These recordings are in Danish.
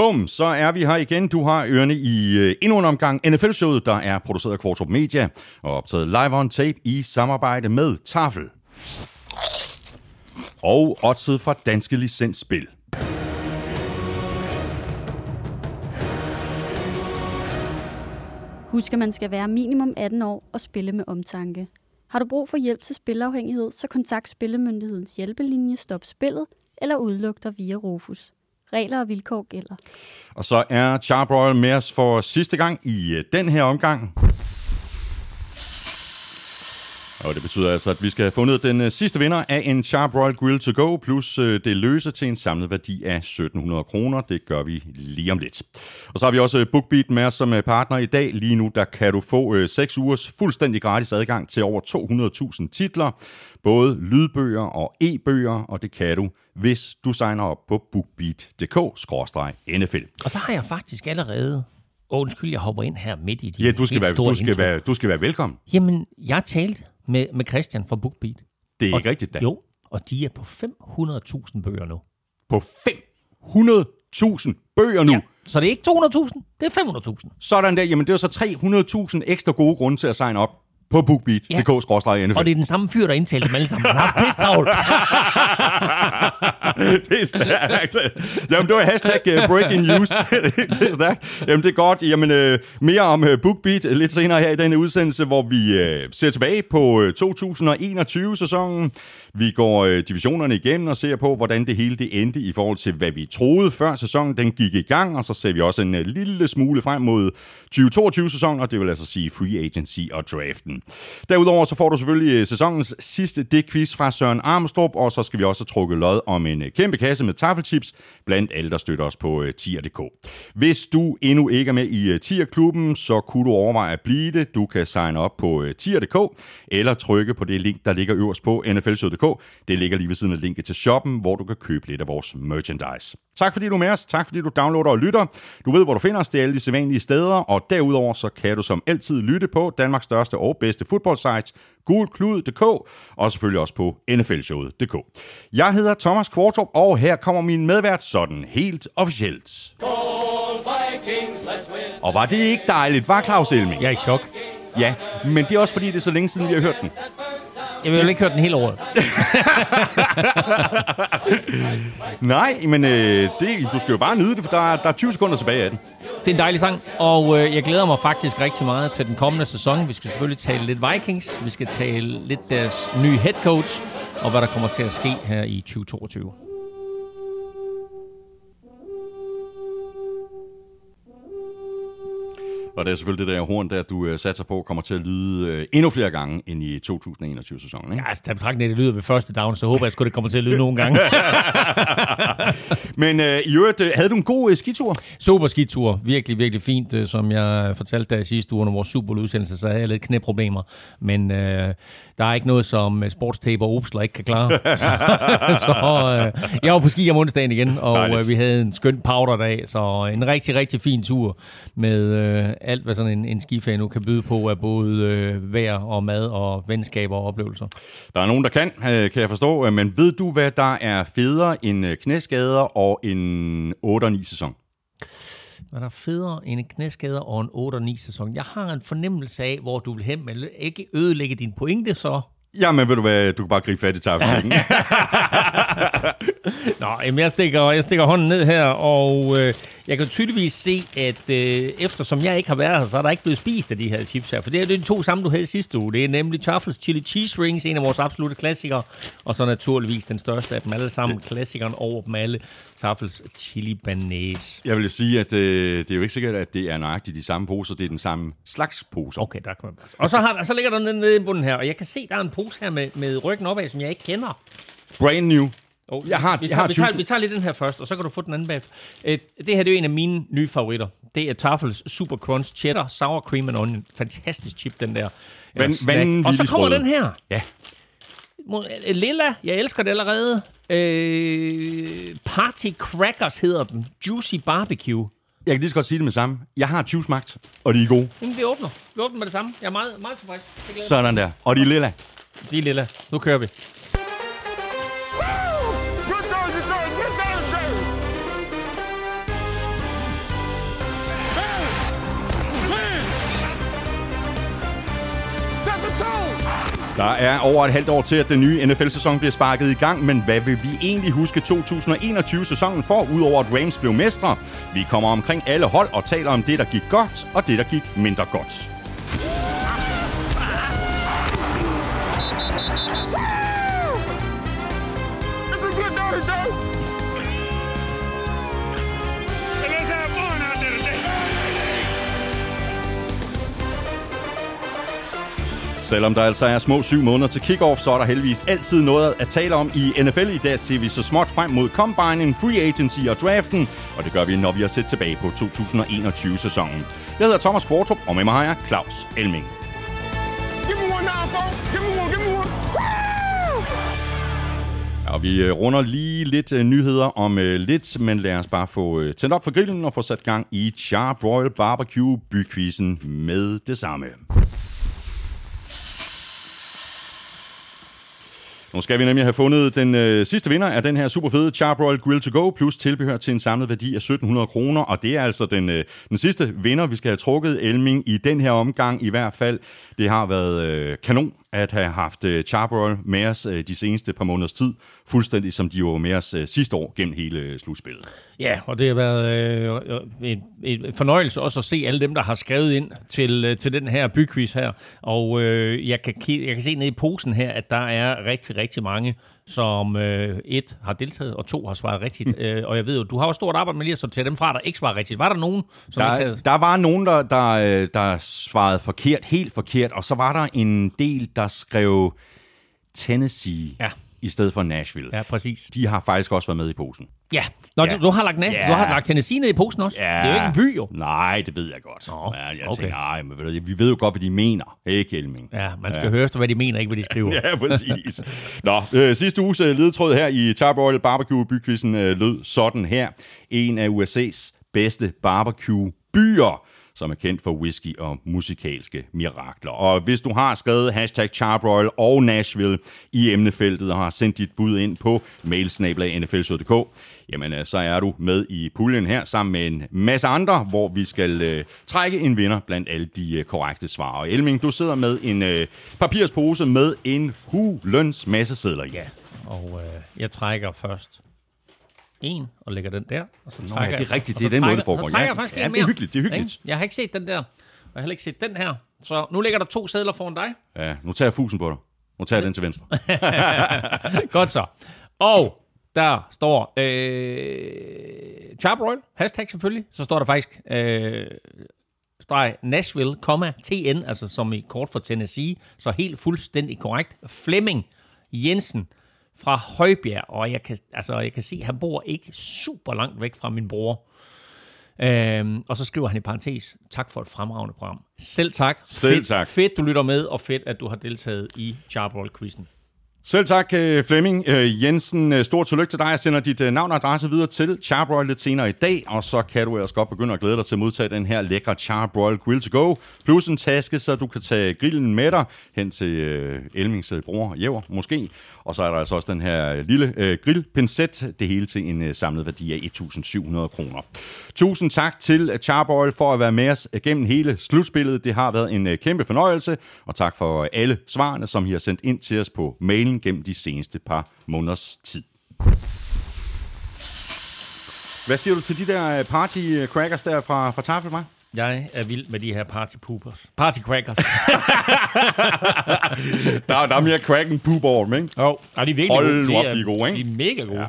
Bum, så er vi her igen. Du har ørerne i øh, endnu en omgang NFL-showet, der er produceret af Kvartrup Media og optaget live on tape i samarbejde med Tafel. Og oddset fra Danske Licensspil. Husk, at man skal være minimum 18 år og spille med omtanke. Har du brug for hjælp til spilafhængighed, så kontakt Spillemyndighedens hjælpelinje Stop Spillet eller udluk dig via Rufus. Regler og vilkår gælder. Og så er Charbroil med os for sidste gang i øh, den her omgang. Og det betyder altså, at vi skal have fundet den øh, sidste vinder af en Charbroil Grill to Go, plus øh, det løse til en samlet værdi af 1700 kroner. Det gør vi lige om lidt. Og så har vi også BookBeat med os som partner i dag. Lige nu der kan du få 6 ugers fuldstændig gratis adgang til over 200.000 titler. Både lydbøger og e-bøger, og det kan du, hvis du signer op på bookbeat.dk-nfl. Og der har jeg faktisk allerede undskyld, jeg hopper ind her midt i de Ja, du skal, være, du, skal intro. være, du skal være velkommen. Jamen, jeg talte med, med Christian fra BookBeat. Det er og, ikke rigtigt, da. Jo, og de er på 500.000 bøger nu. På 500.000 bøger nu. Ja. Så det er ikke 200.000, det er 500.000. Sådan der. Jamen, det er så 300.000 ekstra gode grunde til at signe op på bookbeat.dk-nfl. Og det er den samme fyr, der indtalte dem alle sammen. Han har haft pisse travlt. det er stærkt. Jamen, det var hashtag uh, breaking news. det er stærkt. Jamen, det er godt. Jamen, uh, mere om uh, BookBeat lidt senere her i denne udsendelse, hvor vi uh, ser tilbage på uh, 2021-sæsonen. Vi går divisionerne igennem og ser på, hvordan det hele det endte i forhold til, hvad vi troede før sæsonen den gik i gang. Og så ser vi også en lille smule frem mod 2022-sæsonen, og det vil altså sige free agency og draften. Derudover så får du selvfølgelig øh, sæsonens sidste det-quiz fra Søren Armstrong, og så skal vi også trukke lod om en øh, kæmpe kasse med taffelchips blandt alle, der støtter os på øh, tier.dk. Hvis du endnu ikke er med i Tier-klubben, så kunne du overveje at blive det. Du kan signe op på tier.dk, eller trykke på det link, der ligger øverst på nflshow.dk. Det ligger lige ved siden af linket til shoppen, hvor du kan købe lidt af vores merchandise. Tak fordi du er med os. Tak fordi du downloader og lytter. Du ved, hvor du finder os. Det er alle de sædvanlige steder. Og derudover så kan du som altid lytte på Danmarks største og bedste fodboldsite, gulklud.dk, og selvfølgelig også på nflshowet.dk. Jeg hedder Thomas Kvartrup, og her kommer min medvært sådan helt officielt. Og var det ikke dejligt, var Claus Elming? Jeg er i chok. Ja, men det er også fordi, det er så længe siden, vi har hørt den. Jeg vil jo ikke høre den hele året. Nej, men øh, det, du skal jo bare nyde det, for der, er- der er 20 sekunder tilbage af den. Det er en dejlig sang, og øh, jeg glæder mig faktisk rigtig meget til den kommende sæson. Vi skal selvfølgelig tale lidt Vikings, vi skal tale lidt deres nye head coach, og hvad der kommer til at ske her i 2022. Og det er selvfølgelig det der horn, der du øh, satser på, kommer til at lyde øh, endnu flere gange end i 2021-sæsonen. Ikke? Ja, altså, da betragtning, at det lyder ved første down, så håber jeg sgu, det kommer til at lyde nogle gange. Men øh, i øvrigt, øh, havde du en god øh, skitur? Super skitur. Virkelig, virkelig fint. Som jeg fortalte dig sidste uge under vores superudsendelse, så havde jeg lidt knæproblemer. Men øh, der er ikke noget, som sportstape og Opsler ikke kan klare. så øh, jeg var på ski om onsdagen igen, og øh, vi havde en skøn powderdag. Så en rigtig, rigtig fin tur med øh, alt, hvad sådan en, en skiferie nu kan byde på af både øh, vejr og mad og venskaber og oplevelser. Der er nogen, der kan, øh, kan jeg forstå. øh, Men ved du, hvad der er federe end øh, knæskader og en 8-9 sæson? Hvad der er federe end en knæskade og en 8-9 sæson? Jeg har en fornemmelse af, hvor du vil hen, men ikke ødelægge din pointe, så Jamen, ved du hvad, du kan bare gribe fat i tafelsækken. Nå, jamen jeg, stikker, jeg stikker hånden ned her, og øh, jeg kan tydeligvis se, at øh, eftersom jeg ikke har været her, så er der ikke blevet spist af de her chips her. For det er de to samme, du havde sidste uge. Det er nemlig Truffles Chili Cheese Rings, en af vores absolute klassikere. Og så naturligvis den største af dem alle sammen, klassikeren over dem alle, Truffles Chili Banæs. Jeg vil sige, at øh, det er jo ikke sikkert, at det er nøjagtigt de samme poser. Det er den samme slags poser. Okay, der kan man. Og så, har, så ligger der nede i bunden her, og jeg kan se, der er en pose her med, med ryggen opad, som jeg ikke kender. Brand new. Oh, Jeg har- vi, jeg har tager, vi, tager, 20 vi tager lige den her først, og så kan du få den anden bagefter. Øh, det her det er jo en af mine nye favoritter. Det er Tafels Super Crunch Cheddar Sour Cream and Onion. Fantastisk chip, den der. Van- vanvittig og så kommer den her. Ja. Øh, Lilla, jeg elsker det allerede. Øh, Party Crackers hedder den. Juicy Barbecue. Jeg kan lige så godt sige det med samme. Jeg har 20 smagt, og de er gode. Jamen, vi åbner. Vi åbner med det samme. Jeg er meget, meget tilfreds. Sådan der. Og de er lilla. De er lilla. Nu kører vi. Der er over et halvt år til, at den nye NFL-sæson bliver sparket i gang, men hvad vil vi egentlig huske 2021-sæsonen for, udover at Rams blev mestre? Vi kommer omkring alle hold og taler om det, der gik godt, og det, der gik mindre godt. Selvom der altså er små syv måneder til kickoff, så er der heldigvis altid noget at tale om i NFL. I dag ser vi så småt frem mod Combine, Free Agency og draften, og det gør vi, når vi har set tilbage på 2021-sæsonen. Jeg hedder Thomas Kvartrup, og med mig har jeg Claus Elming. Give me one now, folks. Give me one. Give me one. Woo! Og vi øh, runder lige lidt øh, nyheder om øh, lidt, men lad os bare få tændt op for grillen og få sat gang i Charbroil Barbecue bykvisen med det samme. Nu skal vi nemlig have fundet den øh, sidste vinder af den her super fede Charbroil Grill to Go, plus tilbehør til en samlet værdi af 1700 kroner, og det er altså den, øh, den sidste vinder, vi skal have trukket Elming i den her omgang i hvert fald. Det har været øh, kanon at have haft øh, Charbroil med os øh, de seneste par måneders tid, fuldstændig som de var med os øh, sidste år gennem hele slutspillet. Ja, og det har været øh, en, en fornøjelse også at se alle dem, der har skrevet ind til, til den her byquiz her. Og øh, jeg, kan, jeg kan se ned i posen her, at der er rigtig, rigtig mange, som øh, et har deltaget, og to har svaret rigtigt. Mm. Øh, og jeg ved jo, du har jo stort arbejde med lige at sortere dem fra, der ikke svarer rigtigt. Var der nogen, som ikke Der, havde... der var nogen, der, der, øh, der svarede forkert, helt forkert, og så var der en del, der skrev Tennessee Ja. I stedet for Nashville. Ja, præcis. De har faktisk også været med i posen. Ja, Nå, Ja. Du, du, har lagt næsten, Ja. du har lagt Tennessee ned i posen også. Det er jo ikke en by, jo. Nej, det ved jeg godt. Nå, ja, jeg okay. tænker, ej, men ved du, vi ved jo godt, hvad de mener. Ikke, Elming? Ja, man skal ja. høre efter, hvad de mener, ikke hvad de skriver. Ja, præcis. Nå, øh, sidste uges øh, ledetråd her i Charbroil Barbecue bykvisten øh, lød sådan her. En af USA's bedste barbecue-byer som er kendt for whisky og musikalske mirakler. Og hvis du har skrevet hashtag Charbroil og Nashville i emnefeltet og har sendt dit bud ind på mailsnablag.nflsød.dk, jamen øh, så er du med i puljen her sammen med en masse andre, hvor vi skal øh, trække en vinder blandt alle de øh, korrekte svar. Og Elming, du sidder med en øh, papirspose med en hulens masse sedler i. Ja, og øh, jeg trækker først en og lægger den der. Og så Nå, ja, det er rigtigt. Det er den måde, det foregår. Ja, faktisk ja, en det er mere. hyggeligt, det er hyggeligt. Jeg har ikke set den der. Jeg har heller ikke set den her. Så nu ligger der to sædler foran dig. Ja, nu tager jeg fusen på dig. Nu tager jeg den til venstre. Godt så. Og der står øh, Charbroil, hashtag selvfølgelig. Så står der faktisk øh, streg Nashville, komma, TN, altså som i kort for Tennessee. Så helt fuldstændig korrekt. Flemming Jensen fra Højbjerg, og jeg kan, altså, jeg kan se, at han bor ikke super langt væk fra min bror. Øhm, og så skriver han i parentes, tak for et fremragende program. Selv tak. Selv fedt, tak. Fedt, du lytter med, og fedt, at du har deltaget i Charbroil-quizzen. Selv tak, øh, Flemming øh, Jensen. Øh, stort tillykke til dig. Jeg sender dit navn og adresse videre til Charbroil lidt senere i dag, og så kan du ellers godt begynde at glæde dig til at modtage den her lækre Charbroil Grill to Go, plus en taske, så du kan tage grillen med dig hen til Elmings bror Jæver, måske. Og så er der altså også den her lille øh, grillpincet, det hele til en øh, samlet værdi af 1.700 kroner. Tusind tak til Charbroil for at være med os gennem hele slutspillet. Det har været en øh, kæmpe fornøjelse, og tak for alle svarene, som I har sendt ind til os på mailen gennem de seneste par måneders tid. Hvad siger du til de der øh, party crackers der fra, fra Tafelmar? Jeg er vild med de her party poopers. Party crackers. Der, der er mere crack end poop over dem, ikke? Jo, og de er virkelig Hold gode. op, de er gode, ikke? De er mega gode. Ja.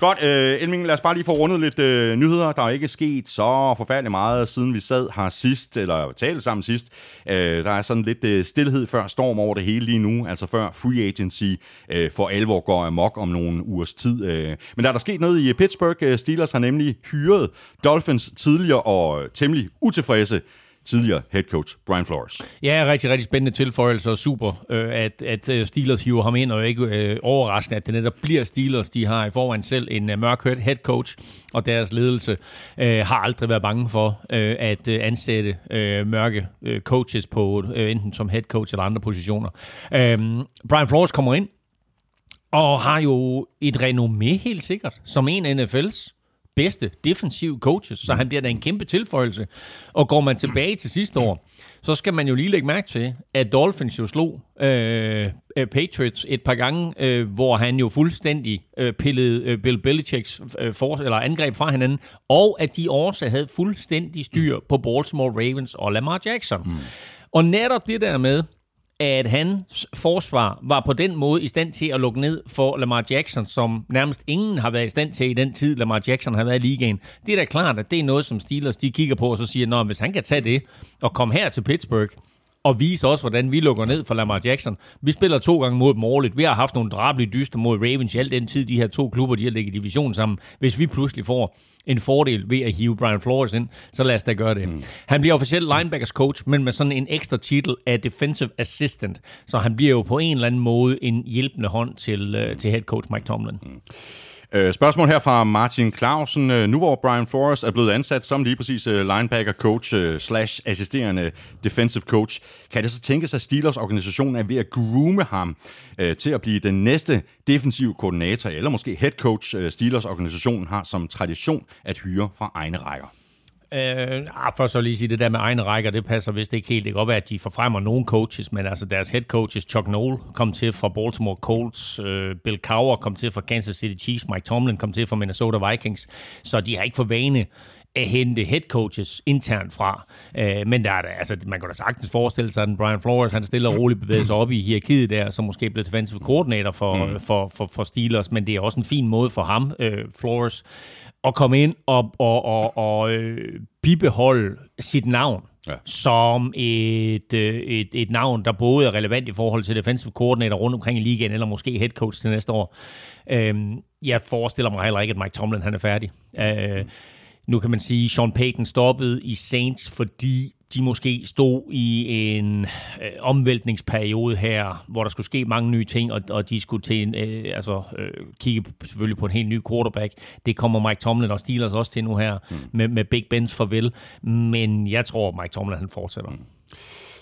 Godt, øh, Elming, lad os bare lige få rundet lidt øh, nyheder. Der er ikke sket så forfærdeligt meget, siden vi sad her sidst, eller talte sammen sidst. Øh, der er sådan lidt øh, stillhed før storm over det hele lige nu, altså før free agency øh, for alvor går amok om nogle ugers tid. Øh. Men der er der sket noget i Pittsburgh. Øh, Steelers har nemlig hyret Dolphins tidligere og temmelig utilfredse tidligere head coach Brian Flores. Ja, rigtig, rigtig spændende tilføjelse og super, øh, at, at øh, Steelers hiver ham ind, og ikke øh, overraskende, at det netop bliver Steelers. De har i forvejen selv en øh, mørk head coach, og deres ledelse øh, har aldrig været bange for øh, at øh, ansætte øh, mørke øh, coaches på øh, enten som head coach eller andre positioner. Øh, Brian Flores kommer ind, og har jo et renommé helt sikkert, som en af NFL's bedste defensive coaches, så han bliver da en kæmpe tilføjelse. Og går man tilbage til sidste år, så skal man jo lige lægge mærke til, at Dolphins jo slog øh, øh, Patriots et par gange, øh, hvor han jo fuldstændig øh, pillede øh, Bill Belichicks øh, for, eller angreb fra hinanden, og at de også havde fuldstændig styr på Baltimore Ravens og Lamar Jackson. Mm. Og netop det der med, at hans forsvar var på den måde i stand til at lukke ned for Lamar Jackson, som nærmest ingen har været i stand til i den tid, Lamar Jackson har været i ligaen. Det er da klart, at det er noget, som Steelers de kigger på og så siger, at hvis han kan tage det og komme her til Pittsburgh, og vise også, hvordan vi lukker ned for Lamar Jackson. Vi spiller to gange mod dem årligt. Vi har haft nogle drabelige dyster mod Ravens i al den tid, de her to klubber, de har ligget i division sammen. Hvis vi pludselig får en fordel ved at hive Brian Flores ind, så lad os da gøre det. Mm. Han bliver officielt linebackers coach, men med sådan en ekstra titel af defensive assistant. Så han bliver jo på en eller anden måde en hjælpende hånd til, uh, til head coach Mike Tomlin. Mm. Øh, spørgsmål her fra Martin Clausen. Øh, nu hvor Brian Flores er blevet ansat som lige præcis øh, linebacker coach øh, slash assisterende defensive coach, kan det så tænkes, at Steelers organisation er ved at groome ham til at blive den næste defensive koordinator, eller måske head coach Steelers organisation har som tradition at hyre fra egne rækker? Øh, ah, for så lige sige, det der med egne rækker, det passer vist ikke helt. Det kan godt være, at de forfremmer nogle coaches, men altså deres head coaches, Chuck Noll, kom til fra Baltimore Colts, øh, Bill Cowher kom til fra Kansas City Chiefs, Mike Tomlin kom til fra Minnesota Vikings, så de har ikke for vane at hente head coaches internt fra. Øh, men der er der, altså, man kan da sagtens forestille sig, at Brian Flores, han stille og roligt bevæger sig op i hierarkiet der, som måske bliver defensive coordinator for, mm. for, for, for Steelers, men det er også en fin måde for ham, øh, Flores, at komme ind og, og, og, og øh, bibeholde sit navn ja. som et, øh, et, et navn, der både er relevant i forhold til defensive coordinator rundt omkring i ligaen, eller måske head coach til næste år. Øh, jeg forestiller mig heller ikke, at Mike Tomlin han er færdig. Øh, nu kan man sige, at Sean Payton stoppede i Saints, fordi de måske stod i en øh, omvæltningsperiode her, hvor der skulle ske mange nye ting, og, og de skulle til en, øh, altså, øh, kigge selvfølgelig på en helt ny quarterback. Det kommer Mike Tomlin og Steelers også til nu her, mm. med, med Big Bens farvel. Men jeg tror, Mike Tomlin han fortsætter. Mm.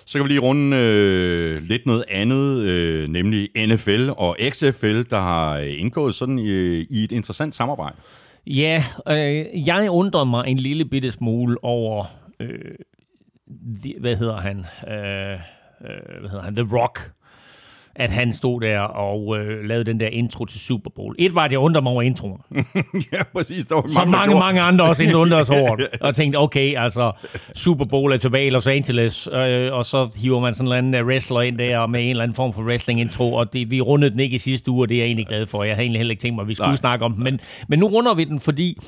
Så kan vi lige runde øh, lidt noget andet, øh, nemlig NFL og XFL, der har indgået sådan i, i et interessant samarbejde. Ja, øh, jeg undrer mig en lille bitte smule over øh, hvad hedder han? Øh, øh, hvad hedder han? The Rock at han stod der og øh, lavede den der intro til Super Bowl. Et var, at jeg undrer mig over introen. ja, præcis. Der var Som mange, mange andre også undrer sig over. Og tænkte, okay, altså, Super Bowl er tilbage i Los Angeles, øh, og så hiver man sådan en eller anden wrestler ind der med en eller anden form for wrestling-intro, og det, vi rundede den ikke i sidste uge, og det er jeg egentlig glad for. Jeg havde egentlig heller ikke tænkt mig, at vi skulle Nej. snakke om den, men, men nu runder vi den, fordi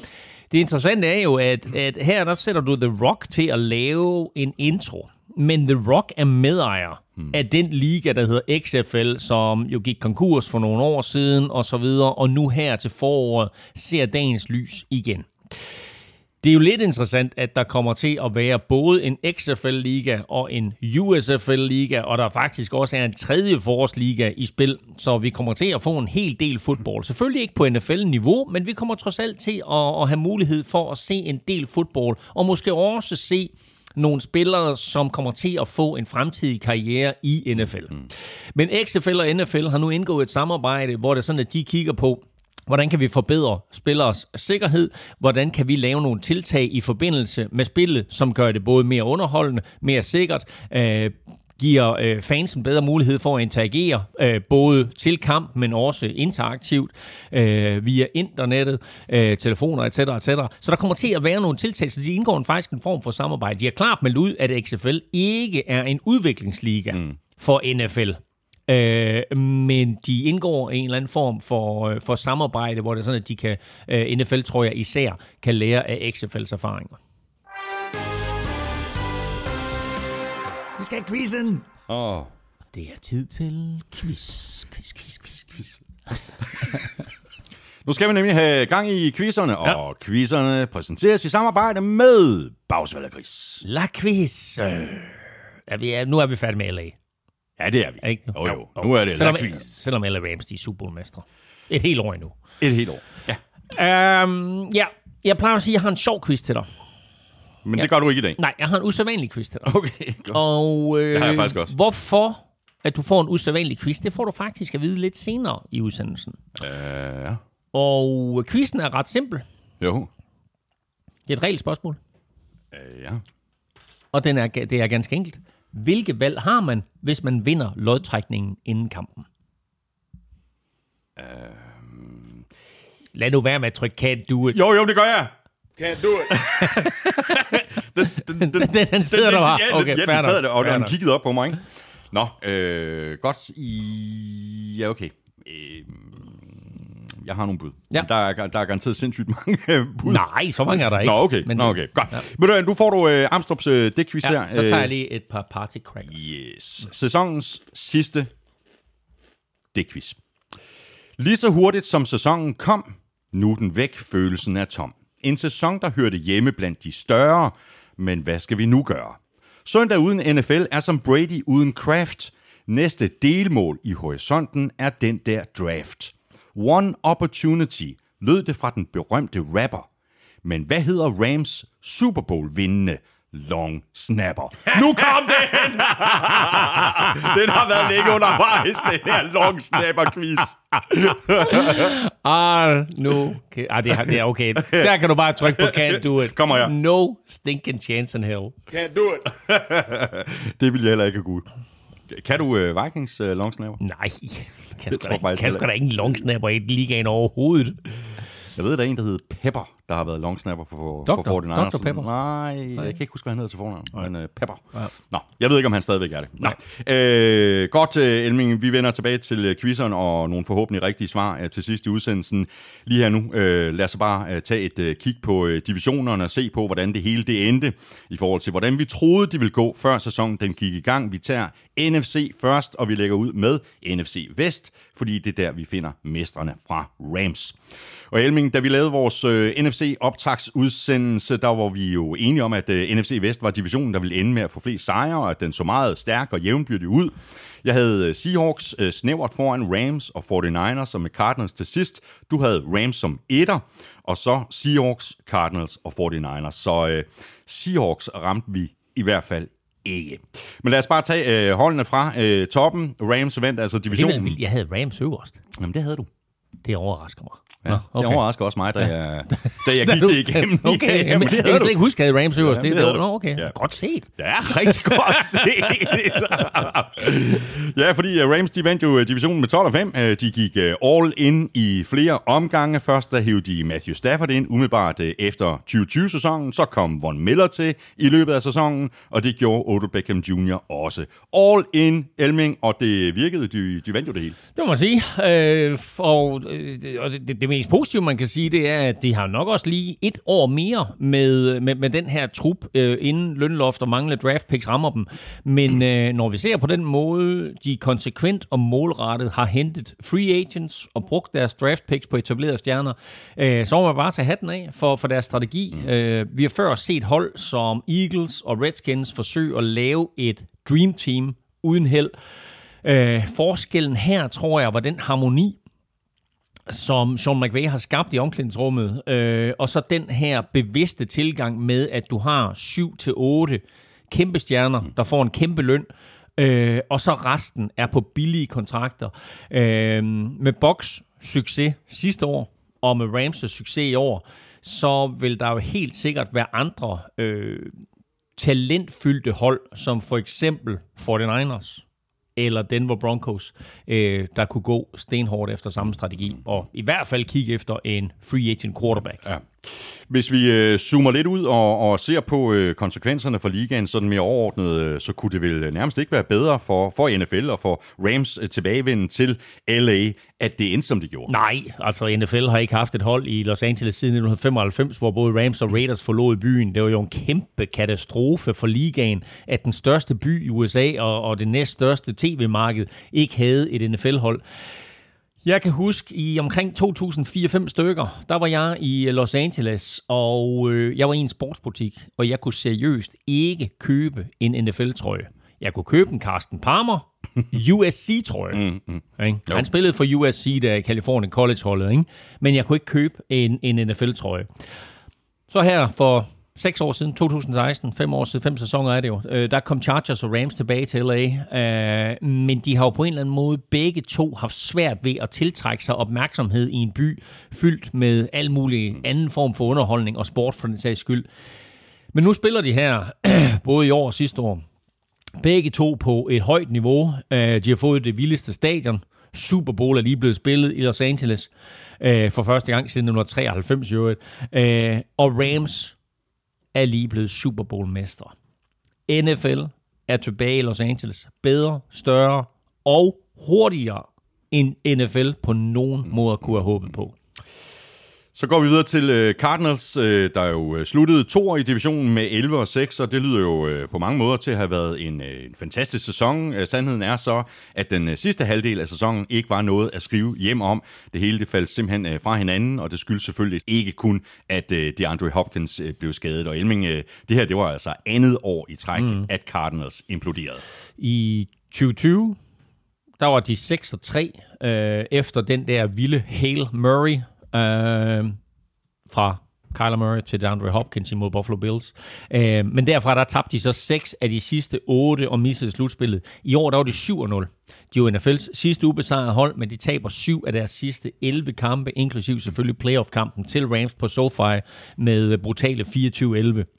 det interessante er jo, at, at her der sætter du The Rock til at lave en intro. Men The Rock er medejer hmm. af den liga, der hedder XFL, som jo gik konkurs for nogle år siden og så videre, og nu her til foråret ser dagens lys igen. Det er jo lidt interessant, at der kommer til at være både en XFL-liga og en USFL-liga, og der faktisk også er en tredje forårsliga i spil, så vi kommer til at få en hel del fodbold. Selvfølgelig ikke på NFL-niveau, men vi kommer trods alt til at, at have mulighed for at se en del fodbold, og måske også se nogle spillere, som kommer til at få en fremtidig karriere i NFL. Mm. Men XFL og NFL har nu indgået et samarbejde, hvor det er sådan, at de kigger på, Hvordan kan vi forbedre spillers sikkerhed? Hvordan kan vi lave nogle tiltag i forbindelse med spillet, som gør det både mere underholdende, mere sikkert, øh, giver øh, fansen bedre mulighed for at interagere, øh, både til kamp, men også interaktivt øh, via internettet, øh, telefoner etc. etc. Så der kommer til at være nogle tiltag, så de indgår en faktisk en form for samarbejde. De har klart meldt ud, at XFL ikke er en udviklingsliga mm. for NFL. Øh, men de indgår en eller anden form for, øh, for samarbejde, hvor det er sådan, at de kan, øh, NFL tror jeg især, kan lære af XFL's erfaringer. Vi skal have quizzen! Åh. Oh. Det er tid til quiz, quiz, quiz, quiz, quiz. nu skal vi nemlig have gang i quizzerne, ja. og quizzerne præsenteres i samarbejde med Bagsvælder Quiz. La Quiz. Er vi, nu er vi færdige med LA. Ja, det er vi. Er ikke? Jo, jo. jo. Nu er det selvom, quiz. Selvom LA Rams, de er Super Bowl-mestre. Et helt år endnu. Et helt år, ja. Um, ja, jeg plejer at sige, at jeg har en sjov quiz til dig. Men ja. det gør du ikke i dag? Nej, jeg har en usædvanlig quiz til dig. Okay, godt. Og øh, det har jeg faktisk også. hvorfor at du får en usædvanlig quiz, det får du faktisk at vide lidt senere i udsendelsen. Uh, ja. Og quizzen er ret simpel. Jo. Det er et reelt spørgsmål, Øh, ja. og den er, det er ganske enkelt. Hvilke valg har man, hvis man vinder lodtrækningen inden kampen? Lad nu være med at trykke can't do it. Jo, jo, det gør jeg. Can't do it. den, den, den sidder der bare. Ja, Okay, ja, fair den sad der, og den kiggede op på mig, ikke? Nå, øh, godt. I... Ja, okay. Øh, jeg har nogle bud. Ja. Der, er, der er garanteret sindssygt mange øh, bud. Nej, så mange er der ikke. Nå, okay. Men, Nå, okay. Godt. Ja. Ved du, får du øh, Amstrup's øh, dækquiz Ja, her. så tager jeg Øh, lige et par party crackers. Yes. Sæsonens sidste dækquiz. Lige så hurtigt som sæsonen kom, nu er den væk, følelsen er tom. En sæson, der hørte hjemme blandt de større, men hvad skal vi nu gøre? Søndag uden NFL er som Brady uden Kraft. Næste delmål i horisonten er den der draft. One opportunity lød det fra den berømte rapper. Men hvad hedder Rams Super Bowl vindende long snapper? Nu kom den! den har været længe undervejs, den her long snapper quiz. Ah, no. Okay. Ah, det, er, det er okay. Der kan du bare trykke på can't do it. Kommer her. No stinking chance in hell. Can't do it. Det vil jeg heller ikke kunne. Kan du uh, Vikings uh, long snapper? Nej, kan sgu da, ikke- kan sgu da ingen longsnapper i ligaen overhovedet. Jeg ved, der er en, der hedder Pepper, der har været long snapper for, Dr. for 49ers. Dr. Pepper? Nej, jeg kan ikke huske, hvad han hedder til fornavn, men uh, Pepper. Ja. Nå, jeg ved ikke, om han stadigvæk er det. Nå. Øh, godt, uh, Elming, vi vender tilbage til uh, quizzeren og nogle forhåbentlig rigtige svar uh, til sidst i udsendelsen. Lige her nu, uh, lad os bare uh, tage et uh, kig på uh, divisionerne og se på, hvordan det hele det endte, i forhold til, hvordan vi troede, det ville gå, før sæsonen den gik i gang. Vi tager NFC først, og vi lægger ud med NFC Vest, fordi det er der, vi finder mestrene fra Rams. Og Elming, da vi lavede vores øh, NFC-optagsudsendelse, der var vi jo enige om, at øh, NFC Vest var divisionen, der ville ende med at få flest sejre, og at den så meget stærk og jævnbyrdig ud. Jeg havde øh, Seahawks øh, snævert foran Rams og 49ers, og med Cardinals til sidst. Du havde Rams som etter, og så Seahawks, Cardinals og 49ers. Så øh, Seahawks ramte vi i hvert fald ikke. Men lad os bare tage øh, holdene fra øh, toppen. Rams vandt altså divisionen. Jeg havde Rams øverst. Jamen, det havde du. Det overrasker mig. Ja, Nå, okay. Det overrasker også mig, da jeg, da jeg gik det igennem. Okay, ja, jamen, jamen, jeg det kan slet ikke huske, at Rams øverst. Ja, det, det det, det. Nå, okay. Ja. Godt set. Ja, rigtig godt set. ja, fordi uh, Rams de vandt jo uh, divisionen med 12 og 5. Uh, De gik all in i flere omgange. Først der hævde de Matthew Stafford ind umiddelbart efter 2020-sæsonen. Så kom Von Miller til i løbet af sæsonen, og det gjorde Odell Beckham Jr. også. All in Elming, og det virkede. De, de vandt jo det hele. Det må man sige. Øh, og øh, og det, det, det mest positive, man kan sige, det er, at de har nok også lige et år mere med, med, med den her trup, øh, inden lønloft og manglende draft picks rammer dem. Men øh, når vi ser på den måde, de konsekvent og målrettet har hentet free agents og brugt deres draft picks på etablerede stjerner, øh, så må man bare tage hatten af for, for deres strategi. Øh, vi har før set hold som Eagles og Redskins forsøge at lave et dream team uden held. Øh, forskellen her, tror jeg, var den harmoni, som Sean McVay har skabt i omklædningsrummet, øh, og så den her bevidste tilgang med, at du har 7-8 kæmpe stjerner, der får en kæmpe løn, øh, og så resten er på billige kontrakter. Øh, med Box succes sidste år, og med Rams' succes i år, så vil der jo helt sikkert være andre øh, talentfyldte hold, som for eksempel 49ers, eller Denver Broncos, øh, der kunne gå stenhårdt efter samme strategi, og i hvert fald kigge efter en free agent quarterback. Ja. Hvis vi øh, zoomer lidt ud og, og ser på øh, konsekvenserne for ligaen sådan mere overordnet, øh, så kunne det vel øh, nærmest ikke være bedre for, for NFL og for Rams øh, tilbagevenden til LA, at det endte som det gjorde. Nej, altså NFL har ikke haft et hold i Los Angeles siden 1995, hvor både Rams og Raiders forlod byen. Det var jo en kæmpe katastrofe for ligaen, at den største by i USA og, og det næststørste tv-marked ikke havde et NFL-hold. Jeg kan huske, i omkring 2004-5 stykker, der var jeg i Los Angeles, og øh, jeg var i en sportsbutik, og jeg kunne seriøst ikke købe en NFL-trøje. Jeg kunne købe en Carsten Palmer USC-trøje. Mm, mm. Ikke? Han spillede for USC, der i California College-holdet, ikke? men jeg kunne ikke købe en, en NFL-trøje. Så her for seks år siden, 2016, fem år siden, fem sæsoner er det jo, øh, der kom Chargers og Rams tilbage til LA, øh, men de har jo på en eller anden måde begge to haft svært ved at tiltrække sig opmærksomhed i en by fyldt med al mulig anden form for underholdning og sport for den sags skyld. Men nu spiller de her, både i år og sidste år, begge to på et højt niveau. Øh, de har fået det vildeste stadion. Super Bowl er lige blevet spillet i Los Angeles øh, for første gang siden 1993 i øvrigt. Øh, og Rams er lige blevet Super Bowl-mestre. NFL er tilbage i Los Angeles. Bedre, større og hurtigere end NFL på nogen måde kunne have håbet på. Så går vi videre til øh, Cardinals, øh, der jo øh, sluttede to i divisionen med 11 og 6, og det lyder jo øh, på mange måder til at have været en, øh, en fantastisk sæson. Øh, sandheden er så, at den øh, sidste halvdel af sæsonen ikke var noget at skrive hjem om. Det hele det faldt simpelthen øh, fra hinanden, og det skyldes selvfølgelig ikke kun, at øh, DeAndre Hopkins øh, blev skadet. Og Elming, øh, det her det var altså andet år i træk, mm. at Cardinals imploderede. I 2020, der var de 6 og 3 øh, efter den der vilde Hale Murray øh, fra Kyler Murray til DeAndre Hopkins imod Buffalo Bills. Øh, men derfra der tabte de så 6 af de sidste 8 og missede slutspillet. I år der var det 7-0. De er NFL's sidste ubesejrede hold, men de taber 7 af deres sidste 11 kampe, inklusiv selvfølgelig playoff-kampen til Rams på SoFi med brutale 24-11.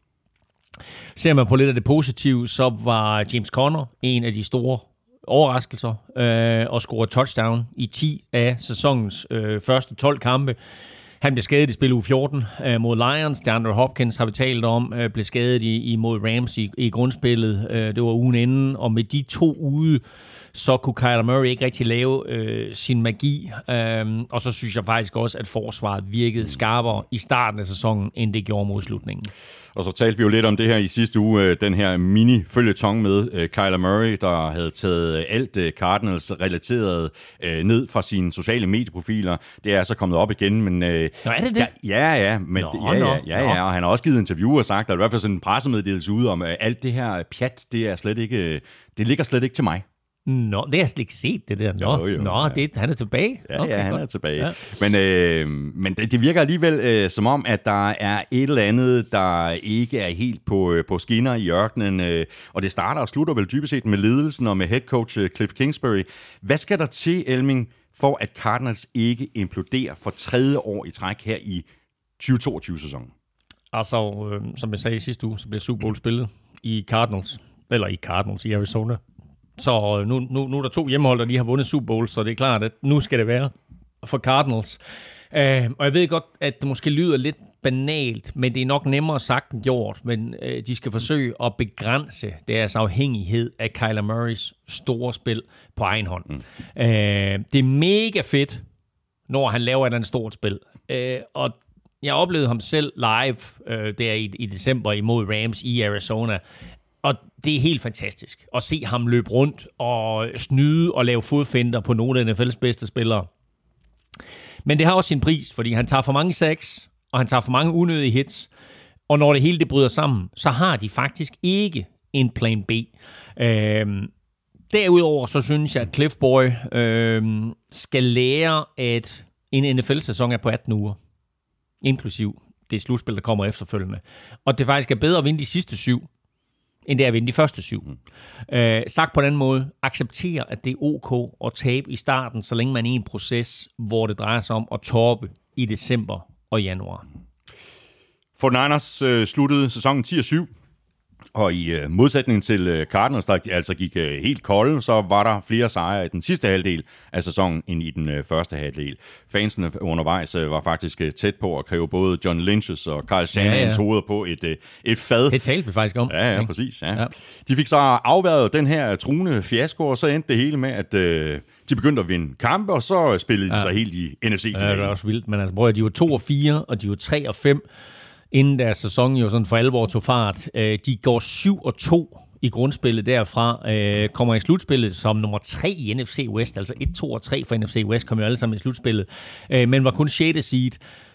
Ser man på lidt af det positive, så var James Conner en af de store overraskelser øh, og scorer touchdown i 10 af sæsonens øh, første 12 kampe. Han blev skadet i spil u 14 øh, mod Lions. DeAndre Hopkins har vi talt om, øh, blev skadet i, mod Rams i, i grundspillet. Øh, det var ugen inden, og med de to ude, så kunne Kyler Murray ikke rigtig lave øh, sin magi. Øh, og så synes jeg faktisk også, at forsvaret virkede skarpere i starten af sæsonen, end det gjorde mod slutningen. Og så talte vi jo lidt om det her i sidste uge, øh, den her mini-følgetong med uh, Kyler Murray, der havde taget alt uh, Cardinals relateret uh, ned fra sine sociale medieprofiler. Det er så kommet op igen, men... Uh, Nå, er det det? Ja, ja, ja, men, Nå, ja, ja, ja, ja, og han har også givet interview og sagt, at i hvert fald sådan en pressemeddelelse ud om, at alt det her pjat, det er slet ikke, det ligger slet ikke til mig. Nå, det har jeg slet ikke set, det der. Nå, Jo, jo, Nå ja. det, han er tilbage. Ja, okay, ja, han godt. er tilbage. Ja. Men, øh, men det, det virker alligevel øh, som om, at der er et eller andet, der ikke er helt på, øh, på skinner i ørkenen. Øh, og det starter og slutter vel dybest set med ledelsen og med head coach øh, Cliff Kingsbury. Hvad skal der til, Elming, for at Cardinals ikke imploderer for tredje år i træk her i 2022-sæsonen? Altså, øh, som jeg sagde i sidste uge, så bliver Super Bowl spillet i Cardinals. Eller i Cardinals i Arizona. Så øh, nu, nu, nu er der to hjemmehold, der lige har vundet Super Bowl, så det er klart, at nu skal det være for Cardinals. Øh, og jeg ved godt, at det måske lyder lidt banalt, men det er nok nemmere sagt end gjort. Men øh, de skal forsøge at begrænse deres afhængighed af Kyler Murrays store spil på egen hånd. Mm. Øh, det er mega fedt, når han laver et eller andet stort spil. Øh, og jeg oplevede ham selv live øh, der i, i december imod Rams i Arizona. Og det er helt fantastisk at se ham løbe rundt og snyde og lave fodfinder på nogle af NFL's bedste spillere. Men det har også sin pris, fordi han tager for mange sacks, og han tager for mange unødige hits. Og når det hele det bryder sammen, så har de faktisk ikke en plan B. Øhm, derudover så synes jeg, at Cliff Boy øhm, skal lære, at en NFL-sæson er på 18 uger. Inklusiv det slutspil, der kommer efterfølgende. Og det faktisk er bedre at vinde de sidste syv, end det er at vinde de første syv. Mm. Øh, sagt på den måde, acceptere, at det er ok at tabe i starten, så længe man er i en proces, hvor det drejer sig om at toppe i december og januar. For Niners øh, sluttede sæsonen 10-7, og i øh, modsætning til øh, Cardinals, der altså gik øh, helt kolde, så var der flere sejre i den sidste halvdel af sæsonen end i den øh, første halvdel. Fansene undervejs øh, var faktisk øh, tæt på at kræve både John Lynch's og Carl Shanahan's ja. hoveder på et, øh, et fad. Det talte vi faktisk om. Ja, ja, ikke? præcis. Ja. Ja. Ja. De fik så afværet den her truende fiasko, og så endte det hele med, at øh, de begyndte at vinde kampe, og så spillede de ja. sig helt i Ja, det NFC-finalen. er også vildt, men altså, at, de var 2 og 4, og de var 3 og 5, inden deres sæson jo sådan for alvor tog fart. Øh, De går 7 og 2 i grundspillet derfra, øh, kommer i slutspillet som nummer 3 i NFC West, altså 1, 2 og 3 for NFC West, kom jo alle sammen i slutspillet, øh, men var kun 6. seed.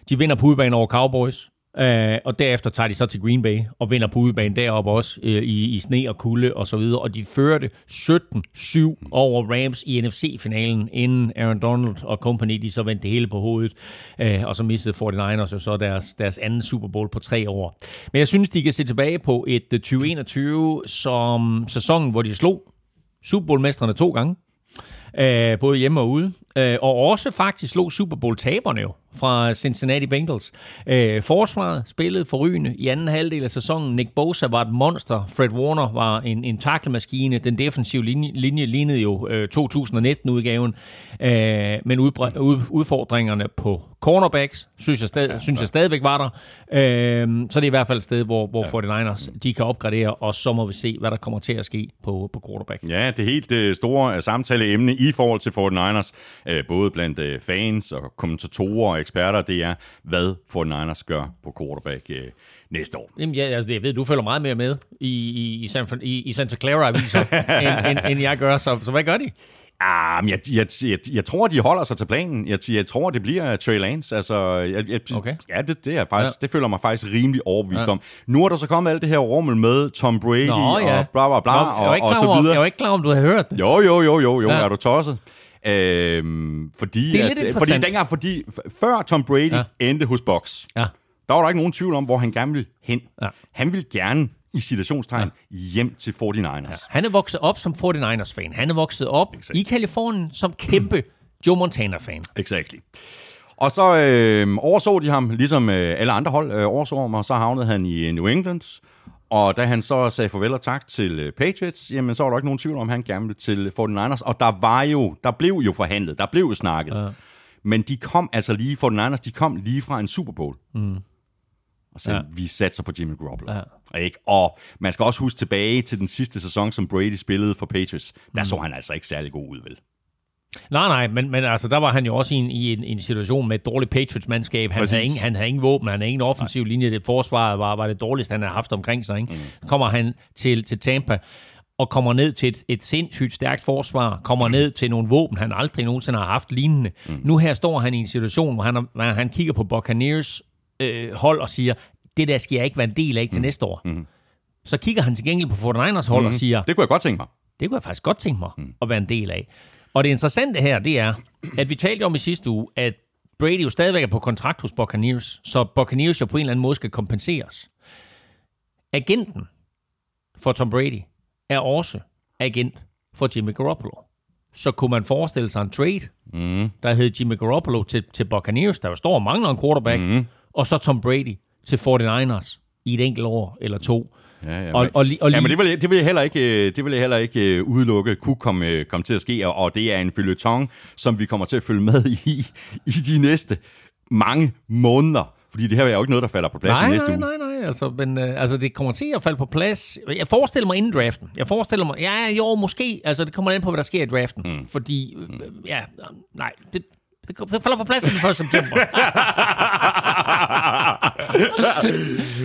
De vinder på udebane over Cowboys, Øh, og derefter tager de så til Green Bay og vinder på udebane deroppe også øh, i, i sne og kulde og så videre. Og de førte 17-7 over Rams i NFC-finalen, inden Aaron Donald og company, de så vendte det hele på hovedet. Øh, og så mistede 49ers jo så deres, deres anden Super Bowl på tre år. Men jeg synes, de kan se tilbage på et øh, 2021 som sæsonen, hvor de slog Super Bowl-mesterne to gange. Øh, både hjemme og ude. Øh, og også faktisk slog Super Bowl-taberne jo fra Cincinnati Bengals. Øh, forsvaret spillede forrygende i anden halvdel af sæsonen. Nick Bosa var et monster. Fred Warner var en, en taklemaskine. Den defensive linje, linje lignede jo øh, 2019-udgaven. Øh, men udbre- ud, udfordringerne på cornerbacks, synes jeg, stad, synes jeg stadigvæk var der. Øh, så det er i hvert fald et sted, hvor, hvor 49ers de kan opgradere, og så må vi se, hvad der kommer til at ske på, på quarterback. Ja, det helt øh, store øh, samtaleemne i forhold til 49ers, øh, både blandt øh, fans og kommentatorer og eksperter, det er, hvad 49ers gør på quarterback øh, næste år. Jamen, ja, altså, jeg ved, du følger meget mere med i, i, i, San, i, i Santa Clara aviser, end, end, end jeg gør, så, så hvad gør de? Ah, men jeg, jeg, jeg, jeg tror, de holder sig til planen. Jeg, jeg tror, det bliver Trey Lance. Altså, jeg, jeg, Okay. Ja, det, det, er faktisk, Ja. det føler mig faktisk rimelig overbevist Ja. om. Nu er der så kommet alt det her rummel med Tom Brady Nå, ja. og bla bla bla jeg, var og, ikke og klar så videre. jeg var ikke klar om du havde hørt det. Jo, jo, jo, jo, jo, Ja. er du tosset? Øhm, fordi, Det er at, lidt fordi dengang, fordi før Tom Brady ja. endte hos Box, Ja. der var der ikke nogen tvivl om, hvor han gerne ville hen. Ja. Han ville gerne, i situationstegn, ja. hjem til 49ers. Han er vokset op som 49ers-fan. Han er vokset op Exakt. i Kalifornien som kæmpe Joe Montana-fan. Exactly. Og så øh, overså de ham, ligesom øh, alle andre hold øh, overså ham, og så havnede han i øh, New England. Og da han så sagde farvel og tak til øh, Patriots, jamen så var der ikke nogen tvivl om, at han gerne ville til 49ers. Og der var jo, der blev jo forhandlet, der blev jo snakket. Ja. Men de kom altså lige, 49ers, de kom lige fra en Super Bowl. Mm. Og så Ja. vi satser på Jimmy Garoppolo. Ja. Ikke? Og man skal også huske tilbage til den sidste sæson, som Brady spillede for Patriots. Der mm. så han altså ikke særlig god ud, vel? Nej, nej, men, men altså, der var han jo også i en, i en, en situation med et dårligt Patriots-mandskab. Han Præcis. havde, ingen, han havde ingen våben, han havde ingen offensiv linje. Det forsvaret var, var det dårligste, han havde haft omkring sig. Ikke? Mm. kommer han til, til Tampa og kommer ned til et, et sindssygt stærkt forsvar, kommer mm. ned til nogle våben, han aldrig nogensinde har haft lignende. Mm. Nu her står han i en situation, hvor han, hvor han kigger på Buccaneers øh, hold og siger, det der skal jeg ikke være en del af til mm. næste år. Mm. Så kigger han til gengæld på 49ers hold mm. og siger, Det kunne jeg godt tænke mig. det kunne jeg faktisk godt tænke mig mm. at være en del af. Og det interessante her, det er, at vi talte om i sidste uge, at Brady jo stadigvæk er på kontrakt hos Buccaneers, så Buccaneers jo på en eller anden måde skal kompenseres. Agenten for Tom Brady er også agent for Jimmy Garoppolo. Så kunne man forestille sig en trade, mm. der hed Jimmy Garoppolo til, til Buccaneers, der jo står og mangler en quarterback, mm. Og så Tom Brady til 49ers i et enkelt år eller to. Ja, ja, men, og li- og ja, men det vil, jeg- det vil jeg heller ikke, øh, det vil jeg heller ikke øh, udelukke kunne komme, øh, komme til at ske, og, og det er en følgetong, som vi kommer til at følge med i i de næste mange måneder. Fordi det her er jo ikke noget, der falder på plads nej, i næste nej, uge. nej, nej, altså, men øh, altså, det kommer til at falde på plads. Jeg forestiller mig inden draften. Jeg forestiller mig, ja, jo, måske, altså, det kommer an på, hvad der sker i draften. Mm. Fordi, øh, ja, nej, det, det, det falder på plads den 1. september.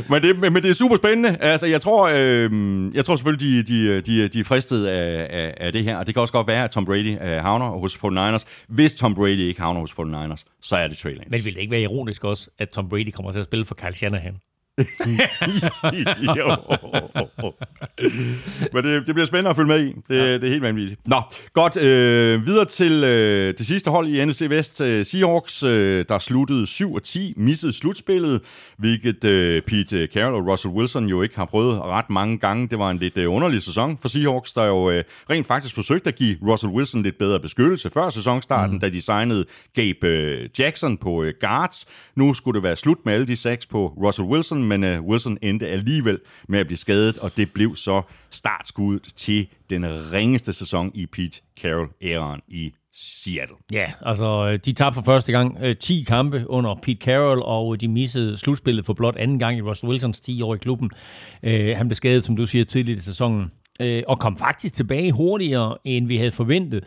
men, det, men men det er super spændende. Altså, jeg tror, øh, jeg tror selvfølgelig, de, de, de, de er fristet af, af, af det her. Og det kan også godt være, at Tom Brady øh, havner hos 49ers. Hvis Tom Brady ikke havner hos 49ers, så er det Trey Lance. men vil det ikke være ironisk også, at Tom Brady kommer til at spille for Kyle Shanahan? Men det, det bliver spændende at følge med i. Det, ja. det er helt vanvittigt. Nå, godt. Øh, videre til øh, det sidste hold i NFC Vest. Øh, Seahawks, øh, der sluttede 7 og 10, missede slutspillet, hvilket øh, Pete Carroll og Russell Wilson jo ikke har prøvet ret mange gange. Det var en lidt øh, underlig sæson for Seahawks, der jo øh, rent faktisk forsøgte at give Russell Wilson lidt bedre beskyttelse før sæsonstarten, mm. da de signede Gabe øh, Jackson på øh, guards. Nu skulle det være slut med alle de seks på Russell Wilson, men øh, Wilson endte alligevel med at blive skadet, og det blev så startskuddet til den ringeste sæson i Pete Carroll-æraen i Seattle. Ja, altså, øh, de tabte for første gang øh, 10 kampe under Pete Carroll, og øh, de missede slutspillet for blot anden gang i Russell Wilsons 10 år i klubben. Øh, han blev skadet, som du siger, tidligt i sæsonen øh, og kom faktisk tilbage hurtigere, end vi havde forventet.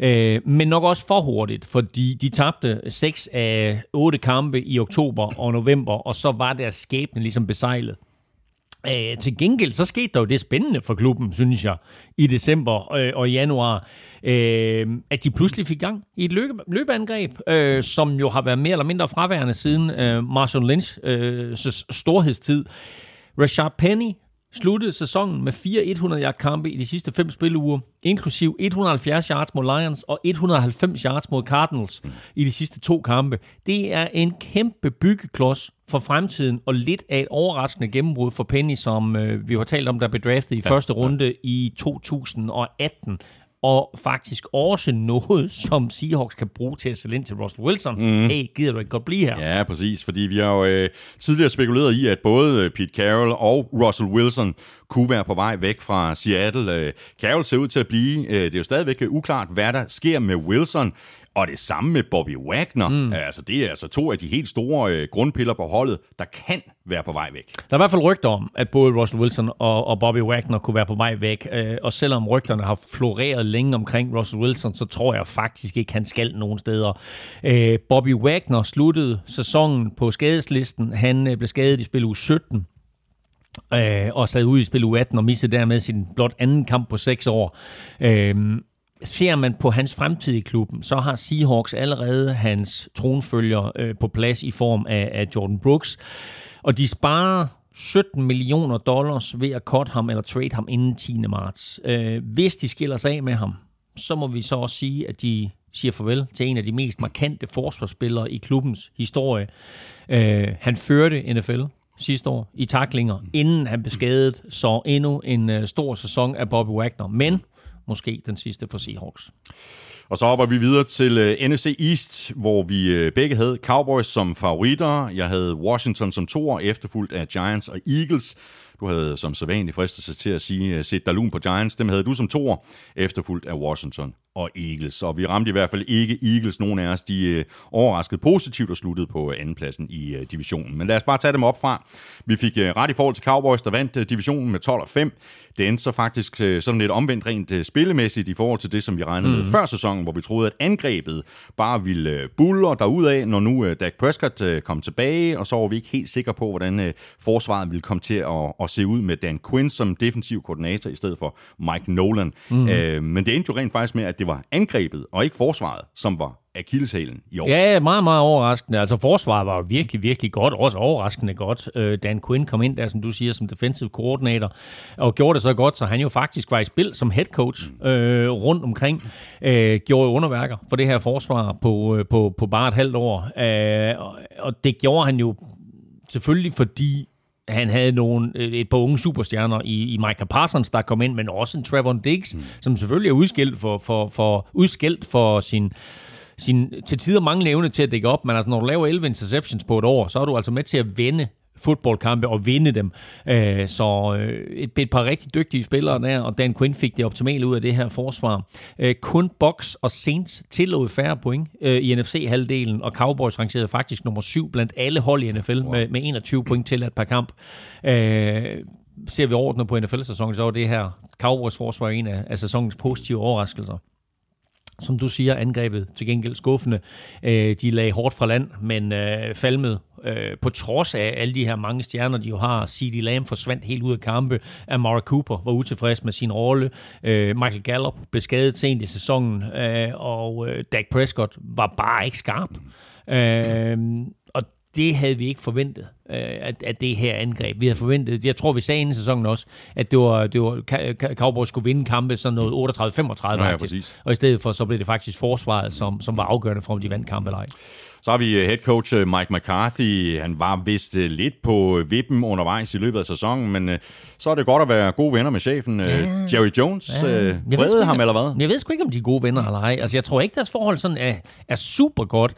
Øh, men nok også for hurtigt, fordi de tabte 6 af 8 kampe i oktober og november, og så var deres skæbne ligesom besejlet. Æh, til gengæld så skete der jo det spændende for klubben, synes jeg, i december øh, og januar, øh, at de pludselig fik gang i et løbe, løbeangreb, øh, som jo har været mere eller mindre fraværende siden øh, Marshall Lynch's øh, storhedstid. Rashard Penny sluttede sæsonen med fire 100 yard kampe i de sidste fem spiluger, inklusiv 170 yards mod Lions og 190 yards mod Cardinals i de sidste to kampe. Det er en kæmpe byggeklods for fremtiden, og lidt af et overraskende gennembrud for Penny, som øh, vi har talt om, der blev draftet i ja, første runde ja. i 2018 og faktisk også noget, som Seahawks kan bruge til at sælge ind til Russell Wilson. Mm. Hey, gider du ikke godt blive her? Ja, præcis, fordi vi har jo øh, tidligere spekuleret i, at både øh, Pete Carroll og Russell Wilson kunne være på vej væk fra Seattle. Øh, Carroll ser ud til at blive, øh, det er jo stadigvæk uklart, hvad der sker med Wilson. Og det samme med Bobby Wagner. Mm. Altså, det er altså to af de helt store øh, grundpiller på holdet, der kan være på vej væk. Der er i hvert fald rygter om, at både Russell Wilson og, og Bobby Wagner kunne være på vej væk. Øh, og selvom rygterne har floreret længe omkring Russell Wilson, så tror jeg faktisk ikke, han skal nogen steder. Øh, Bobby Wagner sluttede sæsonen på skadeslisten. Han øh, blev skadet i spil uge 17 øh, og sad ud i spil uge 18 og missede dermed sin blot anden kamp på 6 år. Øh, ser man på hans fremtid i klubben, så har Seahawks allerede hans tronfølger øh, på plads i form af, af Jordan Brooks. Og de sparer 17 millioner dollars ved at cut ham eller trade ham inden 10. marts. Øh, hvis de skiller sig af med ham, så må vi så også sige, at de siger farvel til en af de mest markante forsvarsspillere i klubbens historie. Øh, han førte NFL sidste år i taklinger, inden han blev skadet, så endnu en øh, stor sæson af Bobby Wagner. Men måske den sidste for Seahawks. Og så hopper vi videre til øh, uh, NFC East, hvor vi uh, begge havde Cowboys som favoritter. Jeg havde Washington som toer, efterfulgt af Giants og Eagles. Du havde som sædvanligt fristet sig til at sige, uh, sæt Dalun på Giants. Dem havde du som toer, efterfulgt af Washington og Eagles. Og vi ramte i hvert fald ikke Eagles. Nogle af os, de øh, overraskede positivt og sluttede på andenpladsen i øh, divisionen. Men lad os bare tage dem op fra. Vi fik øh, ret i forhold til Cowboys, der vandt øh, divisionen med 12 og 5. Det endte så faktisk øh, sådan lidt omvendt rent øh, spillemæssigt i forhold til det, som vi regnede mm. med før sæsonen, hvor vi troede, at angrebet bare ville øh, buller derudad, når nu øh, Dak Prescott øh, kom tilbage, og så var vi ikke helt sikre på, hvordan øh, forsvaret ville komme til at, at se ud med Dan Quinn som defensiv koordinator i stedet for Mike Nolan. Mm. Øh, men det endte jo rent faktisk med, at det var angrebet og ikke forsvaret, som var akilleshælen i år. Ja, meget, meget overraskende. Altså forsvaret var virkelig, virkelig godt, også overraskende godt. Øh, Dan Quinn kom ind der, som du siger, som defensive koordinator, og gjorde det så godt, så han jo faktisk var i spil som head coach mm. øh, rundt omkring. Øh, gjorde underværker for det her forsvar på, øh, på, på bare et halvt år. Øh, og det gjorde han jo selvfølgelig, fordi han havde nogle, øh, et par unge superstjerner i, i Micah Parsons, der kom ind, men også en Trevor Diggs, mm. som selvfølgelig er udskilt for, for, for, udskilt for sin, sin til tider mange evne til at dække op, men altså når du laver 11 interceptions på et år, så er du altså med til at vende fodboldkampe og vinde dem. Øh, så øh, et, et par rigtig dygtige spillere der, og Dan Quinn fik det optimale ud af det her forsvar. Øh, kun Box og Saints tillod færre point i NFC-halvdelen, og Cowboys rangerede faktisk nummer syv blandt alle hold i NFL wow. med, med 21 point til et par kamp. ser vi ordnet på NFL-sæsonen, så var det her Cowboys forsvar en af, af sæsonens positive overraskelser som du siger, angrebet til gengæld skuffende. Øh, de lagde hårdt fra land, men øh, falmede øh, på trods af alle de her mange stjerner, de jo har. C.D. Lamb forsvandt helt ud af kampe. Amara Cooper var utilfreds med sin rolle. Øh, Michael Gallup blev skadet sent i sæsonen, øh, og øh, Dak Prescott var bare ikke skarp. Øh, og det havde vi ikke forventet, øh, at, at det her angreb. Vi havde forventet, jeg tror vi sagde inden sæsonen også, at det var, det var Cowboys skulle vinde kampe sådan noget 38-35 ja, præcis. og i stedet for så blev det faktisk forsvaret, som, som var afgørende for, om de vandt kampe eller ej. Så har vi øh, head coach øh, Mike McCarthy. Han var vist øh, lidt på vippen undervejs i løbet af sæsonen, men så er det godt at være gode venner med chefen. Ja. Jerry Jones, ja. vrede ham eller hvad? Jeg ved sgu ikke, om de er gode venner eller ej. Altså, jeg tror ikke, deres forhold sådan er, er super godt.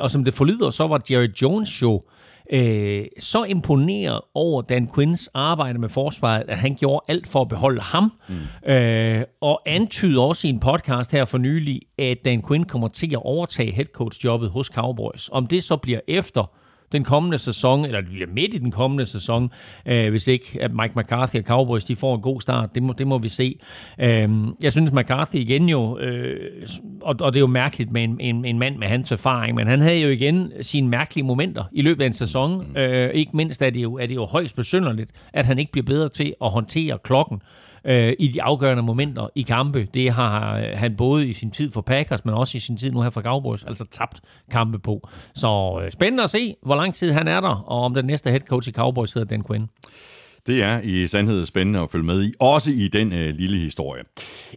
Og som det forlyder, så var Jerry Jones jo øh, så imponeret over Dan Quinns arbejde med forsvaret, at han gjorde alt for at beholde ham. Mm. Øh, og antyder også i en podcast her for nylig, at Dan Quinn kommer til at overtage headcoach-jobbet hos Cowboys. Om det så bliver efter den kommende sæson, eller det bliver midt i den kommende sæson, øh, hvis ikke at Mike McCarthy og Cowboys de får en god start. Det må, det må vi se. Øh, jeg synes, McCarthy igen jo, øh, og, og det er jo mærkeligt med en, en, en mand med hans erfaring, men han havde jo igen sine mærkelige momenter i løbet af en sæson. Øh, ikke mindst er det, jo, er det jo højst besynderligt, at han ikke bliver bedre til at håndtere klokken øh, i de afgørende momenter i kampe. Det har øh, han både i sin tid for Packers, men også i sin tid nu her for Cowboys, altså tabt kampe på. Så øh, spændende at se, hvor lang tid han er der, og om den næste head coach i Cowboys hedder Dan Quinn. Det er i sandhed spændende at følge med i, også i den øh, lille historie.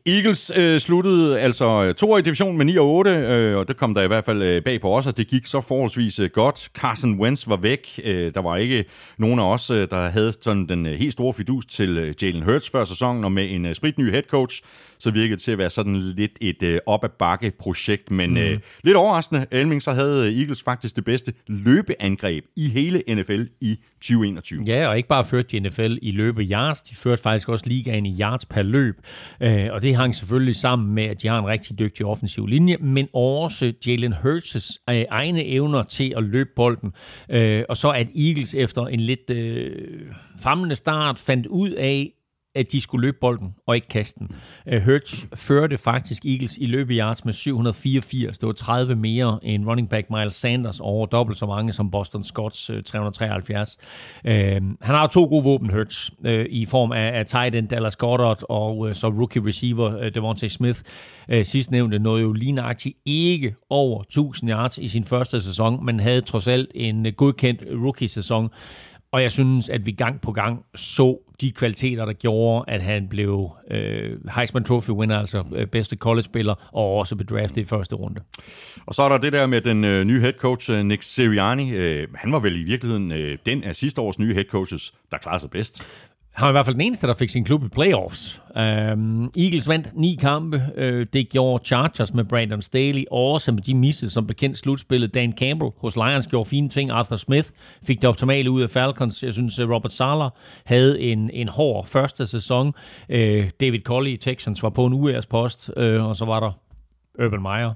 Eagles øh, sluttede altså to i division med 9 og 8, øh, og det kom der i hvert fald øh, bag på os, og det gik så forholdsvis øh, godt. Carson Wentz var væk. Øh, der var ikke nogen af os, øh, der havde sådan den øh, helt store fidus til øh, Jalen Hurts før sæsonen, og med en øh, spritny head coach, så virkede det til at være sådan lidt et øh, op ad bakke projekt, men mm. øh, lidt overraskende, Elming, så havde Eagles faktisk det bedste løbeangreb i hele NFL i 2021. Ja, og ikke bare ført de NFL i løbe yards, de førte faktisk også ligaen i yards per løb, øh, og det hang selvfølgelig sammen med, at de har en rigtig dygtig offensiv linje, men også Jalen Hurts' øh, egne evner til at løbe bolden, øh, og så at Eagles efter en lidt øh, famlende start fandt ud af, at de skulle løbe bolden og ikke kaste den. Øh, uh, Hurts førte faktisk Eagles i løbeyards med 784. Det var 30 mere end running back Miles Sanders over dobbelt så mange som Boston Scotts uh, 373. Uh, han har to gode våben, Hurts, uh, øh, i form af, af tight end Dallas Goddard og uh, så rookie receiver uh, Devontae Smith. Uh, sidst nævnte nåede jo lige nøjagtigt ikke over 1000 yards i sin første sæson, men havde trods alt en uh, godkendt rookie-sæson. Og jeg synes, at vi gang på gang så de kvaliteter, der gjorde, at han blev øh, Heisman Trophy winner, altså øh, bedste college-spiller, og også blev draftet i første runde. Og så er der det der med den øh, nye head coach, øh, Nick Sirianni. Øh, han var vel i virkeligheden øh, den af sidste års nye head coaches, der klarede sig bedst. Han var i hvert fald den eneste, der fik sin klub i playoffs. Um, Eagles vandt ni kampe. Uh, det gjorde Chargers med Brandon Staley, også med de missede som bekendt slutspillet. Dan Campbell hos Lions gjorde fine ting. Arthur Smith fik det optimale ud af Falcons. Jeg synes, øh, Robert Sala havde en, en hård første sæson. Uh, David Colley i Texans var på en UR's post, uh, og så var der Urban Meyer,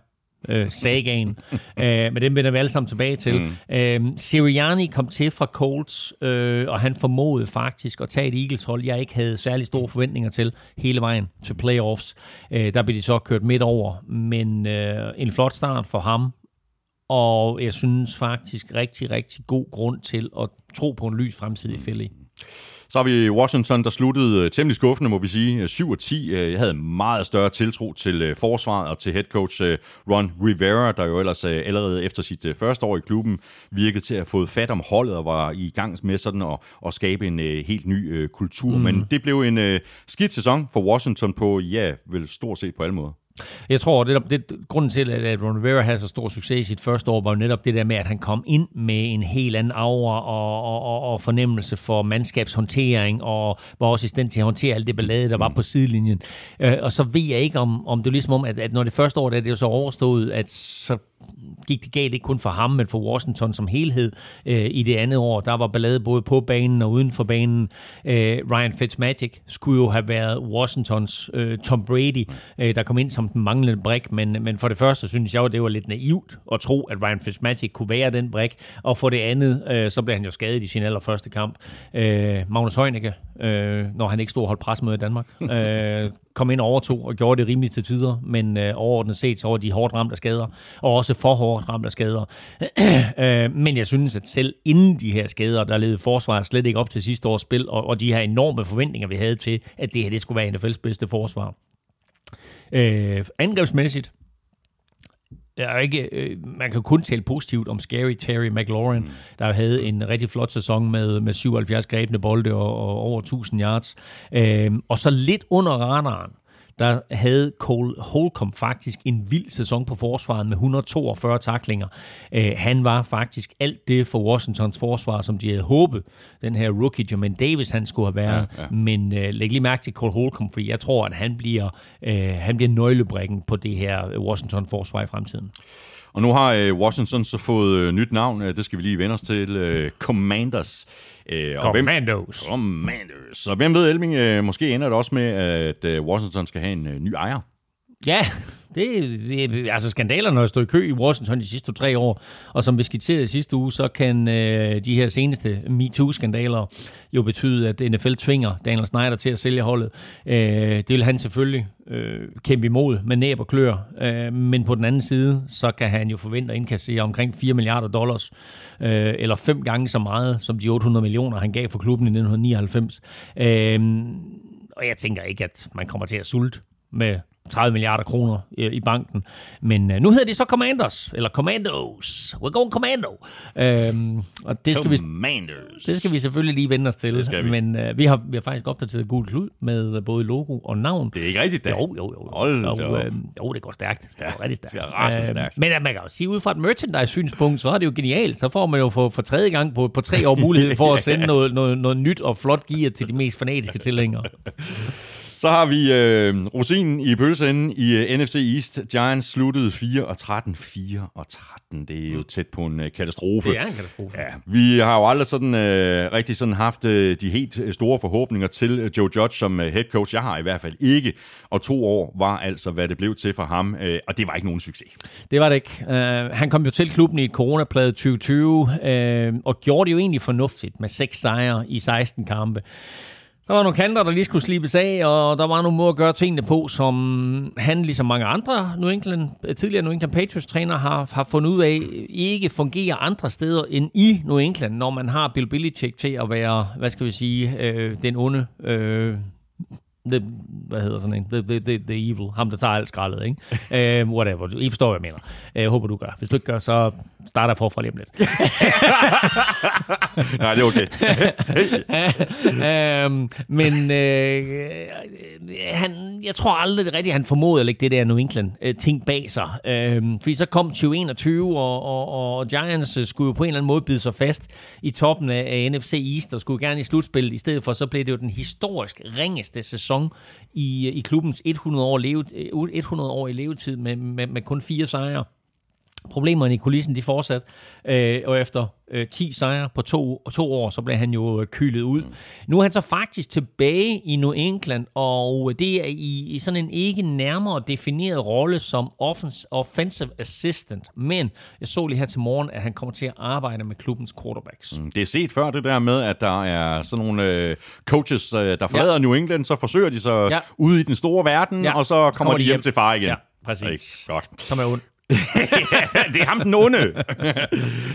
øh, sagaen. øh, men den vender vi alle sammen tilbage til. Mm. Øh, Sirianni kom til fra Colts, øh, og han formåede faktisk at tage et Eagles-hold, jeg ikke havde særlig store forventninger til hele vejen til playoffs. Øh, der blev de så kørt midt over, men øh, en flot start for ham. Og jeg synes faktisk rigtig, rigtig god grund til at tro på en lys fremtid i Philly. Så har vi Washington, der sluttede temmelig skuffende, må vi sige. 7 og 10. Jeg havde meget større tiltro til forsvaret og til head coach Ron Rivera, der jo ellers allerede efter sit første år i klubben virkede til at have fået fat om holdet og var i gang med sådan at, at skabe en helt ny kultur. Mm. Men det blev en skidt sæson for Washington på, ja, vel stort set på alle måder. Jeg tror, det, det grunden til, at Ron Rivera havde så stor succes i sit første år, var jo netop det der med, at han kom ind med en helt anden aura og, og, og, og fornemmelse for mandskabshåndtering, og var også i stand til at håndtere alt det ballade, der var på sidelinjen. Øh, og så ved jeg ikke, om, om det er ligesom om, at, at når det første år, der, det er så overstået, at så gik det galt ikke kun for ham, men for Washington som helhed øh, i det andet år. Der var ballade både på banen og uden for banen. Øh, Ryan Fitzmagic skulle jo have været Washingtons øh, Tom Brady, øh, der kom ind som den manglende brik, men, men for det første synes jeg jo, det var lidt naivt at tro, at Ryan Fitzmagic kunne være den brik, og for det andet, øh, så blev han jo skadet i sin allerførste kamp. Øh, Magnus Heunicke, øh, når han ikke stod og holdt presmøde i Danmark, øh, kom ind og overtog og gjorde det rimeligt til tider, men øh, overordnet set så var de hårdt ramt af skader, og også for hårdt ramt af skader. øh, men jeg synes, at selv inden de her skader, der levede forsvaret slet ikke op til sidste års spil, og, og de her enorme forventninger, vi havde til, at det her det skulle være NFL's bedste forsvar. Øh, angrebsmæssigt, er ikke, øh, man kan kun tale positivt om Scary Terry McLaurin, mm. der havde en rigtig flot sæson med, med 77 grebne bolde og, og over 1000 yards. Øh, og så lidt under radaren, der havde Cole Holcomb faktisk en vild sæson på forsvaret med 142 taklinger. Uh, han var faktisk alt det for Washingtons forsvar, som de havde håbet, den her rookie Jermaine Davis, han skulle have været. Ja, ja. Men uh, læg lige mærke til Cole Holcomb, for jeg tror, at han bliver, uh, han bliver nøglebrikken på det her Washington-forsvar i fremtiden. Og nu har øh, Washington så fået øh, nyt navn. Øh, det skal vi lige vende os til. Øh, Commanders. Øh, og Commandos. Hvem, Commandos. Så hvem ved, Elming, øh, måske ender det også med, at øh, Washington skal have en øh, ny ejer. Ja, Det, det, altså skandalerne har stået i kø i Washington de sidste tre år, og som vi skitserede sidste uge, så kan øh, de her seneste MeToo-skandaler jo betyde, at NFL tvinger Daniel Snyder til at sælge holdet. Øh, det vil han selvfølgelig øh, kæmpe imod med næb og klør, øh, men på den anden side, så kan han jo forvente at indkassere omkring 4 milliarder dollars, øh, eller fem gange så meget som de 800 millioner, han gav for klubben i 1999. Øh, og jeg tænker ikke, at man kommer til at sulte med 30 milliarder kroner i banken. Men øh, nu hedder de så Commanders, eller Commandos. We're going Commando. Øhm, og det skal, vi, Commanders. det skal vi selvfølgelig lige vende os til. Vi. Men øh, vi, har, vi har faktisk opdateret gul klud med både logo og navn. Det er ikke rigtigt, da. Jo, jo, jo. Hold op. øh, jo, det går stærkt. Det går rigtig stærkt. det rasende Øh, stærkt. Men at man kan jo sige, ud fra et merchandise-synspunkt, så er det jo genialt. Så får man jo for, for tredje gang på, på tre år mulighed for at sende noget, noget, noget nyt og flot gear til de mest fanatiske tilhængere. Så har vi øh, rosinen i pølseenden i øh, NFC East. Giants sluttede 4 og 13. 4 og 13. Det er jo tæt på en øh, katastrofe. Det er en katastrofe. Ja, vi har jo aldrig sådan øh, rigtig sådan haft øh, de helt øh, store forhåbninger til øh, Joe Judge som øh, head coach. Jeg har i hvert fald ikke. Og to år var altså, hvad det blev til for ham. Øh, og det var ikke nogen succes. Det var det ikke. Uh, han kom jo til klubben i coronaplade 2020, uh, og gjorde det jo egentlig fornuftigt med seks sejre i 16 kampe. Der var nogle kanter, der lige skulle slibes af, og der var nogle måder at gøre tingene på, som han, ligesom mange andre New England, tidligere New England Patriots-træner, har, har fundet ud af, ikke fungerer andre steder end i New England, når man har Bill Belichick til at være, hvad skal vi sige, øh, den onde... Øh, the, hvad hedder sådan en? The, the, the, the evil. Ham, der tager alt skraldet, ikke? uh, whatever. I forstår, hvad jeg mener. Uh, jeg håber, du gør. Hvis du ikke gør, så starter forfra lige om lidt. Nej, det er okay. um, men øh, han, jeg tror aldrig det rigtigt, han formåede at lægge det der New England-ting bag sig. Um, fordi så kom 2021, og, og, og Giants øh, skulle jo på en eller anden måde bide sig fast i toppen af, af NFC East, og skulle gerne i slutspillet. I stedet for, så blev det jo den historisk ringeste sæson i, i klubbens 100 år, levet, 100 år i levetid med, med, med kun fire sejre. Problemerne i kulissen, de fortsat, øh, og efter øh, 10 sejre på to, to år, så blev han jo øh, kylet ud. Mm. Nu er han så faktisk tilbage i New England, og det er i, i sådan en ikke nærmere defineret rolle som offens, offensive assistant. Men jeg så lige her til morgen, at han kommer til at arbejde med klubbens quarterbacks. Mm. Det er set før det der med, at der er sådan nogle øh, coaches, øh, der forlader ja. New England, så forsøger de så Ja. ja. ud i den store verden, Ja. og så kommer, kommer de hjem, til far igen. Ja, præcis. Ikke? Godt. Som er ond. Det er ham den onde.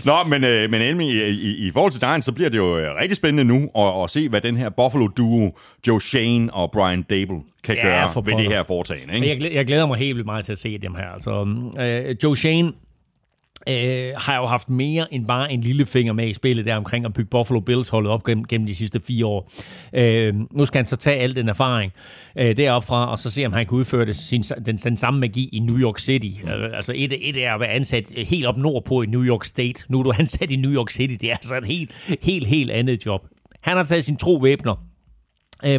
Nå, men, øh, men Elming, i, i, i forhold til Giants, så bliver det jo øh, rigtig spændende nu at, at se, hvad den her Buffalo-duo, Joe Shane og Brian Dable, kan Ja, gøre for ved det her foretagende. Ikke? Jeg, jeg glæder mig helt vildt meget til at se dem her. Altså, øh, Joe Shane øh, har jo haft mere end bare en lille finger med i spillet der omkring at bygge Buffalo Bills holdet op gennem, gennem de sidste fire år. Øh, nu skal han så tage al den erfaring øh, deroppe fra, og så se, om han kan udføre det, sin, den, den samme magi i New York City. Øh, altså et, et er at være ansat helt op nordpå i New York State. Nu er du ansat i New York City. Det er altså et helt, helt, helt andet job. Han har taget sin tro væbner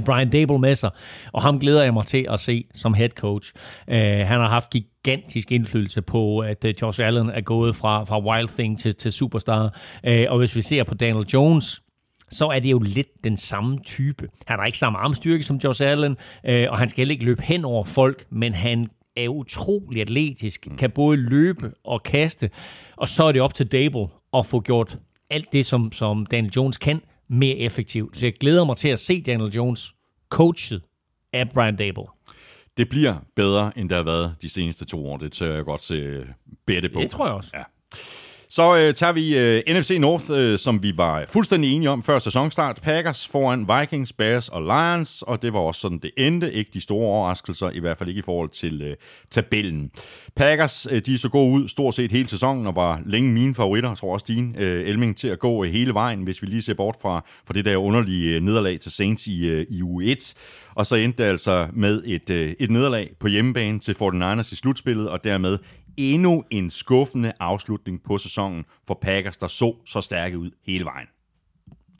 Brian Dable med sig, og ham glæder jeg mig til at se som head coach. Øh, han har haft gigantisk indflydelse på, at øh, Josh Allen er gået fra, fra Wild Thing til, til Superstar. Øh, og hvis vi ser på Daniel Jones, så er det jo lidt den samme type. Han har ikke samme armstyrke som Josh Allen, øh, og han skal heller ikke løbe hen over folk, men han er utrolig atletisk, kan både løbe og kaste, og så er det op til Dable at få gjort alt det, som, som Daniel Jones kan, mere effektivt. Så jeg glæder mig til at se Daniel Jones coachet af Brian Dable. Det bliver bedre, end det har været de seneste to år. Det tør jeg godt se bedre på. Det tror jeg også. Ja. Så øh, tager vi øh, NFC North, øh, som vi var fuldstændig enige om før sæsonstart. Packers foran Vikings, Bears og Lions, og det var også sådan, det endte. Ikke de store overraskelser, i hvert fald ikke i forhold til øh, tabellen. Packers, øh, de så gode ud stort set hele sæsonen, og var længe mine favoritter. Jeg tror også din, øh, Elming, til at gå øh, hele vejen, hvis vi lige ser bort fra, fra det der underlige øh, nederlag til Saints i, øh, i uge 1. Og så endte det altså med et, øh, et nederlag på hjemmebane til 49ers i slutspillet, og dermed endnu en skuffende afslutning på sæsonen for Packers, der så så stærke ud hele vejen.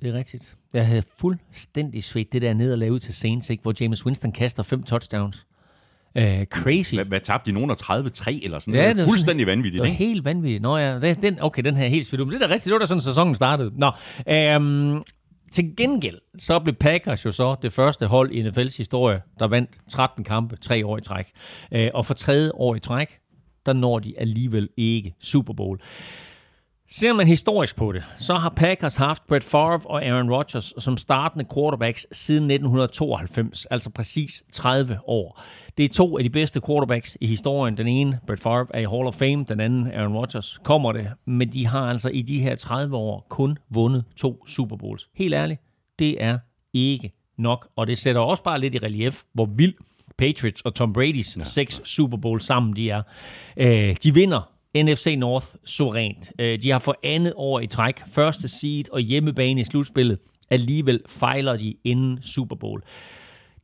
Det er rigtigt. Jeg havde fuldstændig svedt det der nederlag ud til Saints, ikke? hvor James Winston kaster fem touchdowns. Uh, crazy. Hvad, hvad tabte de? Nogen af 30-3 eller sådan Ja, noget? det var Fuldstændig Det vanvittigt, var ikke? helt vanvittigt. Nå ja, det- den, okay, den her er helt spidt ud. Men det er da rigtigt, det var da sådan, sæsonen startede. Nå, øhm, Til gengæld, så blev Packers jo så det første hold i NFL's historie, der vandt 13 kampe tre år i træk. Øh, og for tredje år i træk, der når de alligevel ikke Super Bowl. Ser man historisk på det, så har Packers haft Brett Favre og Aaron Rodgers som startende quarterbacks siden 1992, altså præcis 30 år. Det er to af de bedste quarterbacks i historien. Den ene, Brett Favre, er i Hall of Fame. Den anden, Aaron Rodgers, kommer det. Men de har altså i de her 30 år kun vundet to Super Bowls. Helt ærligt, det er ikke nok. Og det sætter også bare lidt i relief, hvor vild Patriots og Tom Brady's ja. seks Super Bowls sammen de er. Øh, de vinder NFC North suverænt. Øh, de har for andet år i træk første seed og hjemmebane i slutspillet. Alligevel fejler de inden Super Bowl.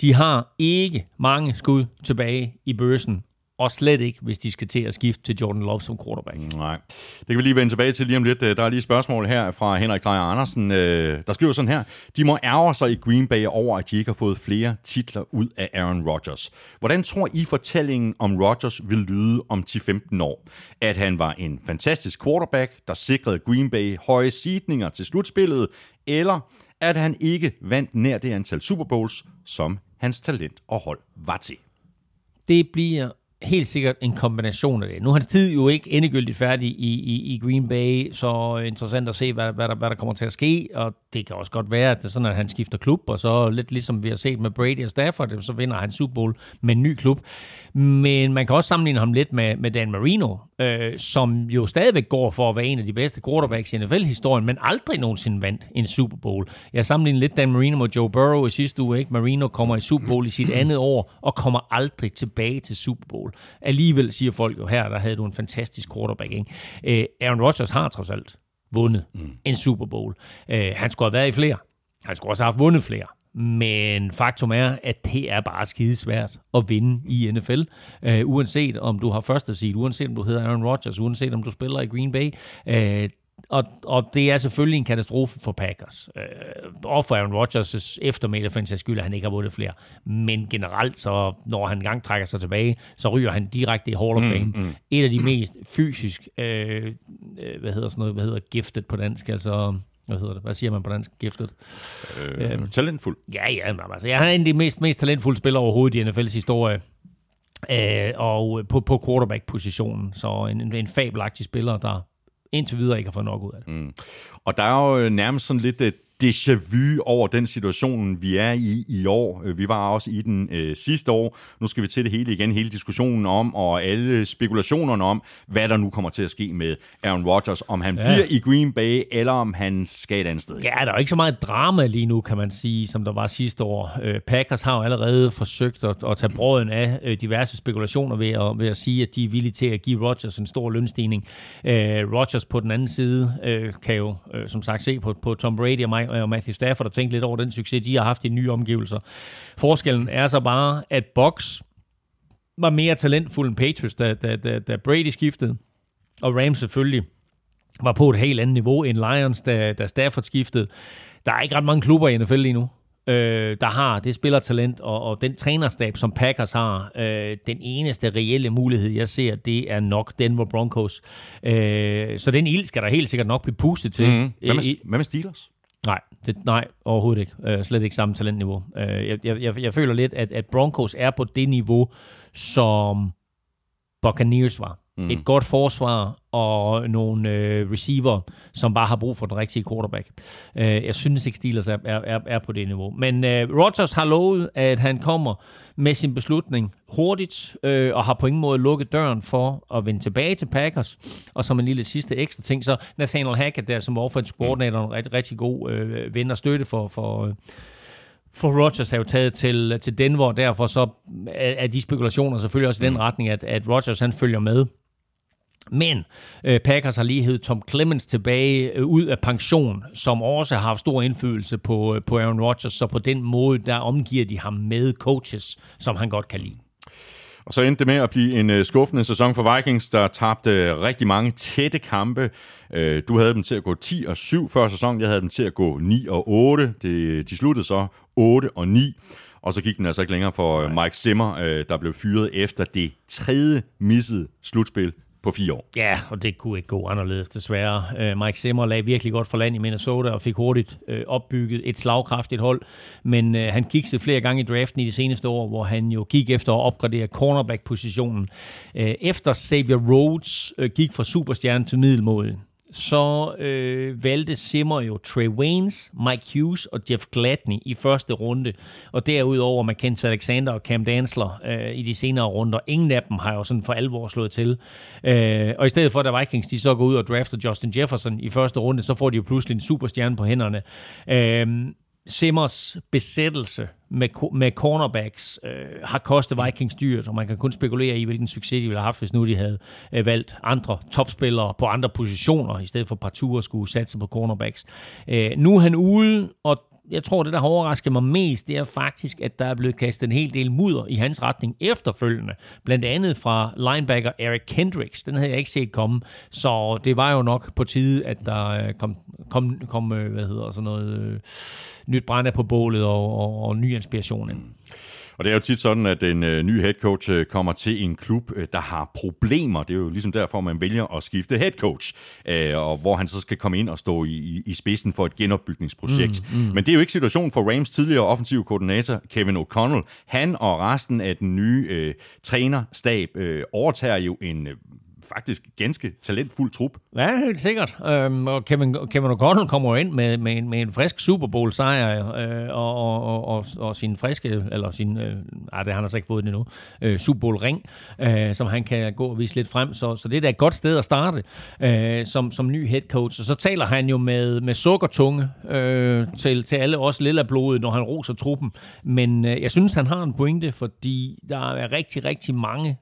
De har ikke mange skud tilbage i børsen, og slet ikke, hvis de skal til at skifte til Jordan Love som quarterback. Nej, det kan vi lige vende tilbage til lige om lidt. Der er lige et spørgsmål her fra Henrik Drejer Andersen, øh, der skriver sådan her. De må ærge sig i Green Bay over, at de ikke har fået flere titler ud af Aaron Rodgers. Hvordan tror I fortællingen om Rodgers vil lyde om 10-15 år? At han var en fantastisk quarterback, der sikrede Green Bay høje sidninger til slutspillet, eller at han ikke vandt nær det antal Super Bowls, som hans talent og hold var til? Det bliver helt sikkert en kombination af det. Nu er hans tid jo ikke endegyldigt færdig i, i, i Green Bay, så interessant at se, hvad, hvad, der, hvad der kommer til at ske, og det kan også godt være, at det er sådan, at han skifter klub, og så lidt ligesom vi har set med Brady og Stafford, så vinder han Super Bowl med en ny klub. Men man kan også sammenligne ham lidt med, med Dan Marino, øh, som jo stadigvæk går for at være en af de bedste quarterbacks i NFL-historien, men aldrig nogensinde vandt en Super Bowl. Jeg sammenligner lidt Dan Marino med Joe Burrow i sidste uge. Ikke? Marino kommer i Super Bowl i sit andet år, og kommer aldrig tilbage til Super Bowl. Alligevel siger folk jo her, der havde du en fantastisk quarterback. Ikke? Øh, Aaron Rodgers har trods alt vundet mm. en Super Bowl. Øh, han skulle have været i flere. Han skulle også have haft vundet flere. Men faktum er, at det er bare skidesvært at vinde i NFL. Øh, uanset om du har første seed, uanset om du hedder Aaron Rodgers, uanset om du spiller i Green Bay. Uh, og, og det er selvfølgelig en katastrofe for Packers. Uh, og for Aaron Rodgers' eftermæle for en sags skyld, at han ikke har vundet flere. Men generelt, så når han engang trækker sig tilbage, så ryger han direkte i Hall of mm, Fame. Mm, mm. Et af de mest fysisk, uh, hvad hedder sådan noget, hvad hedder gifted på dansk, altså hvad hedder det? Hvad siger man på dansk? Giftet? Øh, øhm, talentfuld. Ja, ja. Men altså, jeg er en af de mest, mest talentfulde spillere overhovedet i NFL's historie. Øh, og på, på quarterback-positionen. Så en, en fabelagtig spiller, der indtil videre ikke har fået nok ud af det. Mm. Og der er jo øh, nærmest sådan lidt øh, déjà vu over den situation, vi er i i år. Vi var også i den øh, sidste år. Nu skal vi til det hele igen, hele diskussionen om, og alle spekulationerne om, hvad der nu kommer til at ske med Aaron Rodgers. Om han ja. bliver i Green Bay, eller om han skal et andet sted. Ja, der er ikke så meget drama lige nu, kan man sige, som der var sidste år. Øh, Packers har jo allerede forsøgt at, at tage brøden af øh, diverse spekulationer ved at, ved at sige, at de er villige til at give Rodgers en stor lønstigning. Øh, Rodgers på den anden side øh, kan jo, øh, som sagt, se på, på Tom Brady og mig og Matthew Stafford og tænke lidt over den succes, de har haft i nye omgivelser. Forskellen er så bare, at Box var mere talentfuld end Patriots, da, da, da, da Brady skiftede, og Rams selvfølgelig var på et helt andet niveau end Lions, da, da Stafford skiftede. Der er ikke ret mange klubber i NFL lige nu, øh, der har det spillertalent, og, og den trænerstab, som Packers har, øh, den eneste reelle mulighed, jeg ser, det er nok Denver Broncos. Øh, så den ild skal der helt sikkert nok blive pustet til. Mm. Hvad, med, hvad med Steelers? Nej, det, nej, overhovedet ikke. Uh, slet ikke samme talentniveau. Uh, jeg, jeg, jeg føler lidt, at, at Broncos er på det niveau, som Buccaneers var. Mm. Et godt forsvar og nogle øh, receiver, som bare har brug for den rigtige quarterback. Uh, jeg synes ikke, Steelers er, er, er på det niveau. Men uh, Rodgers har lovet, at han kommer med sin beslutning hurtigt, øh, og har på ingen måde lukket døren for at vende tilbage til Packers. Og som en lille sidste ekstra ting, så Nathaniel Hackett der som offensive coordinator, en rigtig, rigtig god øh, ven og støtte for, for, øh, for Rodgers er jo taget til, til Denver, derfor så er, er de spekulationer selvfølgelig også i den mm. retning, at, at Rodgers han følger med. Men øh, Packers har lige hævet Tom Clemens tilbage øh, ud af pension, som også har haft stor indflydelse på, øh, på Aaron Rodgers, så på den måde, der omgiver de ham med coaches, som han godt kan lide. Og så endte det med at blive en uh, skuffende sæson for Vikings, der tabte rigtig mange tætte kampe. Uh, du havde dem til at gå 10 og 7 før sæsonen, jeg havde dem til at gå 9 og 8. Det, de sluttede så 8 og 9. Og så gik den altså ikke længere for Mike Zimmer, der blev fyret efter det tredje missede slutspil på fire år. Ja, og det kunne ikke gå anderledes desværre. Øh, Mike Zimmer lagde virkelig godt for land i Minnesota og fik hurtigt øh, opbygget et slagkraftigt hold. Men øh, han kiggede flere gange i draften i de seneste år, hvor han jo gik efter at opgradere cornerback-positionen. Efter Xavier Rhodes gik fra superstjerne til middelmåden, så øh, valgte Simmer jo Trey Waynes, Mike Hughes og Jeff Gladney i første runde. Og derudover McKenzie Alexander og Cam Dansler øh, i de senere runder. Ingen af dem har jo sådan for alvor slået til. Øh, og i stedet for, at Vikings de så går ud og drafter Justin Jefferson i første runde, så får de jo pludselig en superstjerne på hænderne. Øh, Simmers besættelse med, med cornerbacks øh, har kostet Vikings dyrt, og man kan kun spekulere i, hvilken succes de ville have haft, hvis nu de havde øh, valgt andre topspillere på andre positioner, i stedet for partout at skulle satse på cornerbacks. Øh, nu er han ude, og jeg tror, det, der har overrasket mig mest, det er faktisk, at der er blevet kastet en hel del mudder i hans retning efterfølgende. Blandt andet fra linebacker Eric Kendricks. Den havde jeg ikke set komme. Så det var jo nok på tide, at der øh, kom, kom, kom øh, hvad hedder sådan noget, øh, nyt brænde på bålet og, og, og ny inspiration ind. Og det er jo tit sådan, at en øh, ny head coach øh, kommer til en klub, øh, der har problemer. Det er jo ligesom derfor, man vælger at skifte head coach, øh, og hvor han så skal komme ind og stå i, i spidsen for et genopbygningsprojekt. Mm, mm. Men det er jo ikke situationen for Rams tidligere offensiv koordinator Kevin O'Connell. Han og resten af den nye øh, trænerstab øh, overtager jo en øh, faktisk ganske talentfuld trup. Ja, helt sikkert. Øhm, og Kevin, Kevin O'Connell kommer ind med, med, med en frisk Super Bowl sejr øh, og, og, og, og sin friske, eller sin, øh, nej, det har han altså ikke fået endnu, øh, Super Bowl ring, øh, som han kan gå og vise lidt frem. Så, så det er da et godt sted at starte øh, som, som ny head coach. Og så taler han jo med, med sukkertunge øh, til, til alle os lille blodet, når han roser truppen. Men øh, jeg synes, han har en pointe, fordi der er rigtig, rigtig mange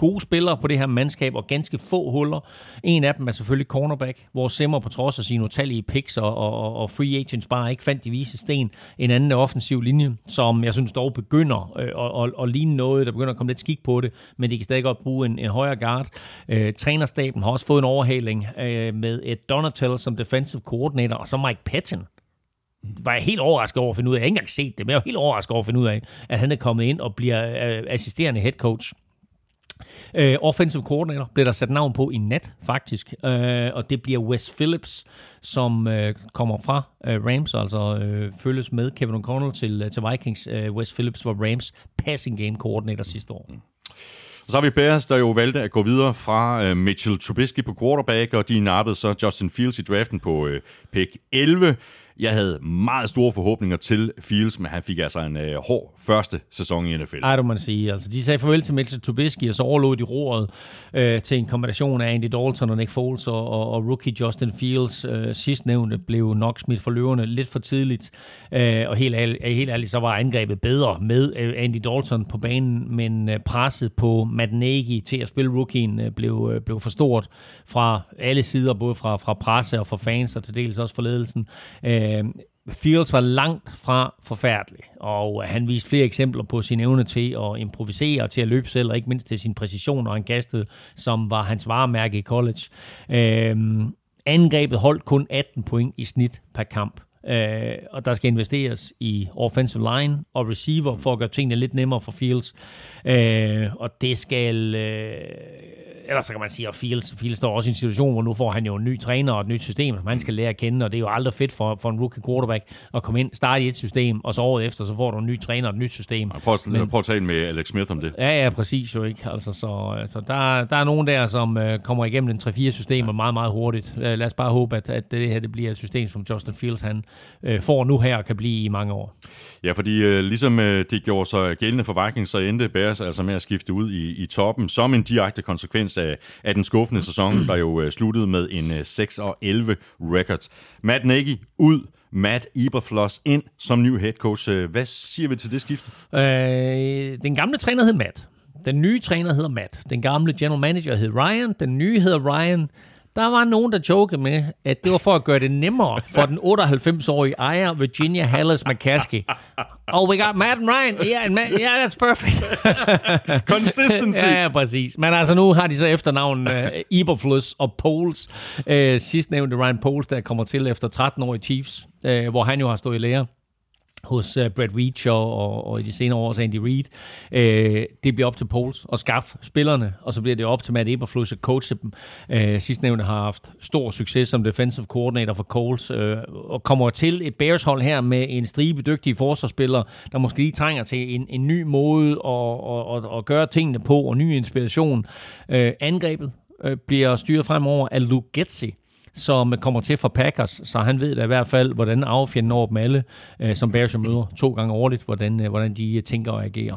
gode spillere på det her mandskab, og ganske få huller. En af dem er selvfølgelig cornerback, hvor Simmer på trods af sine utallige picks og, og, og free agents bare ikke fandt de vise sten. En anden offensiv linje, som jeg synes dog begynder øh, at, at, at ligne noget, der begynder at komme lidt skik på det, men de kan stadig godt bruge en, en højere guard. Øh, trænerstaben har også fået en overhaling øh, med et Donatel som defensive coordinator, og så Mike Patton, var jeg helt overrasket over at finde ud af, jeg har ikke engang set det, men jeg var helt overrasket over at finde ud af, at han er kommet ind og bliver øh, assisterende head coach Uh, offensive coordinator bliver der sat navn på i nat, faktisk. Uh, og det bliver Wes Phillips, som uh, kommer fra uh, Rams, altså uh, følges med Kevin O'Connell til, uh, til Vikings. Uh, Wes Phillips var Rams passing game coordinator sidste år. Mm. Så har vi Bears, der jo valgte at gå videre fra uh, Mitchell Trubisky på quarterback, og de nappede så Justin Fields i draften på uh, pick 11. Jeg havde meget store forhåbninger til Fields, men han fik altså en øh, hård første sæson i NFL. Ej, du må sige. Altså, de sagde farvel til Mitchell Trubisky, og så overlod de roret øh, til en kombination af Andy Dalton og Nick Foles og, og, og rookie Justin Fields. Øh, sidstnævnte blev nok smidt for løverne lidt for tidligt, øh, og helt, ærligt, øh, helt ærligt, så var angrebet bedre med øh, Andy Dalton på banen, men øh, presset på Matt Nagy til at spille rookien øh, blev, øh, blev for stort fra alle sider, både fra, fra presse og fra fans, og til dels også fra ledelsen. Øh, Øh, Fields var langt fra forfærdelig, og han viste flere eksempler på sin evne til at improvisere og til at løbe selv, og ikke mindst til sin præcision, og han kastede, som var hans varemærke i college. Øh, angrebet holdt kun 18 point i snit per kamp. Øh, og der skal investeres i offensive line og receiver for at gøre tingene lidt nemmere for Fields. Øh, og det skal... Øh, ellers så kan man sige, at Fields, Fields står også i en situation, hvor nu får han jo en ny træner og et nyt system, som han skal lære at kende, og det er jo aldrig fedt for, for en rookie quarterback at komme ind, starte i et system, og så året efter, så får du en ny træner og et nyt system. Prøv, Men, prøv at tale med Alex Smith om det. Ja, ja, præcis jo ikke. Altså, så, altså, der, der er nogen der, som uh, kommer igennem en 3-4 systemer meget, meget hurtigt. Uh, lad os bare håbe, at, at det her det bliver et system, som Justin Fields han uh, får nu her og kan blive i mange år. Ja, fordi uh, ligesom uh, det gjorde sig gældende for Vikings, så endte Bears altså med at skifte ud i, i toppen, som en direkte konsekvens af, af den skuffende sæson, der jo øh, sluttede med en øh, 6 og 11 record. Matt Nagy ud, Matt Eberfloss ind som ny head coach. Øh, hvad siger vi til det skifte? Øh, den gamle træner hed Matt. Den nye træner hedder Matt. Den gamle general manager hed Ryan. Den nye hedder Ryan. Der var nogen, der jokede med, at det var for at gøre det nemmere for den 98-årige ejer Virginia Hallis McCaskey. Oh, we got Matt and Ryan. Yeah, Matt, yeah that's perfect. Consistency. ja, ja, præcis. Men altså, nu har de så efternavn uh, Eberflus og Poles. Uh, sidst nævnte Ryan Poles, der kommer til efter 13 år i Chiefs, uh, hvor han jo har stået i lære hos øh, uh, Brad Veach og, og, og i de senere år også Andy Reid. Uh, det bliver op til Poles at skaffe spillerne, og så bliver det op til Matt Eberflus at coache dem. Uh, sidstnævnte har haft stor succes som defensive coordinator for Coles, uh, og kommer til et Bears-hold her med en stribe dygtige forsvarsspillere, der måske lige trænger til en, en ny måde at, at, at, at gøre tingene på, og ny inspiration. Uh, angrebet uh, bliver styret fremover af Luke Getzi, som kommer til fra Packers, så han ved da i hvert fald, hvordan affjenden over dem alle, øh, som Bears møder to gange årligt, hvordan, øh, hvordan de øh, tænker og agerer.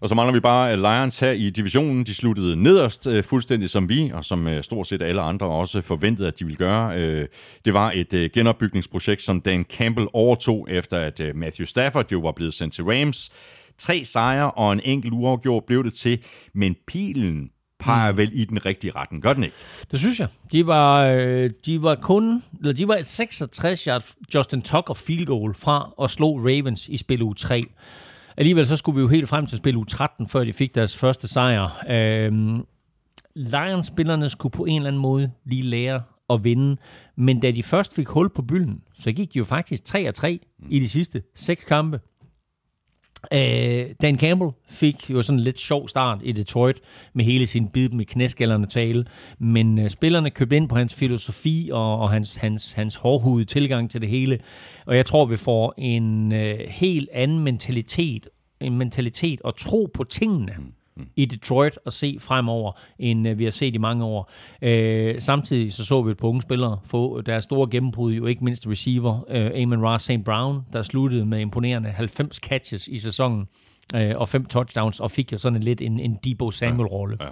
Og så mangler vi bare øh, Lions her i divisionen. De sluttede nederst øh, fuldstændig som vi, og som stort set alle andre også forventede, at de ville gøre. Det var et genopbygningsprojekt, som Dan Campbell overtog, efter at Matthew Stafford jo var blevet sendt til Rams. Tre sejre og en enkelt uafgjort blev det til, men pilen peger mm. vel i den rigtige retning, gør den ikke? Det synes jeg. De var, øh, de var kun, eller de var et 66 yard Justin Tucker field goal fra at slå Ravens i spil u 3. Alligevel så skulle vi jo helt frem til spil u 13, før de fik deres første sejr. Øhm, Lions-spillerne skulle på en eller anden måde lige lære at vinde, men da de først fik hul på bylden, så gik de jo faktisk 3-3 i de sidste seks kampe. Uh, Dan Campbell fik jo sådan en lidt sjov start i Detroit med hele sin bid med knæskallerne tale, men øh, spillerne købte ind på hans filosofi og, og hans, hans, hans hårdhudede tilgang til det hele, og jeg tror, vi får en øh, helt anden mentalitet, en mentalitet og tro på tingene, mm i Detroit at se fremover, end øh, vi har set i mange år. Øh, samtidig så så vi et par unge spillere få deres store gennembrud, jo ikke mindst receiver, øh, Amon Ross St. Brown, der sluttede med imponerende 90 catches i sæsonen øh, og fem touchdowns, og fik jo sådan en lidt en, en Debo Samuel-rolle. Ja, ja.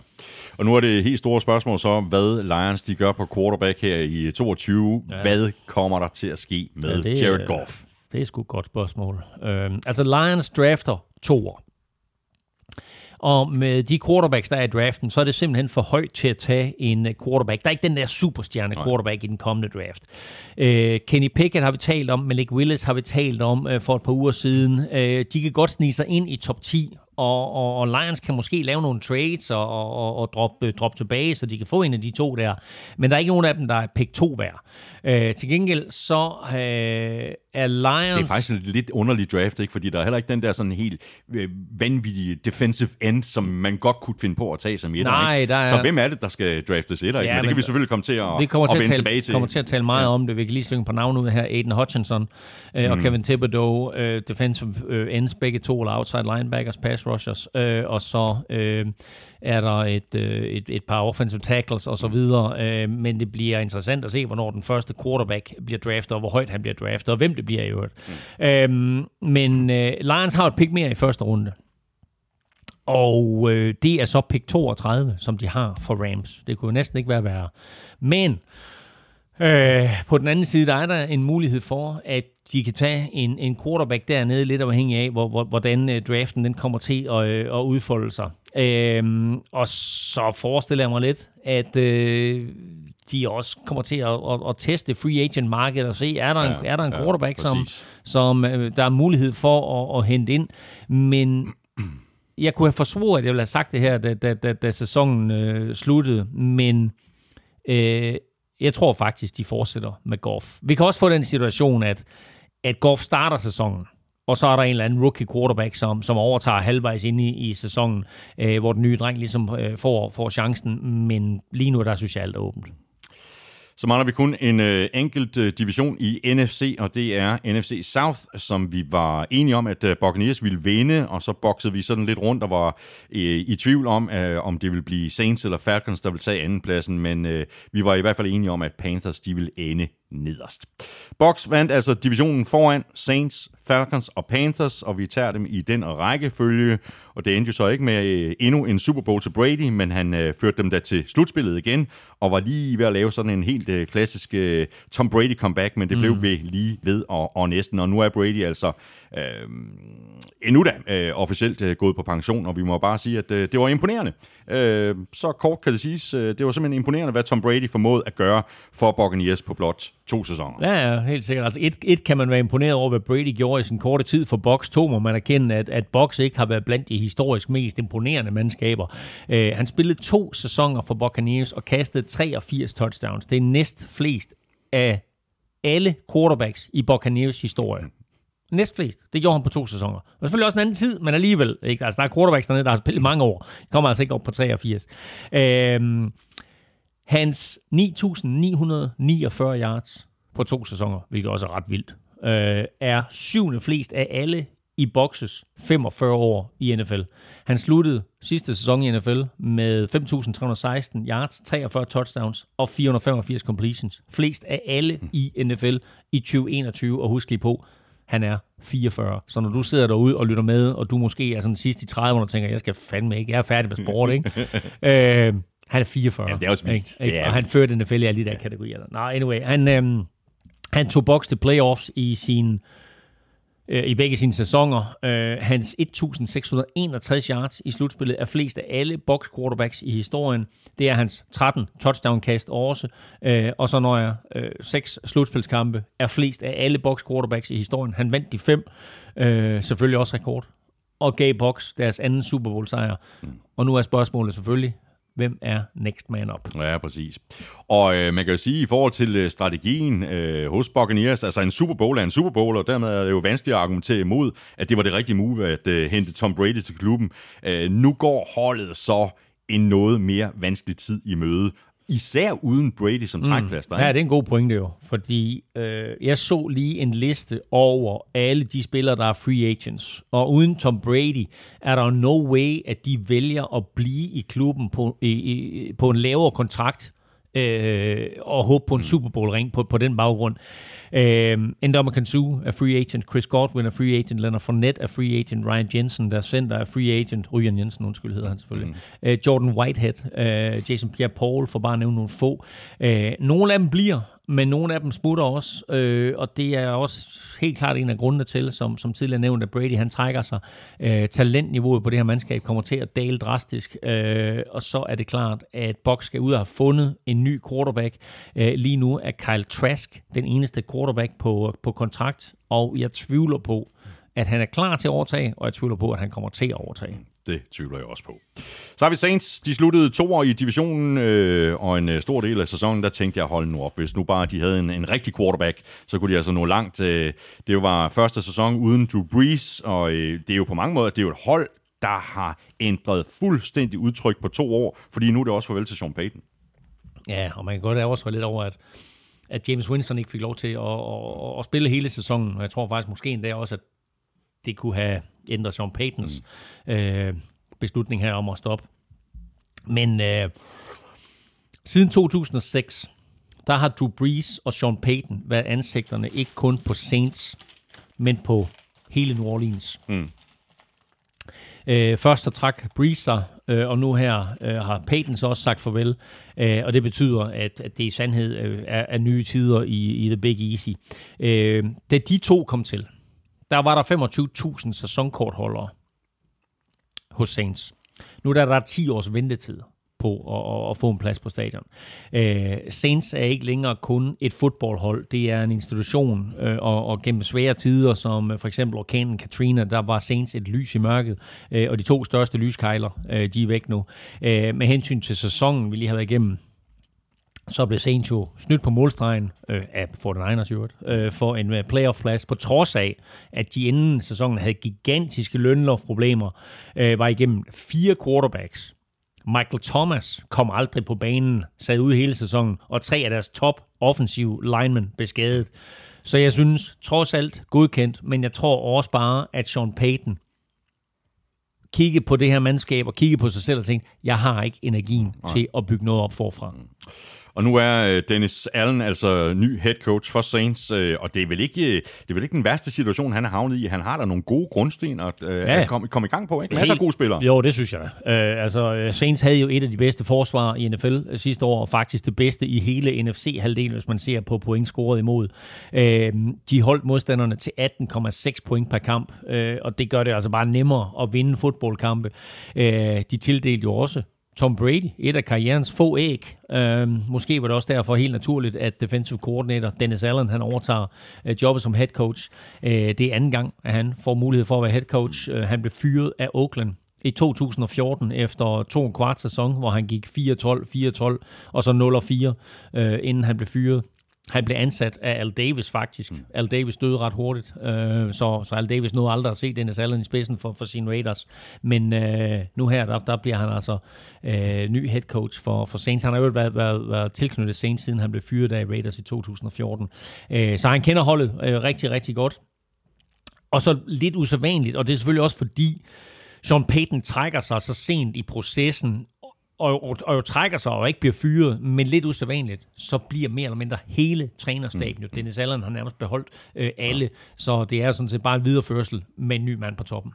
Og nu er det helt store spørgsmål så, hvad Lions de gør på quarterback her i 22. Ja. Hvad kommer der til at ske med ja, det, Jared Goff? Det er sgu et godt spørgsmål. Øh, altså Lions drafter to år. Og med de quarterbacks, der er i draften, så er det simpelthen for højt til at tage en øh, quarterback. Der er ikke den der superstjerne quarterback Nej. i den kommende draft. Uh, Kenny Pickett har vi talt om, Malik Willis har vi talt om uh, for et par uger siden. Uh, de kan godt snige sig ind i top 10, og, og, og Lions kan måske lave nogle trades og, og, og droppe drop tilbage, så de kan få en af de to der. Men der er ikke nogen af dem, der er pick 2 værd. Uh, til gengæld så er Lions... Det er faktisk en lidt underlig draft, ikke? fordi der er heller ikke den der sådan helt øh, vanvittige defensive end, som man godt kunne finde på at tage som etter. Nej, ikke? Der er... Så hvem er det, der skal draftes etter? Ja, men det kan vi selvfølgelig komme til at, vi kommer til at, vende tilbage til. kommer til at tale meget ja. om det. Vi kan lige slynge på navn ud her. Aiden Hutchinson øh, mm. og Kevin Thibodeau, øh, defensive øh, ends, begge to, eller outside linebackers, pass rushers, øh, og så... Øh, er der et, øh, et, et par offensive tackles og så videre, øh, men det bliver interessant at se, hvornår den første quarterback bliver draftet, og hvor højt han bliver draftet, og hvem det bliver i øvrigt. Mm. Øhm, men øh, Lions har et pick mere i første runde. Og øh, det er så pick 32, som de har for Rams. Det kunne jo næsten ikke være værre. Men øh, på den anden side, der er der en mulighed for, at de kan tage en, en quarterback dernede, lidt afhængig af, hvor, hvor, hvordan øh, draften den kommer til at, øh, at udfolde sig. Øhm, og så forestiller jeg mig lidt, at øh, de også kommer til at, at, at teste free agent market og se, er der en, ja, er der en ja, quarterback, som, som øh, der er mulighed for at, at hente ind. Men jeg kunne have forsvoret, at jeg ville have sagt det her, da, da, da, da sæsonen øh, sluttede, men øh, jeg tror faktisk, de fortsætter med Goff. Vi kan også få den situation, at, at Goff starter sæsonen, og så er der en eller anden rookie quarterback, som, som overtager halvvejs ind i, i sæsonen, øh, hvor den nye dreng ligesom øh, får, får chancen. Men lige nu, der synes jeg, alt er åbent. Så mangler vi kun en øh, enkelt øh, division i NFC, og det er NFC South, som vi var enige om, at øh, Buccaneers ville vinde, og så boksede vi sådan lidt rundt og var øh, i tvivl om, øh, om det ville blive Saints eller Falcons, der ville tage andenpladsen, men øh, vi var i hvert fald enige om, at Panthers de ville ende nederst. Box vandt altså divisionen foran Saints, Falcons og Panthers, og vi tager dem i den rækkefølge, og det endte jo så ikke med øh, endnu en Super Bowl til Brady, men han øh, førte dem da til slutspillet igen, og var lige ved at lave sådan en helt øh, klassisk øh, Tom Brady comeback, men det mm. blev vi lige ved og, og næsten, og nu er Brady altså øh, endnu da øh, officielt øh, gået på pension, og vi må bare sige, at øh, det var imponerende. Øh, så kort kan det siges, øh, det var simpelthen imponerende, hvad Tom Brady formåede at gøre for Buccaneers på blot to sæsoner. Ja, ja, helt sikkert. Altså et, et kan man være imponeret over, hvad Brady gjorde i sin korte tid for Box. To må man erkende, at, at Box ikke har været blandt de historisk mest imponerende mandskaber. Øh, han spillede to sæsoner for Buccaneers og kastede 83 touchdowns. Det er næst flest af alle quarterbacks i Buccaneers historie. Næstflest. Det gjorde han på to sæsoner. Og selvfølgelig også en anden tid, men alligevel. Ikke? Altså, der er quarterbacks dernede, der har spillet mange år. De kommer altså ikke op på 83. Øhm, hans 9.949 yards på to sæsoner, hvilket også er ret vildt, øh, er syvende flest af alle i bokses 45 år i NFL. Han sluttede sidste sæson i NFL med 5.316 yards, 43 touchdowns og 485 completions. Flest af alle i NFL i 2021, og husk lige på, han er 44. Så når du sidder derude og lytter med, og du måske er sådan sidst i 30'erne og tænker, jeg skal fandme ikke, jeg er færdig med sport, ikke? øh, han er 44. Jamen, det er også vildt. Ikke? Og han førte NFL i alle de der kategorier. Nå, anyway, han, øhm, han tog boks til playoffs i sin øh, i begge sine sæsoner. Øh, hans 1.661 yards i slutspillet er flest af alle box quarterbacks i historien. Det er hans 13 touchdown-kast også. Øh, og så når jeg øh, seks slutspilskampe er flest af alle box quarterbacks i historien. Han vandt de fem. Øh, selvfølgelig også rekord. Og gav Box deres anden Super Bowl sejr. Og nu er spørgsmålet selvfølgelig, hvem er next man up? Ja, præcis. Og øh, man kan jo sige, i forhold til øh, strategien øh, hos Buccaneers, altså en Super Bowl er en Super Bowl, og dermed er det jo vanskeligt at argumentere imod, at det var det rigtige move at øh, hente Tom Brady til klubben. Øh, nu går holdet så en noget mere vanskelig tid i møde, især uden Brady som trækplaster. Ja, det er en god pointe jo, fordi øh, jeg så lige en liste over alle de spillere, der er free agents, og uden Tom Brady er der no way, at de vælger at blive i klubben på, i, i, på en lavere kontrakt øh, og håbe på en Super Bowl ring på, på den baggrund. Øh, Ndamukong Suh er free agent, Chris Godwin er free agent, Leonard Fournette er free agent, Ryan Jensen, der center er free agent, Ryan Jensen, undskyld hedder han selvfølgelig, mm. øh, Jordan Whitehead, øh, Jason Pierre-Paul, for bare at nævne nogle få. Øh, nogle af dem bliver, men nogle af dem smutter også, øh, og det er også helt klart en af grundene til, som, som tidligere nævnt, at Brady han trækker sig. Øh, talentniveauet på det her mandskab kommer til at dale drastisk, øh, og så er det klart, at Box skal ud og have fundet en ny quarterback. Øh, lige nu er Kyle Trask den eneste quarterback på, på kontrakt, og jeg tvivler på, at han er klar til at overtage, og jeg tvivler på, at han kommer til at overtage. Det tvivler jeg også på. Så har vi Saints. De sluttede to år i divisionen, øh, og en øh, stor del af sæsonen, der tænkte jeg, hold nu op. Hvis nu bare de havde en, en rigtig quarterback, så kunne de altså nå langt. Øh, det var første sæson uden Drew Brees, og øh, det er jo på mange måder, det er jo et hold, der har ændret fuldstændig udtryk på to år, fordi nu er det også farvel til Sean Payton. Ja, og man kan godt ærge lidt over, at, at James Winston ikke fik lov til at, at, at spille hele sæsonen. Og jeg tror faktisk måske endda også, at det kunne have ændret Sean Paytons mm. øh, beslutning her om at stoppe. Men øh, siden 2006, der har Drew Brees og Sean Payton været ansigterne ikke kun på Saints, men på hele New Orleans. Mm. Øh, først så trak Brees sig, øh, og nu her øh, har Payton så også sagt farvel. Øh, og det betyder, at, at det i sandhed øh, er, er nye tider i, i The Big Easy. Øh, da de to kom til, der var der 25.000 sæsonkortholdere hos Saints. Nu er der, der er 10 års ventetid på at, at, at få en plads på stadion. Øh, Saints er ikke længere kun et fodboldhold, det er en institution, øh, og, og gennem svære tider, som for eksempel orkanen Katrina, der var Saints et lys i mørket, øh, og de to største lyskejler, øh, de er væk nu. Øh, med hensyn til sæsonen, vi lige har været igennem, så blev Saints jo snydt på målstregen øh, af 49ers i øvrigt, øh, for en øh, playoff-plads, på trods af, at de inden sæsonen havde gigantiske lønlovsproblemer, øh, var igennem fire quarterbacks. Michael Thomas kom aldrig på banen, sad ude hele sæsonen, og tre af deres top offensive linemen blev skadet. Så jeg synes trods alt godkendt, men jeg tror også bare, at Sean Payton kigge på det her mandskab og kigge på sig selv og tænke, jeg har ikke energien Nej. til at bygge noget op forfra. Og nu er øh, Dennis Allen altså ny head coach for Saints, øh, og det er, vel ikke, øh, det er vel ikke den værste situation, han har havnet i. Han har der nogle gode grundsten at, øh, Ja. at komme kom i gang på, ikke? Masser af gode spillere. Jo, det synes jeg. Uh, altså, øh, Saints havde jo et af de bedste forsvar i NFL sidste år, og faktisk det bedste i hele NFC-halvdelen, hvis man ser på point scoret imod. Uh, de holdt modstanderne til 18,6 point per kamp, uh, og det gør det altså bare nemmere at vinde fodboldkampe. Uh, de tildelte jo også Tom Brady, et af karrierens få æg. Øh, måske var det også derfor helt naturligt, at defensive coordinator Dennis Allen han overtager øh, jobbet som head coach. Øh, det er anden gang, at han får mulighed for at være head coach. Øh, han blev fyret af Oakland i 2014 efter to og en kvart sæson, hvor han gik 4-12, 4-12 og så 0-4, øh, inden han blev fyret. Han blev ansat af Al Davis faktisk. Mm. Al Davis døde ret hurtigt, øh, så, så Al Davis nåede aldrig at se Dennis Allen i spidsen for, for sine Raiders. Men øh, nu her, der, der bliver han altså øh, ny head coach for, for Saints. Han har jo været, været, været tilknyttet Saints, siden han blev fyret af Raiders i 2014. Øh, så han kender holdet øh, rigtig, rigtig godt. Og så lidt usædvanligt, og det er selvfølgelig også fordi, Sean Payton trækker sig så sent i processen, og, og, og jo trækker sig og ikke bliver fyret, men lidt usædvanligt, så bliver mere eller mindre hele trænerstaben jo. Dennis Allen har nærmest beholdt øh, alle, så det er sådan set bare en videreførsel med en ny mand på toppen.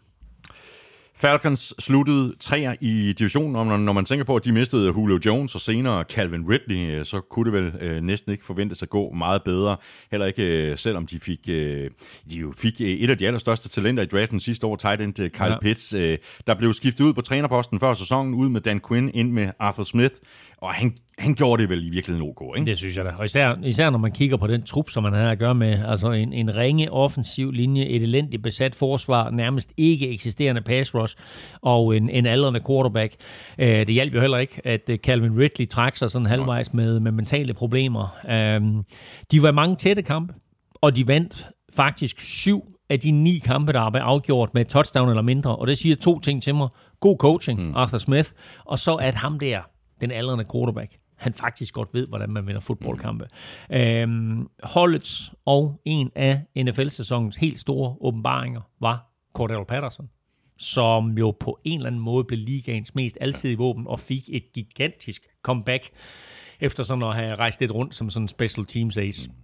Falcons sluttede træer i divisionen, og når, man tænker på, at de mistede Julio Jones og senere Calvin Ridley, øh, så kunne det vel øh, næsten ikke forventes at gå meget bedre. Heller ikke, øh, selvom de fik, øh, de jo fik øh, et af de allerstørste talenter i draften sidste år, tight end øh, Kyle ja. Pitts. Øh, der blev skiftet ud på trænerposten før sæsonen, ud med Dan Quinn, ind med Arthur Smith, og han, han gjorde det vel i virkeligheden ok, ikke? Det synes jeg da. Og især, især når man kigger på den trup, som man har at gøre med, altså en, en ringe offensiv linje, et elendigt besat forsvar, nærmest ikke eksisterende pass rush, og en, en aldrende quarterback. Uh, det hjalp jo heller ikke, at øh, Calvin Ridley trak sig sådan halvvejs med, med mentale problemer. Uh, de var mange tætte kampe, og de vandt faktisk syv af de ni kampe, der er afgjort med et touchdown eller mindre. Og det siger to ting til mig. God coaching, mm. Arthur Smith, og så at ham der, den aldrende quarterback, han faktisk godt ved, hvordan man vinder fodboldkampe. Mm. Øhm, holdets og en af NFL-sæsonens helt store åbenbaringer var Cordell Patterson, som jo på en eller anden måde blev ligaens mest alsidige våben og fik et gigantisk comeback efter sådan at have rejst lidt rundt som sådan en special teams ace. Mm.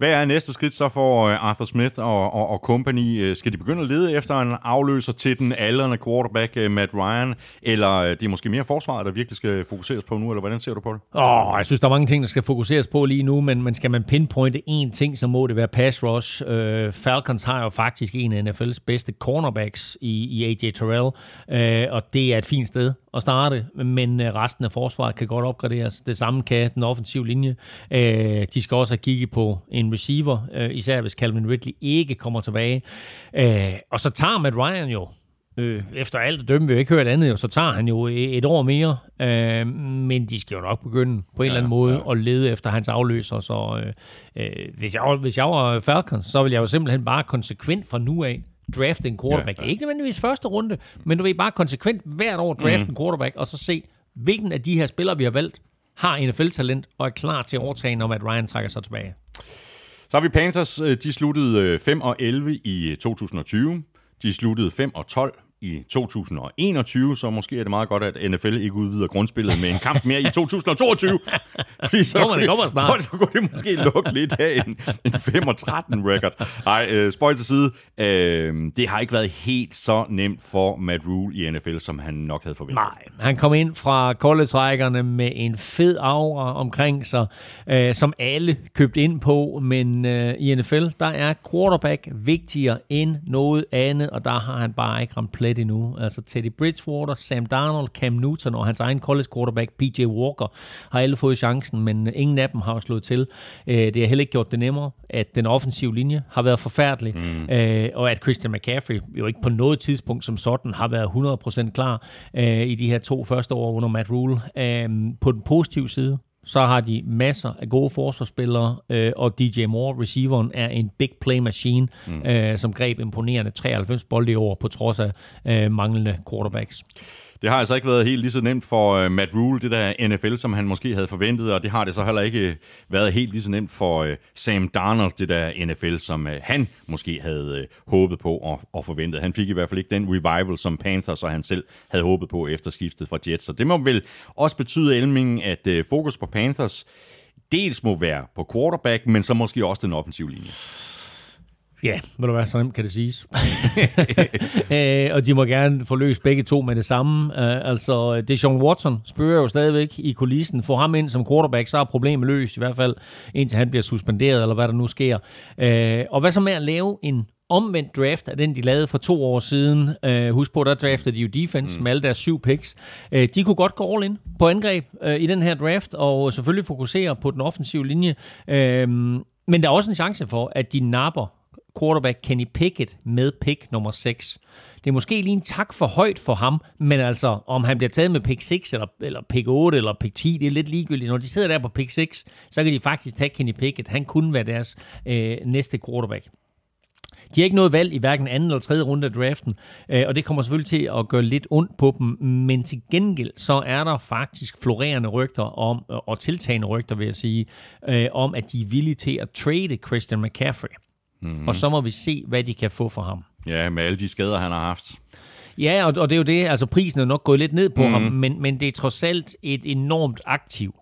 Hvad er næste skridt så for øh, Arthur Smith og, og, og company? Øh, skal de begynde at lede efter en afløser til den aldrende quarterback øh, Matt Ryan, eller det er måske mere forsvaret, der virkelig skal fokuseres på nu, eller hvordan ser du på det? Åh, oh, jeg synes, der er mange ting, der skal fokuseres på lige nu, men, men skal man pinpointe én ting, så må det være pass rush. Uh, Falcons har jo faktisk en af NFL's bedste cornerbacks i, i AJ Terrell, uh, og det er et fint sted at starte, men resten af forsvaret kan godt opgraderes. Det samme kan den offensive linje. Uh, de skal også have kigget på en receiver, øh, især hvis Calvin Ridley ikke kommer tilbage. Øh, og så tager Matt Ryan jo, øh, efter alt at dømme, vi har ikke hørt andet, jo, så tager han jo et år mere, øh, men de skal jo nok begynde på en ja, eller anden måde ja. at lede efter hans afløser, så øh, øh, hvis, jeg, hvis jeg var Falcons, så ville jeg jo simpelthen bare konsekvent fra nu af drafte en quarterback. Ja, ja. Ikke nødvendigvis første runde, men du vil bare konsekvent hvert år drafte mm. en quarterback, og så se, hvilken af de her spillere, vi har valgt, har NFL-talent og er klar til at overtage, når Matt Ryan trækker sig tilbage. Så har vi Panthers, øh, de sluttede øh, 5 og 11 i øh, 2020. De sluttede 5 og 12 i 2021, så måske er det meget godt, at NFL ikke udvider grundspillet med en kamp mere i 2022. Fordi så kommer det kommer snart. Så kunne det måske lukke lidt af en, en 5-13 record. Nej, øh, spøj til side. Øh, det har ikke været helt så nemt for Matt Rule i NFL, som han nok havde forventet. Nej, han kom ind fra college med en fed aura omkring sig, øh, som alle købte ind på, men øh, i NFL, der er quarterback vigtigere end noget andet, og der har han bare ikke ramt play let endnu. Altså Teddy Bridgewater, Sam Darnold, Cam Newton og hans egen college quarterback PJ Walker har alle fået chancen, men ingen af dem har slået til. Øh, det har heller ikke gjort det nemmere, at den offensive linje har været forfærdelig, mm. Øh, og at Christian McCaffrey jo ikke på noget tidspunkt som sådan har været 100% klar øh, i de her to første år under Matt Rule. På den positive side, så har de masser af gode forsvarsspillere, øh, og DJ Moore, receiveren, er en big play machine, mm. øh, som greb imponerende 93 bolde i år, på trods af øh, manglende quarterbacks. Det har altså ikke været helt lige så nemt for uh, Matt Rule, det der NFL, som han måske havde forventet, og det har det så heller ikke øh, været helt lige så nemt for uh, Sam Darnold, det der NFL, som uh, han måske havde uh, håbet på og, og forventet. Han fik i hvert fald ikke den revival, som Panthers og han selv havde håbet på efter skiftet fra Jets. Så det må vel også betyde, Elming, at uh, fokus på Panthers dels må være på quarterback, men så måske også den offensive linje. Ja, ved du hvad, så nemt kan det siges. øh, og de må gerne få løst begge to med det samme. Uh, altså, Deshaun Watson spørger jo stadigvæk i kulissen. Få ham ind som quarterback, så er problemet løst, i hvert fald indtil han bliver suspenderet, eller hvad der nu sker. Uh, og hvad så med at lave en omvendt draft af den, de lavede for to år siden. Uh, husk på, der draftede de jo defense mm. med alle deres syv picks. Uh, de kunne godt gå all in på angreb uh, i den her draft, og selvfølgelig fokusere på den offensive linje. Uh, men der er også en chance for, at de napper quarterback Kenny Pickett med pick nummer 6. Det er måske lige en tak for højt for ham, men altså, om han bliver taget med pick 6, eller, eller pick 8, eller pick 10, det er lidt ligegyldigt. Når de sidder der på pick 6, så kan de faktisk tage Kenny Pickett. Han kunne være deres øh, næste quarterback. De har ikke noget valg i hverken anden eller tredje runde af draften, øh, og det kommer selvfølgelig til at gøre lidt ondt på dem, men til gengæld så er der faktisk florerende rygter om, og tiltagende rygter vil jeg sige, øh, om at de er villige til at trade Christian McCaffrey. Mm-hmm. Og så må vi se, hvad de kan få for ham. Ja, med alle de skader, han har haft. Ja, og, og det er jo det, altså prisen er nok gået lidt ned på mm. ham, men, men det er trods alt et enormt aktiv,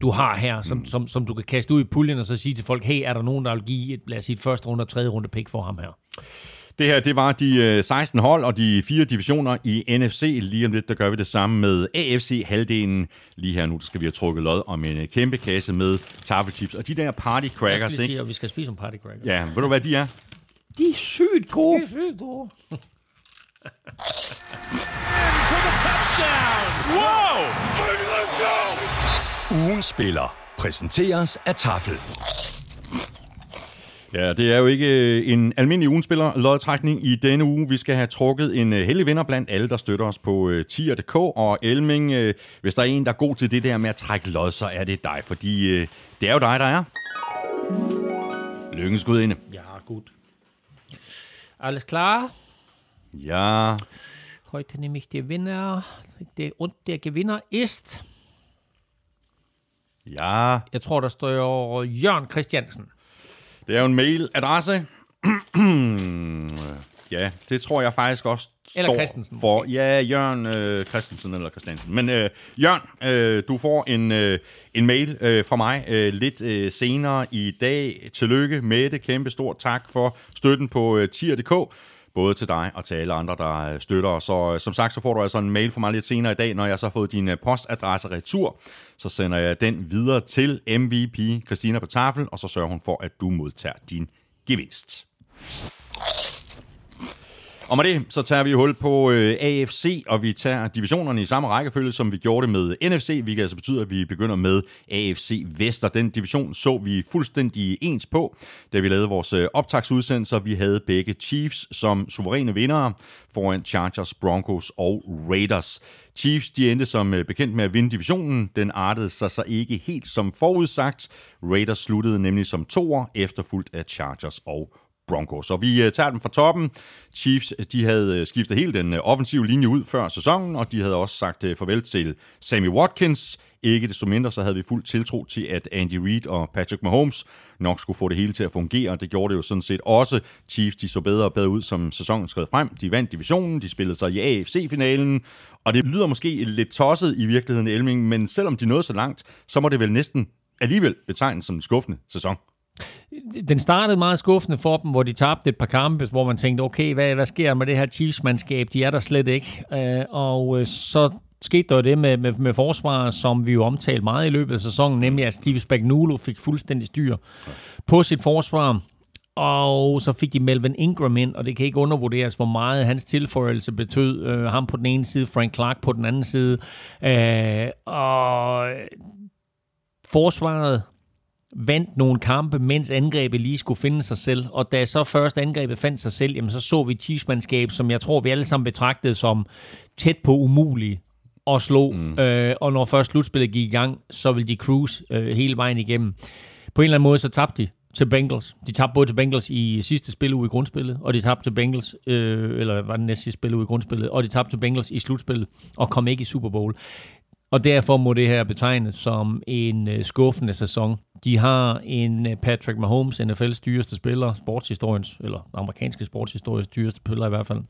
du har her, som, mm. som, som du kan kaste ud i puljen og så sige til folk, hey, er der nogen, der vil give et, lad os sige, et første runde og tredje runde pick for ham her? Det her, det var de 16 hold og de fire divisioner i NFC. Lige om lidt, der gør vi det samme med AFC-halvdelen. Lige her nu, der skal vi have trukket lod om en kæmpe kasse med taffelchips. Og de der party crackers, ikke? ikke? Sige, vi skal spise nogle party crackers. Ja, ved du hvad de er? De er sygt gode. De er sygt gode. for the touchdown. Wow! Ugen spiller præsenteres af Tafel. Ja, det er jo ikke øh, en almindelig ugenspiller lodtrækning i denne uge. Vi skal have trukket en øh, heldig vinder blandt alle, der støtter os på øh, tier.dk. Og Elming, hvis der er en, der er god til det der med at trække lod, så er det dig, fordi det er jo dig, der er. Lykkens inde. Ja, gut. Alles klar? Ja. Heute nehme ich die Winner. Der, und der Gewinner ist... Ja. Jeg tror, der står Jørgen Christiansen. Det er jo en mailadresse. ja, det tror jeg faktisk også eller står Christensen, for. Måske. Ja, Jørgen øh, Christensen eller Christiansen. Men øh, Jørgen, øh, du får en, øh, en mail øh, fra mig øh, lidt øh, senere i dag. Tillykke med det. Kæmpe stort tak for støtten på øh, tier.dk både til dig og til alle andre, der øh, støtter os. Så øh, som sagt, så får du altså en mail fra mig lidt senere i dag, når jeg så har fået din øh, postadresse retur. Så sender jeg den videre til MVP Christina på tafel, og så sørger hun for, at du modtager din gevinst. Og med det, så tager vi hul på øh, AFC, og vi tager divisionerne i samme rækkefølge, som vi gjorde det med NFC, hvilket altså betyder, at vi begynder med AFC Vest, og den division så vi fuldstændig ens på, da vi lavede vores øh, optagsudsendelser. Vi havde begge Chiefs som suveræne vindere foran Chargers, Broncos og Raiders. Chiefs de endte som øh, bekendt med at vinde divisionen. Den artede sig så ikke helt som forudsagt. Raiders sluttede nemlig som toer, efterfulgt af Chargers og Broncos. Så vi øh, tager dem fra toppen. Chiefs øh, de havde øh, skiftet hele den offensive linje ud før sæsonen, og de havde også sagt farvel til Sammy Watkins. Ikke desto mindre så havde vi fuld tiltro til, at Andy Reid og Patrick Mahomes nok skulle få det hele til at fungere. Det gjorde det jo sådan set også. Chiefs de så bedre og bedre ud, som sæsonen skred frem. De vandt divisionen, de spillede sig i AFC-finalen, og det lyder måske lidt tosset i virkeligheden, Elming, men selvom de nåede så langt, så må det vel næsten alligevel betegnes som en skuffende sæson. Den startede meget skuffende for dem, hvor de tabte et par kampe, hvor man tænkte, okay, hvad, hvad sker der med det her Chiefs-mandskab? De er der slet ikke. Øh, og øh, så skete der det med, med, med forsvaret, som vi jo omtalte meget i løbet af sæsonen, nemlig at Steve Spagnuolo fik fuldstændig styr på sit forsvar. Og så fik de Melvin Ingram ind, og det kan ikke undervurderes, hvor meget hans tilføjelse betød. Øh, ham på den ene side, Frank Clark på den anden side. Øh, og forsvaret vandt nogle kampe, mens angrebet lige skulle finde sig selv. Og da så først angrebet fandt sig selv, jamen så så vi Chiefs-mandskab, som jeg tror, vi alle sammen betragtede som tæt på umulige at slå. Mm. Øh, og når først slutspillet gik i gang, så ville de cruise øh, hele vejen igennem. På en eller anden måde, så tabte de til Bengals. De tabte både til Bengals i sidste spil ude i grundspillet, og de tabte til Bengals, øh, eller var det næste sidste spil ude i grundspillet, og de tabte til Bengals i slutspillet, og kom ikke i Super Bowl. Og derfor må det her betegnes som en øh, skuffende sæson. De har en øh, Patrick Mahomes, NFL's dyreste spiller, sportshistoriens, eller amerikanske sportshistoriens dyreste spiller i hvert fald.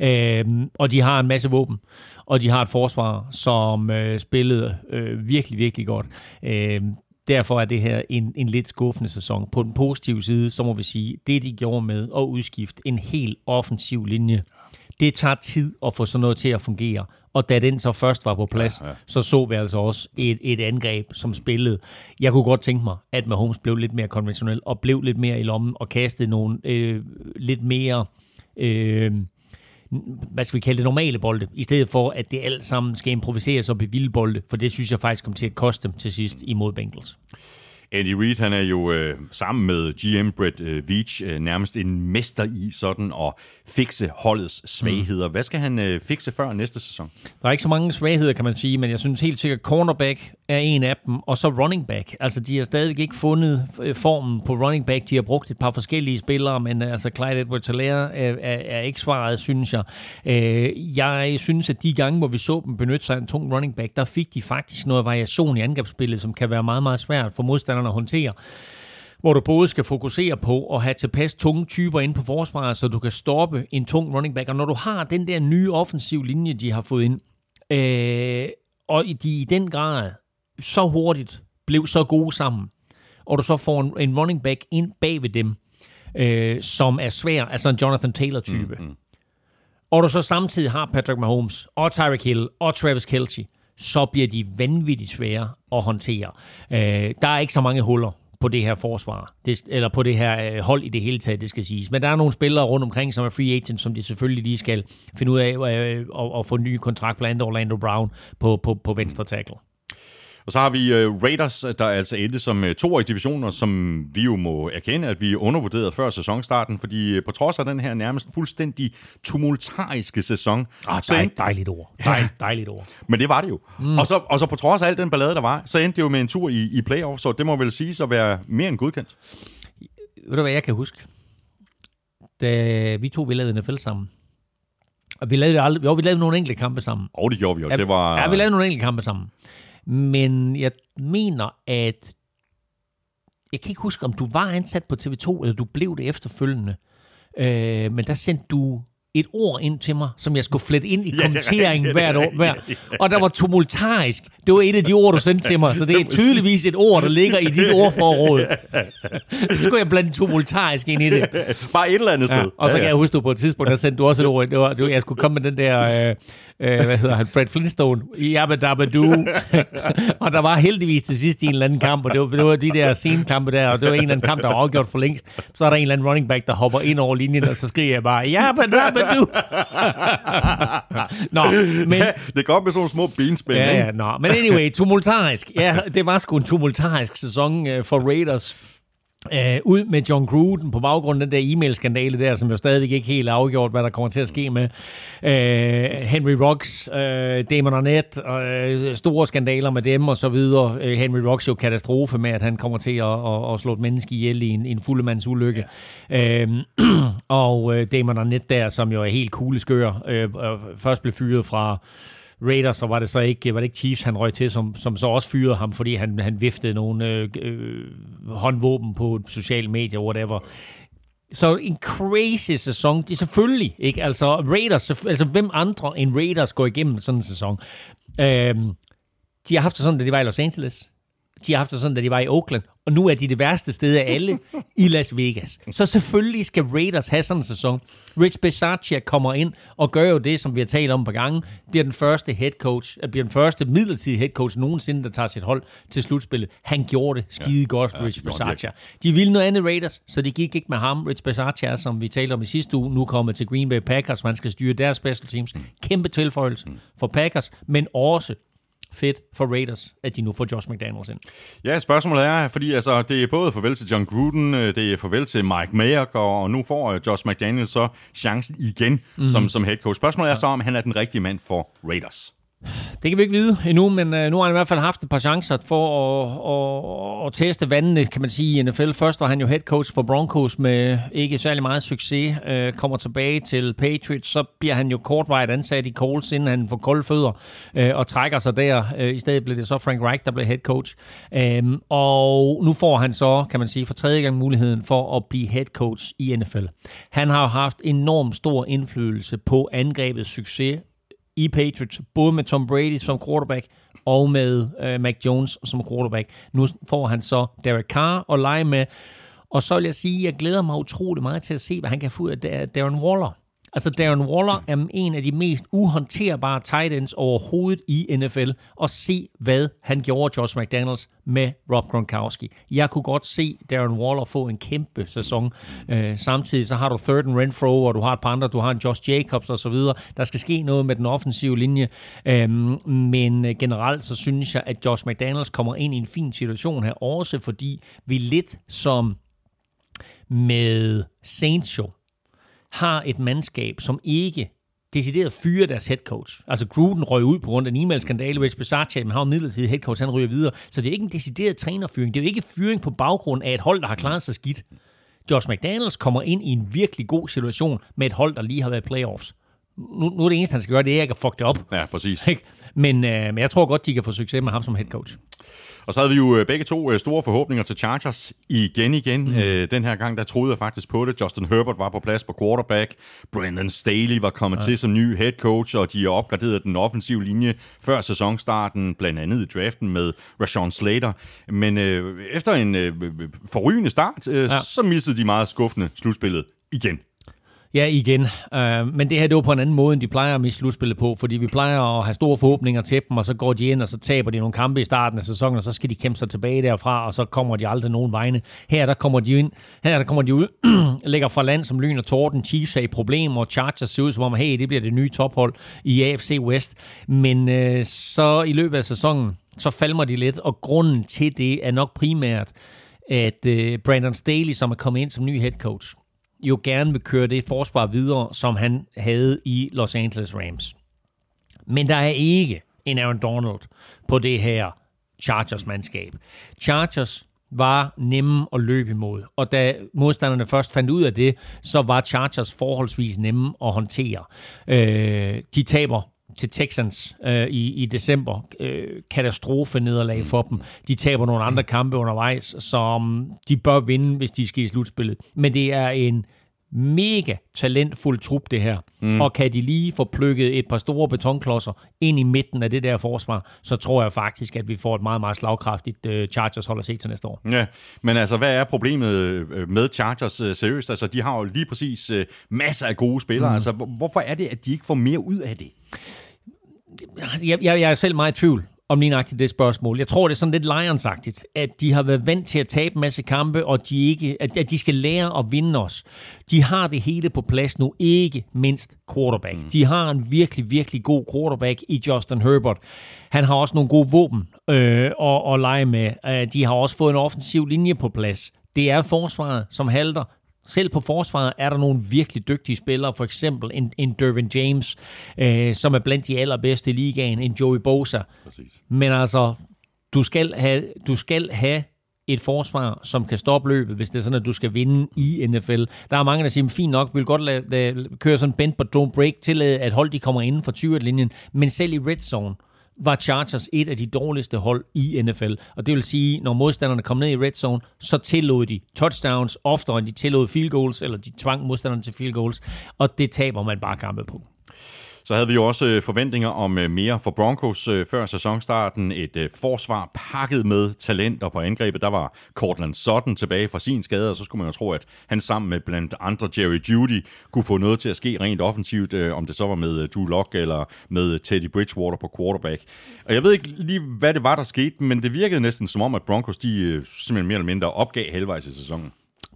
Øhm, og de har en masse våben, og de har et forsvar, som øh, spillede øh, virkelig, virkelig godt. Øhm, derfor er det her en, en lidt skuffende sæson. På den positive side, så må vi sige, det de gjorde med at udskifte en helt offensiv linje, det tager tid at få sådan noget til at fungere. Og da den så først var på plads, ja, ja. så så vi altså også et, et angreb, som spillede. Jeg kunne godt tænke mig, at Mahomes blev lidt mere konventionel, og blev lidt mere i lommen, og kastede nogle øh, lidt mere... Øh, hvad skal vi kalde det, normale bolde, i stedet for, at det alt sammen skal improviseres op i vilde bolde, for det synes jeg faktisk kom til at koste dem til sidst imod Bengals. Andy Reid, han er jo øh, sammen med GM Brett øh, Veach øh, nærmest en mester i sådan at fikse holdets svagheder. Mm. Hvad skal han øh, fikse før næste sæson? Der er ikke så mange svagheder, kan man sige, men jeg synes helt sikkert, cornerback er en af dem, og så running back. Altså, de har stadig ikke fundet øh, formen på running back. De har brugt et par forskellige spillere, men øh, altså Clyde edwards er, er, er ikke svaret, synes jeg. Øh, jeg synes, at de gange, hvor vi så dem benytte sig af en tung running back, der fik de faktisk noget variation i angrebsspillet, som kan være meget, meget svært for modstanderne at håndtere hvor du både skal fokusere på at have tilpas tunge typer ind på forsvaret, så du kan stoppe en tung running back. Og når du har den der nye offensiv linje, de har fået ind, øh, og de i den grad så hurtigt blev så gode sammen, og du så får en, en running back ind bag ved dem, øh, som er svær, altså en Jonathan Taylor-type, mm-hmm. og du så samtidig har Patrick Mahomes, og Tyreek Hill, og Travis Kelce, så bliver de vanvittigt svære at håndtere. Øh, der er ikke så mange huller på det her forsvar, det, eller på det her øh, hold i det hele taget, det skal siges. Men der er nogle spillere rundt omkring, som er free agents, som de selvfølgelig lige skal finde ud af øh, at, at få en ny kontrakt, blandt andet Orlando Brown på, på, på venstre tackle. Og så har vi uh, Raiders, der altså endte som uh, to i divisioner, som vi jo må erkende, at vi undervurderede før sæsonstarten, fordi uh, på trods af den her nærmest fuldstændig tumultariske sæson... Ah, så endte... dejligt ord. Dejligt, dejligt ord. Men det var det jo. Mm. Og, så, og så på trods af al den ballade, der var, så endte det jo med en tur i, i playoff, så det må vel sige at være mere end godkendt. Ved du, hvad jeg kan huske? Da vi to vi lavede NFL sammen, og vi lavede aldrig, jo, vi lavede nogle enkelte kampe sammen. Og det gjorde vi jo. Ja, det var... ja, vi lavede nogle enkelte kampe sammen. Men jeg mener, at... Jeg kan ikke huske, om du var ansat på TV2, eller du blev det efterfølgende. Øh, men der sendte du et ord ind til mig, som jeg skulle flette ind i ja, kommenteringen hvert år. Hver. Og der var tumultarisk. Det var et af de ord, du sendte til mig, så det er tydeligvis et ord, der ligger i dit ordforråd. så skulle jeg blande tumultarisk ind i det. Bare et eller andet sted. Ja, og så kan jeg huske, du på et tidspunkt, der sendte du også et ord. Det var, det var, jeg skulle komme med den der... Øh, øh, hvad hedder han, Fred Flintstone, Jabba Dabba Doo. og der var heldigvis til sidst i en eller anden kamp, og det var, det var de der scenekampe der, og det var en eller anden kamp, der var afgjort for længst. Så er der en eller anden running back, der hopper ind over linjen, og så skriger jeg bare, Jabba Dabba Doo. nå, men... Ja, det er godt med sådan små benspænd. Ja, ja, nå. Men anyway, tumultarisk. Ja, det var sgu en tumultarisk sæson uh, for Raiders. Uh, ud med John Gruden på baggrund af den der e-mail-skandale der, som jo stadigvæk ikke helt afgjort, hvad der kommer til at ske med uh, Henry Rocks, uh, Damon Arnett, uh, store skandaler med dem og så videre. Uh, Henry Rocks jo katastrofe med, at han kommer til at, at, at slå et menneske ihjel i en, en fuldemands ulykke. Ja. Øhm, uh, og uh, Damon Arnett der, som jo er helt kugleskør, uh, først blev fyret fra Raiders, så var det så ikke, var det ikke Chiefs, han røg til, som, som så også fyrede ham, fordi han, han viftede nogle øh, øh, håndvåben på sociale medier, whatever. Så en crazy sæson. Det er selvfølgelig ikke. Altså, Raiders, altså hvem andre end Raiders går igennem sådan en sæson? Øhm, de har haft det sådan, da de var i Los Angeles. De har haft det sådan, da de var i Oakland og nu er de det værste sted af alle i Las Vegas. Så selvfølgelig skal Raiders have sådan en sæson. Rich Bisaccia kommer ind og gør jo det, som vi har talt om på gange, bliver den første head coach, øh, bliver den første midlertidige head coach nogensinde, der tager sit hold til slutspillet. Han gjorde det skide ja. godt, ja, Rich Bisaccia. De ville noget andet Raiders, så de gik ikke med ham. Rich Bisaccia, som vi talte om i sidste uge, nu kommer til Green Bay Packers, man skal styre deres special teams. Kæmpe tilføjelse for Packers, men også fedt for Raiders, at de nu får Josh McDaniels ind. Ja, spørgsmålet er, fordi altså, det er både farvel til John Gruden, øh, det er farvel til Mike Mayock, og nu får øh, Josh McDaniels så chancen igen mm. som, som head coach. Spørgsmålet er så, om han er den rigtige mand for Raiders. Det kan vi ikke vide endnu, men øh, nu har han i hvert fald haft et par chancer for at, at, at teste vandene, kan man sige, i NFL. Først var han jo head coach for Broncos med ikke særlig meget succes. Øh, kommer tilbage til Patriots, så bliver han jo kortvarigt ansat i Colts, inden han får kolde fødder øh, og trækker sig der. Øh, I stedet blev det så Frank Reich, der blev head coach. Øh, og nu får han så, kan man sige, for tredje gang muligheden for at blive head coach i NFL. Han har jo haft enormt stor indflydelse på angrebets succes i Patriots, både med Tom Brady som quarterback og med øh, Mac Jones som quarterback. Nu får han så Derek Carr at lege med, og så vil jeg sige, at jeg glæder mig utrolig meget til at se, hvad han kan få ud af Darren Waller. Altså, Darren Waller er en af de mest uhåndterbare tight ends overhovedet i NFL. Og se, hvad han gjorde, Josh McDaniels, med Rob Gronkowski. Jeg kunne godt se Darren Waller få en kæmpe sæson. Øh, samtidig så har du third and Renfro, og du har et par andre, du har en Josh Jacobs osv. Der skal ske noget med den offensive linje. Øhm, øh, men generelt så synes jeg, at Josh McDaniels kommer ind i en fin situation her, også fordi vi lidt som med Saints show har et mandskab, som ikke decideret fyre deres head coach. Altså Gruden røg ud på grund af en e-mail-skandale, Rich Bisaccia, men har midlertidig head coach, han ryger videre. Så det er ikke en decideret trænerfyring. Det er jo ikke fyring på baggrund af et hold, der har klaret sig skidt. Josh McDaniels kommer ind i en virkelig god situation med et hold, der lige har været playoffs. Nu, nu er det eneste, han skal gøre, det er ikke at fuck det op. Ja, præcis. Men, øh, men jeg tror godt, de kan få succes med ham som head coach. Og så havde vi jo øh, begge to øh, store forhåbninger til Chargers igen igen. Mm. Øh, den her gang, der troede jeg faktisk på det. Justin Herbert var på plads på quarterback. Brandon Staley var kommet ja. til som ny head coach, og de har opgraderet den offensive linje før sæsonstarten, blandt andet i draften med Rashawn Slater. Men øh, efter en øh, forrygende start, øh, ja. så missede de meget skuffende slutspillet igen. Ja, igen. Uh, men det her det var på en anden måde, end de plejer at miste slutspillet på, fordi vi plejer at have store forhåbninger til dem, og så går de ind, og så taber de nogle kampe i starten af sæsonen, og så skal de kæmpe sig tilbage derfra, og så kommer de aldrig nogen vegne. Her der kommer de ind, her der kommer de ud, lægger fra land som lyn og torden, Chiefs er i problemer, og Chargers ser ud som om, hey, det bliver det nye tophold i AFC West. Men uh, så i løbet af sæsonen, så falmer de lidt, og grunden til det er nok primært, at uh, Brandon Staley, som er kommet ind som ny head coach, jo gerne vil køre det forsvar videre, som han havde i Los Angeles Rams. Men der er ikke en Aaron Donald på det her Chargers-mandskab. Chargers var nemme at løbe imod, og da modstanderne først fandt ud af det, så var Chargers forholdsvis nemme at håndtere. Øh, de taber til Texans øh, i, i december. Øh, katastrofe nederlag for dem. De taber nogle andre kampe undervejs, som de bør vinde, hvis de skal i slutspillet. Men det er en mega talentfuld trup, det her. Mm. Og kan de lige få plukket et par store betonklodser ind i midten af det der forsvar, så tror jeg faktisk, at vi får et meget, meget slagkraftigt uh, Chargers hold at se til næste år. Ja, men altså, hvad er problemet øh, med Chargers uh, seriøst? Altså, de har jo lige præcis uh, masser af gode spillere. Mm. Altså, hvorfor er det, at de ikke får mere ud af det? Jeg, jeg, jeg er selv meget i tvivl om lige nøjagtigt det spørgsmål. Jeg tror, det er sådan lidt lions at de har været vant til at tabe en masse kampe, og de ikke, at, at de skal lære at vinde os. De har det hele på plads nu, ikke mindst quarterback. Mm. De har en virkelig, virkelig god quarterback i Justin Herbert. Han har også nogle gode våben øh, at, at lege med. Øh, de har også fået en offensiv linje på plads. Det er forsvaret, som halter. Selv på forsvaret er der nogle virkelig dygtige spillere, for eksempel en, en Dervin James, øh, som er blandt de allerbedste i ligaen, en Joey Bosa. Præcis. Men altså, du skal have, du skal have et forsvar, som kan stoppe løbet, hvis det er sådan, at du skal vinde i NFL. Der er mange, der siger, fint nok, vi vil godt lade, lade, køre sådan bend but don't break, til at hold de kommer inden for 20-linjen, men selv i red zone, var Chargers et af de dårligste hold i NFL. Og det vil sige, når modstanderne kom ned i red zone, så tillod de touchdowns oftere, end de tillod field goals, eller de tvang modstanderne til field goals, og det taber man bare kampe på. Så havde vi jo også øh, forventninger om øh, mere for Broncos øh, før sæsonstarten. Et forsvar pakket med talenter på angrebet. Der var Cortland Sutton tilbage fra sin skade, og så skulle man jo tro, at han sammen med blandt andre Jerry Judy kunne få noget til at ske rent offensivt, om det så var med Drew Lock eller med Teddy Bridgewater på quarterback. Og jeg ved ikke lige, hvad det var, der skete, men det virkede næsten som om, at Broncos de simpelthen mere eller mindre opgav halvvejs i sæsonen.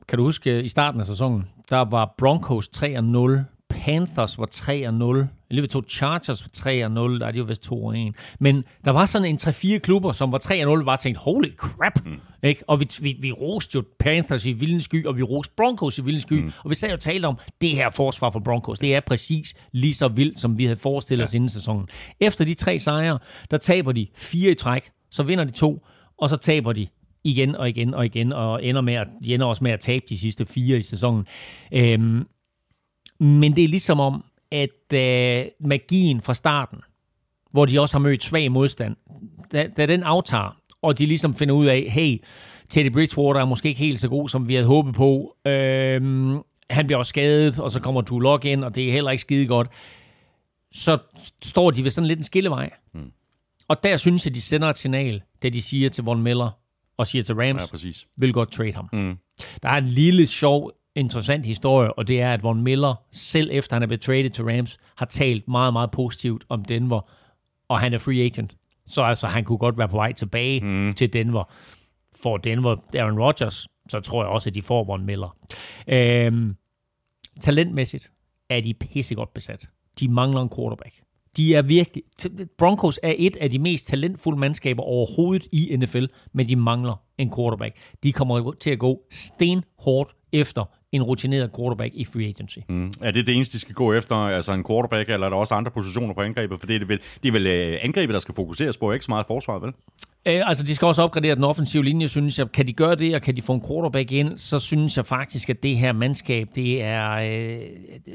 Kan du huske, i starten af sæsonen, der var Broncos 3-0 Panthers var 3-0. Lige to Chargers var 3-0. Der er de jo vist 2-1. Men der var sådan en 3-4 klubber, som var 3-0, bare tænkte, holy crap. Mm. Ikke? Og vi, vi, vi roste jo Panthers i vildens sky, og vi roste Broncos i vildens sky. Mm. Og vi sagde jo talt om, det her forsvar for Broncos, det er præcis lige så vildt, som vi havde forestillet ja. os inden sæsonen. Efter de tre sejre, der taber de fire i træk, så vinder de to, og så taber de igen og igen og igen, og ender, med at, de ender også med at tabe de sidste fire i sæsonen. Øhm, men det er ligesom om, at øh, magien fra starten, hvor de også har mødt svag modstand, da, da den aftager, og de ligesom finder ud af, hey, Teddy Bridgewater er måske ikke helt så god, som vi havde håbet på. Øhm, han bliver også skadet, og så kommer du Lock ind, og det er heller ikke skide godt. Så står de ved sådan lidt en skillevej. Mm. Og der synes jeg, de sender et signal, da de siger til Von Miller, og siger til Rams, ja, præcis. vil godt trade ham. Mm. Der er en lille sjov interessant historie, og det er, at Von Miller, selv efter han er blevet traded til Rams, har talt meget, meget positivt om Denver, og han er free agent. Så altså, han kunne godt være på vej tilbage mm. til Denver. For Denver Aaron Rodgers, så tror jeg også, at de får Von Miller. Øhm, talentmæssigt er de pissegodt besat. De mangler en quarterback. De er virkelig... Broncos er et af de mest talentfulde mandskaber overhovedet i NFL, men de mangler en quarterback. De kommer til at gå stenhårdt efter en rutineret quarterback i free agency. Mm. Er det det eneste, de skal gå efter, altså en quarterback, eller er der også andre positioner på angrebet? For det er, vel, det er vel øh, angrebet, der skal fokuseres på, ikke så meget forsvaret, vel? Øh, altså, de skal også opgradere den offensive linje, synes jeg. Kan de gøre det, og kan de få en quarterback ind, så synes jeg faktisk, at det her mandskab, det er, øh,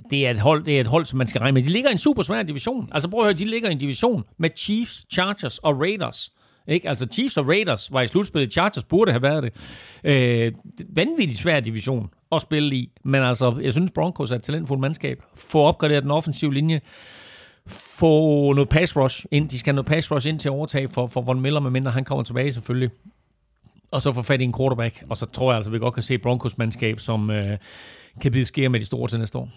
det er, et, hold, det er et hold, som man skal regne med. De ligger i en super svær division. Altså, prøv at høre, de ligger i en division med Chiefs, Chargers og Raiders. Ikke? Altså Chiefs og Raiders var i slutspillet. Chargers burde have været det. Øh, vanvittigt svær division at spille i. Men altså, jeg synes Broncos er et talentfuldt mandskab. Få opgraderet den offensive linje. Få noget pass rush ind. De skal have noget pass rush ind til at overtage for, for Von Miller, medmindre han kommer tilbage selvfølgelig. Og så få fat i en quarterback. Og så tror jeg altså, vi godt kan se Broncos mandskab, som øh, kan blive skære med de store til næste år.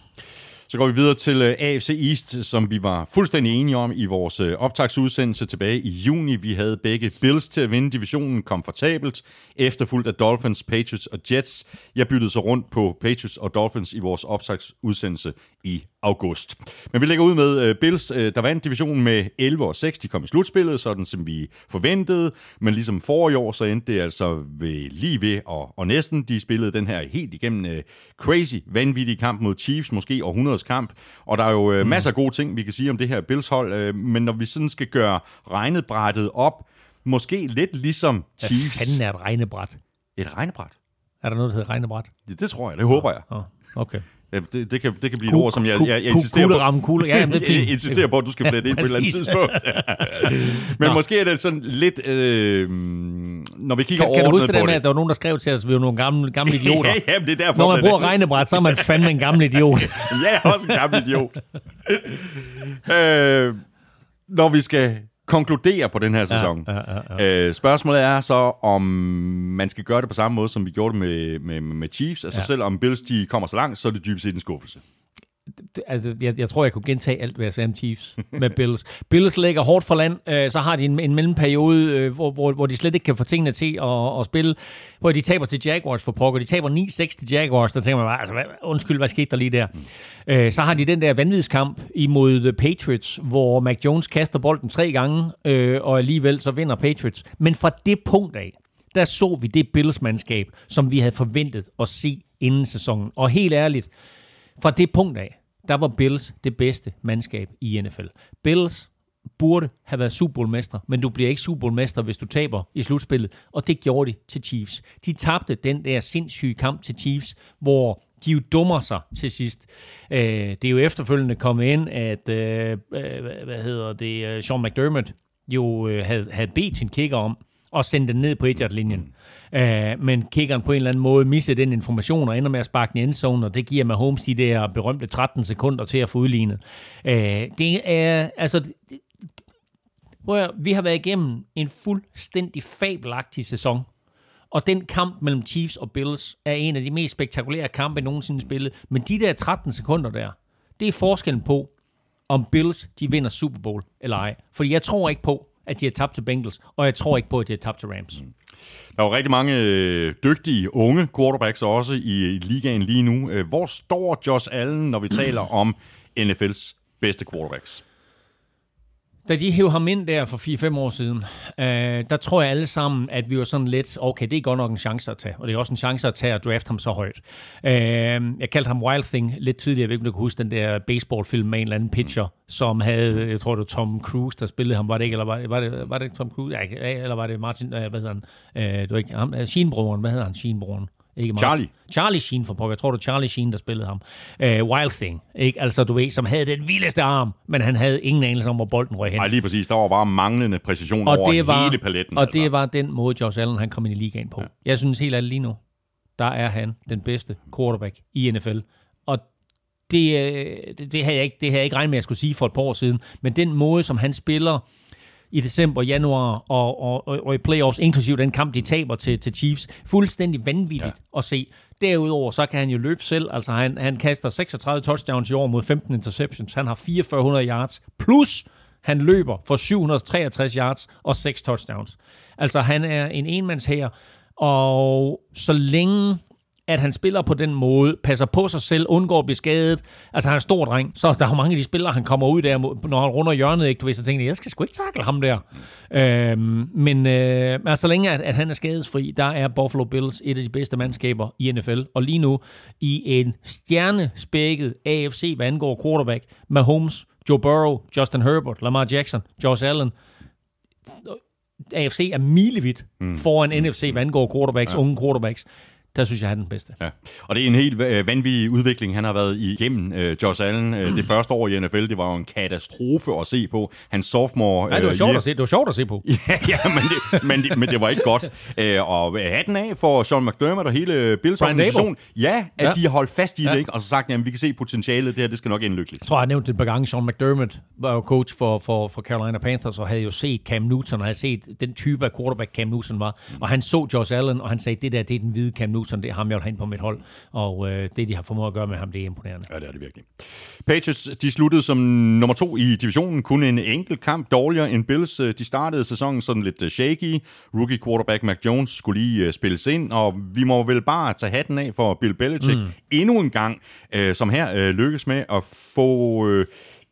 Så går vi videre til øh, AFC East, som vi var fuldstændig enige om i vores øh, optagsudsendelse tilbage i juni. Vi havde begge Bills til at vinde divisionen komfortabelt, efterfulgt af Dolphins, Patriots og Jets. Jeg byttede så rundt på Patriots og Dolphins i vores optagsudsendelse i august. Men vi lægger ud med uh, Bills, uh, der vandt divisionen med 11 og 6. De kom i slutspillet, sådan som vi forventede. Men ligesom for i år, så endte det altså ved, lige ved og, og næsten. De spillede den her helt igennem uh, crazy, vanvittige kamp mod Chiefs, måske århundredes kamp. Og der er jo uh, mm. masser af gode ting, vi kan sige om det her Bills-hold. Uh, men når vi sådan skal gøre regnebrættet op, måske lidt ligesom Chiefs. Hvad fanden er et regnebræt? Et regnebræt? Er der noget, der hedder regnebræt? Det, det tror jeg, det håber jeg. Oh, okay. Ja, det, det, kan, det kan blive et ord, som jeg, jeg, jeg insisterer kugle, ramme, kugle. Ja, det er fint. jeg insisterer på, at du skal flette ind på et eller andet tidspunkt. Men Nå. måske er det sådan lidt, øh, når vi kigger kan, kan du huske det der med, at der var nogen, der skrev til os, at vi var nogle gamle, gamle idioter? ja, jamen, det er derfor. Når man bruger det. regnebræt, så er man fandme en gammel idiot. jeg er også en gammel idiot. øh, når vi skal konkludere på den her sæson. Ja, ja, ja, ja. Øh, spørgsmålet er så, om man skal gøre det på samme måde, som vi gjorde det med, med, med Chiefs. Altså ja. selvom Bills de kommer så langt, så er det dybest set en skuffelse. Altså, jeg, jeg tror, jeg kunne gentage alt, hvad jeg sagde om Chiefs med Bills. Bills lægger hårdt for land, øh, så har de en, en mellemperiode, øh, hvor, hvor, hvor de slet ikke kan få tingene til at, at spille, hvor de taber til Jaguars for pokker. De taber 9-6 til Jaguars, der tænker man bare, altså, hvad, undskyld, hvad skete der lige der? Mm. Øh, så har de den der vanvidskamp imod The Patriots, hvor Mac Jones kaster bolden tre gange, øh, og alligevel så vinder Patriots. Men fra det punkt af, der så vi det Bills-mandskab, som vi havde forventet at se inden sæsonen. Og helt ærligt, fra det punkt af, der var Bills det bedste mandskab i NFL. Bills burde have været Super Bowl-mester, men du bliver ikke Super Bowl-mester, hvis du taber i slutspillet, og det gjorde de til Chiefs. De tabte den der sindssyge kamp til Chiefs, hvor de jo dummer sig til sidst. Øh, det er jo efterfølgende kommet ind, at øh, øh hvad hedder det, øh, Sean McDermott jo øh, havde, havde bedt sin kicker om at sende den ned på 1 linjen Øh, men kickeren på en eller anden måde misser den information og ender med at sparke den i endzone, og det giver Mahomes de der berømte 13 sekunder til at få udlignet. Øh, det er, altså, det, jeg, vi har været igennem en fuldstændig fabelagtig sæson. Og den kamp mellem Chiefs og Bills er en af de mest spektakulære kampe, jeg nogensinde spillet. Men de der 13 sekunder der, det er forskellen på, om Bills de vinder Super Bowl eller ej. Fordi jeg tror ikke på, at de har tabt til Bengals, og jeg tror ikke på, at de har tabt til Rams. Mm. Der er jo rigtig mange øh, dygtige unge quarterbacks også i, i ligaen lige nu. Øh, hvor står Josh Allen, når vi taler om NFL's bedste quarterbacks? Da de hævde ham ind der for 4-5 år siden, øh, der tror jeg alle sammen, at vi var sådan lidt, okay, det er godt nok en chance at tage, og det er også en chance at tage at draft ham så højt. Øh, jeg kaldte ham Wild Thing lidt tidligere, jeg ved ikke, om du kan huske den der baseballfilm med en eller anden pitcher, som havde, jeg tror det var Tom Cruise, der spillede ham, var det ikke, eller var det, var det, var det Tom Cruise? Ja, eller var det Martin, øh, hvad hedder han? Øh, det var ikke ham, øh, Sheen-broren, hvad hedder han, Sheen-broren? Ikke. Charlie. Charlie Sheen for pokker. Jeg tror, det var Charlie Sheen, der spillede ham. Uh, Wild Thing. Ikke? Altså, du ved, som havde den vildeste arm, men han havde ingen anelse om, hvor bolden røg hen. Nej, lige præcis. Der var bare manglende præcision og over det var, hele paletten. Og altså. det var den måde, Josh Allen han kom ind i ligaen på. Ja. Jeg synes helt ærligt lige nu, der er han den bedste quarterback i NFL. Og det, det, det, havde jeg ikke, det havde jeg ikke regnet med, at jeg skulle sige for et par år siden. Men den måde, som han spiller i december, januar og, og, og, og i playoffs, inklusiv den kamp, de taber til, til Chiefs. Fuldstændig vanvittigt ja. at se. Derudover så kan han jo løbe selv. Altså han, han kaster 36 touchdowns i år mod 15 interceptions. Han har 4400 yards. Plus han løber for 763 yards og 6 touchdowns. Altså han er en enmands her. Og så længe at han spiller på den måde, passer på sig selv, undgår at blive skadet. Altså, han er en stor dreng, så der er mange af de spillere, han kommer ud der, når han runder hjørnet, ikke? Du ved, så tænker jeg, jeg skal sgu ikke takle ham der. Øhm, men øh, altså, så længe at, at han er skadesfri, der er Buffalo Bills et af de bedste mandskaber i NFL. Og lige nu i en stjernespækket AFC, hvad angår quarterback, Mahomes, Joe Burrow, Justin Herbert, Lamar Jackson, Josh Allen, AFC er milevidt mm. foran mm. NFC, hvad angår quarterbacks, ja. unge quarterbacks der synes jeg, han er den bedste. Ja. Og det er en helt øh, vanvittig udvikling, han har været igennem. Uh, Josh Allen, uh, det første år i NFL, det var jo en katastrofe at se på. Hans sophomore... Nej, det var, sjovt, at se, det var sjovt at se på. ja, ja men, det, men, det, men det var ikke godt. Uh, og hatten af for Sean McDermott og hele Bills organisation. Ja, at ja. de har holdt fast i ja. det, ikke? og så sagt, at vi kan se potentialet, det her, det skal nok ende lykkeligt. Jeg tror, jeg nævnte det et par gange. Sean McDermott var jo coach for, for, for Carolina Panthers, og havde jo set Cam Newton, og havde set den type af quarterback, Cam Newton var. Og han så Josh Allen, og han sagde, det der, det er den hvide Cam Newton, det er ham, jeg vil have på mit hold, og øh, det, de har formået at gøre med ham, det er imponerende. Ja, det er det virkelig. Patriots, de sluttede som nummer to i divisionen, kun en enkelt kamp dårligere end Bills. De startede sæsonen sådan lidt øh, shaky. Rookie quarterback Mac Jones skulle lige uh, spilles ind, og vi må vel bare tage hatten af for Bill Belichick mm. endnu en gang, uh, som her uh, lykkes med at få uh,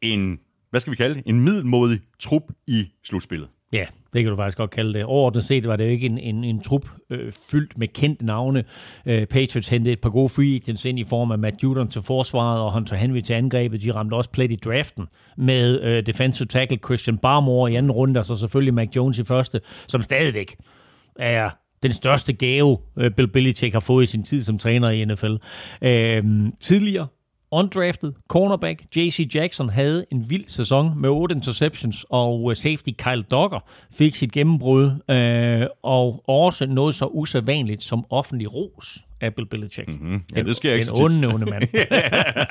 en, hvad skal vi kalde det, en middelmodig trup i slutspillet. Ja, det kan du faktisk godt kalde det. Overordnet set var det jo ikke en, en, en trup øh, fyldt med kendte navne. Øh, Patriots hentede et par gode free agents ind i form af Matt Judon til forsvaret og Hunter Henry til angrebet. De ramte også plet i draften med øh, defensive tackle Christian Barmore i anden runde, og så selvfølgelig Mac Jones i første, som stadigvæk er den største gave, øh, Bill Belichick har fået i sin tid som træner i NFL. Øh, tidligere undrafted cornerback J.C. Jackson havde en vild sæson med 8 interceptions, og øh, safety Kyle Dogger fik sit gennembrud, øh, og også noget så usædvanligt som offentlig ros af Bill Belichick. Mm-hmm. Ja, det sker ikke En onde, onde mand.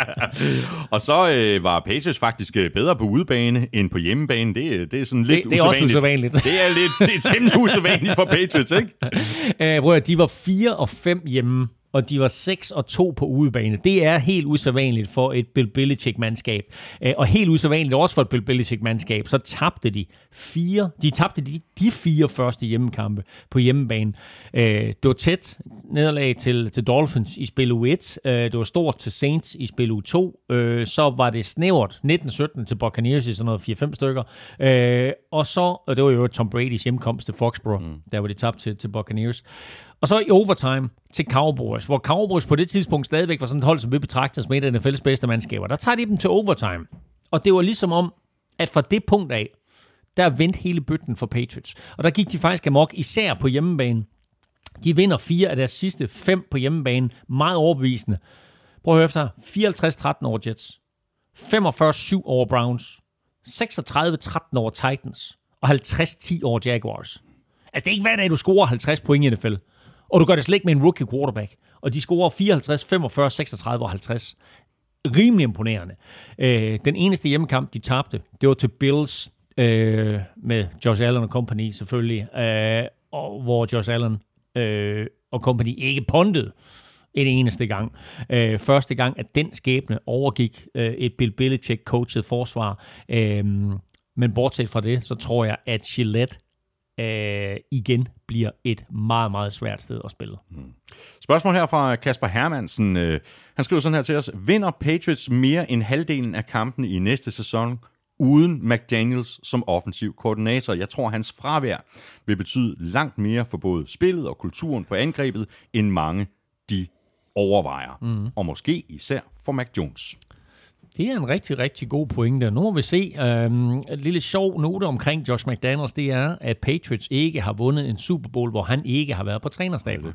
og så øh, var Patriots faktisk øh, bedre på udebane end på hjemmebane. Det, det er sådan lidt det, det er usædvanligt. også usædvanligt. det er lidt det er temmelig usædvanligt for Patriots, ikke? Æh, prøv at, de var 4 og 5 hjemme og de var 6 og 2 på udebane. Det er helt usædvanligt for et Bill Belichick-mandskab. Øh, og helt usædvanligt også for et Bill Belichick-mandskab. Så tabte de fire, de tabte de, de fire første hjemmekampe på hjemmebane. Øh, det var tæt nederlag til, til Dolphins i spil u 1. Øh, det var stort til Saints i spil u 2. Så var det snævert 19-17 til Buccaneers i sådan noget 4-5 stykker. Og så, og det var jo Tom Brady's hjemkomst til Foxborough, mm. der var de tabt til, til Buccaneers. Og så i overtime til Cowboys, hvor Cowboys på det tidspunkt stadigvæk var sådan et hold, som vi betragtede som et af NFL's bedste mandskaber. Der tager de dem til overtime. Og det var ligesom om, at fra det punkt af, der vendte hele bøtten for Patriots. Og der gik de faktisk amok, især på hjemmebane. De vinder fire af deres sidste fem på hjemmebane. Meget overbevisende. Prøv at høre efter. 54-13 over Jets. 45-7 over Browns. 36-13 over Titans. Og 50-10 over Jaguars. Altså, det er ikke hver dag, du scorer 50 point i NFL. Og du gør det slet ikke med en rookie quarterback. Og de scorer 54, 45, 36 og 50. Rimelig imponerende. Øh, den eneste hjemmekamp, de tabte, det var til Bills øh, med Josh Allen og company selvfølgelig. Øh, og hvor Josh Allen øh, og company ikke pondede en eneste gang. Øh, første gang, at den skæbne overgik øh, et Bill Belichick-coachet forsvar. Øh, men bortset fra det, så tror jeg, at Gillette øh, igen bliver et meget, meget svært sted at spille. Hmm. Spørgsmål her fra Kasper Hermansen. Øh, han skriver sådan her til os. Vinder Patriots mere end halvdelen af kampen i næste sæson uden McDaniels som offensiv koordinator. Jeg tror, hans fravær vil betyde langt mere for både spillet og kulturen på angrebet, end mange de overvejer. Mm. Og måske især for Mac Jones. Det er en rigtig, rigtig god pointe. Nu må vi se. Øhm, et lille sjov note omkring Josh McDaniels, det er, at Patriots ikke har vundet en Super Bowl, hvor han ikke har været på trænerstaben.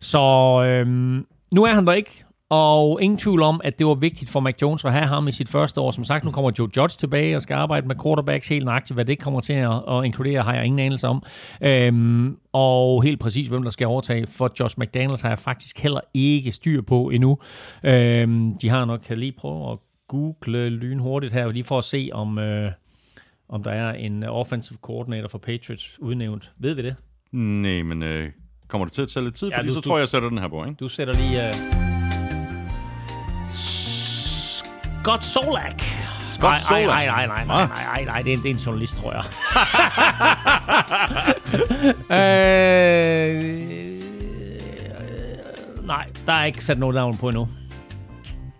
Så øhm, nu er han der ikke, og ingen tvivl om, at det var vigtigt for Mac Jones at have ham i sit første år. Som sagt, nu kommer Joe Judge tilbage og skal arbejde med quarterbacks helt nøjagtigt. Hvad det kommer til at, at inkludere, har jeg ingen anelse om. Øhm, og helt præcis, hvem der skal overtage for Josh McDaniels, har jeg faktisk heller ikke styr på endnu. Øhm, de har nok, kan lige prøve at google lynhurtigt her, lige for at se, om, øh, om der er en øh, offensive coordinator for Patriots udnævnt. Ved vi det? Nej, men øh, kommer det til at tage lidt tid? Ja, Fordi du- så du- tror jeg, jeg sætter den her på, ikke? Du sætter lige... Uh... Scott Solak. Scott nej, Solak? Nej, nej, nej, nej, Ah. nej, nej, nej, det er, en, det er en journalist, tror jeg. øh, nej, der er ikke sat noget navn på endnu.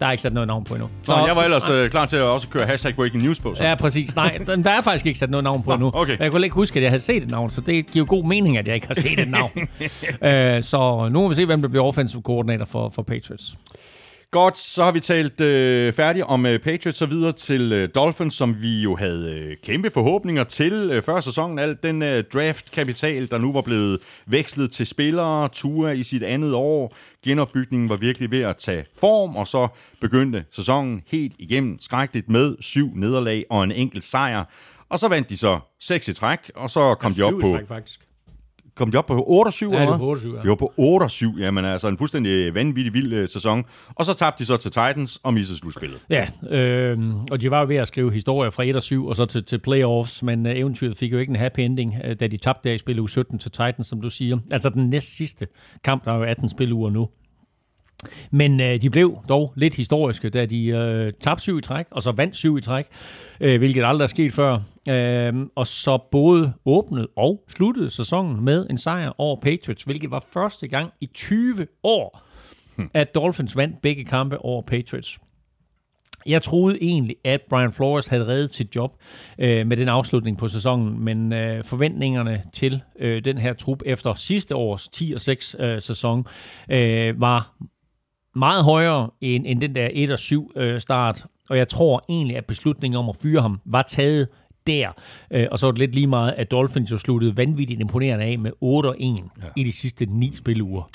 Der er ikke sat noget navn på endnu. Så jeg var ellers øh, klar til at også køre hashtag breaking news på, så. Ja, præcis. Nej, den- der er faktisk ikke sat noget navn på Nå, endnu. okay. Jeg kunne ikke huske, at jeg havde set et navn, så det giver god mening, at jeg ikke har set et navn. øh, så nu må vi se, hvem der bliver offensive koordinator for, for Patriots. Godt, så har vi talt øh, færdigt om øh, Patriots og videre til øh, Dolphins, som vi jo havde øh, kæmpe forhåbninger til øh, før sæsonen. Alt den øh, draftkapital, der nu var blevet vekslet til spillere, Tua i sit andet år. Genopbygningen var virkelig ved at tage form, og så begyndte sæsonen helt igennem skrækkeligt med syv nederlag og en enkelt sejr. Og så vandt de så seks i træk, og så kom de op på faktisk. Kom de op på 8 og 7 Ja, det var på 8 og 7, ja. De var på 8 og 7, jamen altså en fuldstændig vanvittig vild øh, sæson. Og så tabte de så til Titans og missede slutspillet. Ja, øh, og de var jo ved at skrive historier fra 1 og 7 og så til, til playoffs, men øh, eventyret fik jo ikke en happy ending, øh, da de tabte der i spil uge 17 til Titans, som du siger. Altså den næst sidste kamp, der er jo 18 spiluger nu. Men øh, de blev dog lidt historiske, da de øh, tabte syv i træk, og så vandt syv i træk, øh, hvilket aldrig er sket før. Øh, og så både åbnede og sluttede sæsonen med en sejr over Patriots, hvilket var første gang i 20 år, at Dolphins vandt begge kampe over Patriots. Jeg troede egentlig, at Brian Flores havde reddet sit job øh, med den afslutning på sæsonen, men øh, forventningerne til øh, den her trup efter sidste års 10 og 6 øh, sæson øh, var meget højere end, end den der 1 og 7 øh, start, og jeg tror egentlig, at beslutningen om at fyre ham var taget der. Øh, og så var det lidt lige meget, at Dolphins jo sluttede vanvittigt imponerende af med 8 og 1 ja. i de sidste ni spiluger.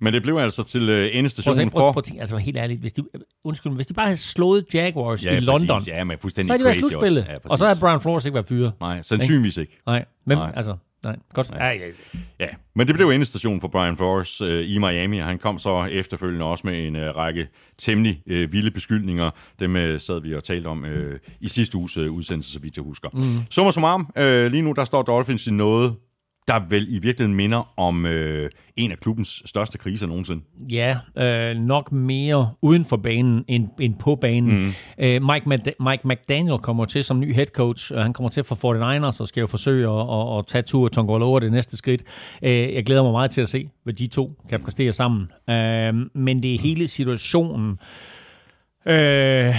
Men det blev altså til øh, Prøv at, endestationen prøv, for... prøv at tænke, altså helt ærligt, hvis de, undskyld, hvis de bare havde slået Jaguars Ja, i London, præcis. Ja, men fuldstændig så har de været slutspillet. Ja, og så præcis. Brian Flores ikke været fyret. Nej, sandsynligvis ikke. Nej, men Nej. altså, nej, godt. Ja, ja, Ja, men det blev endestationen for Brian Flores øh, i Miami, og han kom så efterfølgende også med en øh, række temmelig øh, vilde beskyldninger. Dem øh, sad vi og talte om øh, i sidste uges øh, udsendelse, så vidt jeg husker. Mm. Summa summarum, øh, lige nu der står Dolphins i noget, der vel i virkeligheden minder om øh, en af klubbens største kriser nogensinde. ja øh, nok mere uden for banen end, end på banen. Mm. Øh, Mike, Mad- Mike McDaniel kommer til som ny head coach, og han kommer til fra 49ers og skal jo forsøge at, at, at tage tur Tongoloa det næste skridt. Øh, jeg glæder mig meget til at se, hvad de to kan præstere sammen. Øh, men det er hele situationen, øh, øh,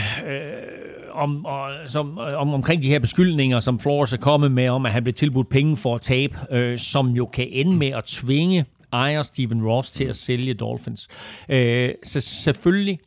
om, og, som, øh, om, omkring de her beskyldninger, som Flores er kommet med, om at han blev tilbudt penge for at tabe, øh, som jo kan ende med at tvinge ejer Steven Ross til at sælge Dolphins. Øh, så selvfølgelig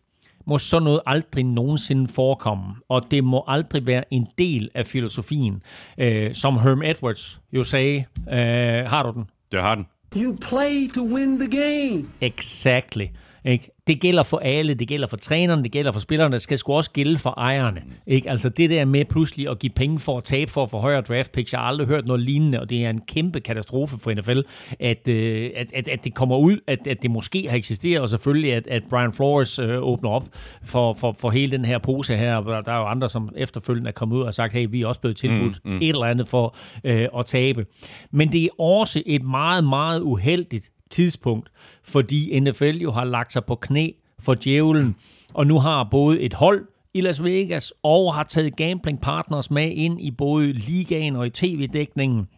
må sådan noget aldrig nogensinde forekomme, og det må aldrig være en del af filosofien. Øh, som Herm Edwards jo sagde, øh, har du den? Det har den. You play to win the game. Exactly. Ikke? Det gælder for alle, det gælder for trænerne, det gælder for spillerne, det skal sgu også gælde for ejerne. Ikke? Altså det der med pludselig at give penge for at tabe for at få højere draft picks, jeg har aldrig hørt noget lignende, og det er en kæmpe katastrofe for NFL, at, øh, at, at, at det kommer ud, at, at det måske har eksisteret, og selvfølgelig at, at Brian Flores øh, åbner op for, for, for hele den her pose her, og der er jo andre, som efterfølgende er kommet ud og sagt, hey, vi er også blevet tilbudt mm, mm. et eller andet for øh, at tabe. Men det er også et meget, meget uheldigt tidspunkt, fordi NFL jo har lagt sig på knæ for djævlen, og nu har både et hold i Las Vegas og har taget gambling partners med ind i både ligaen og i tv-dækningen.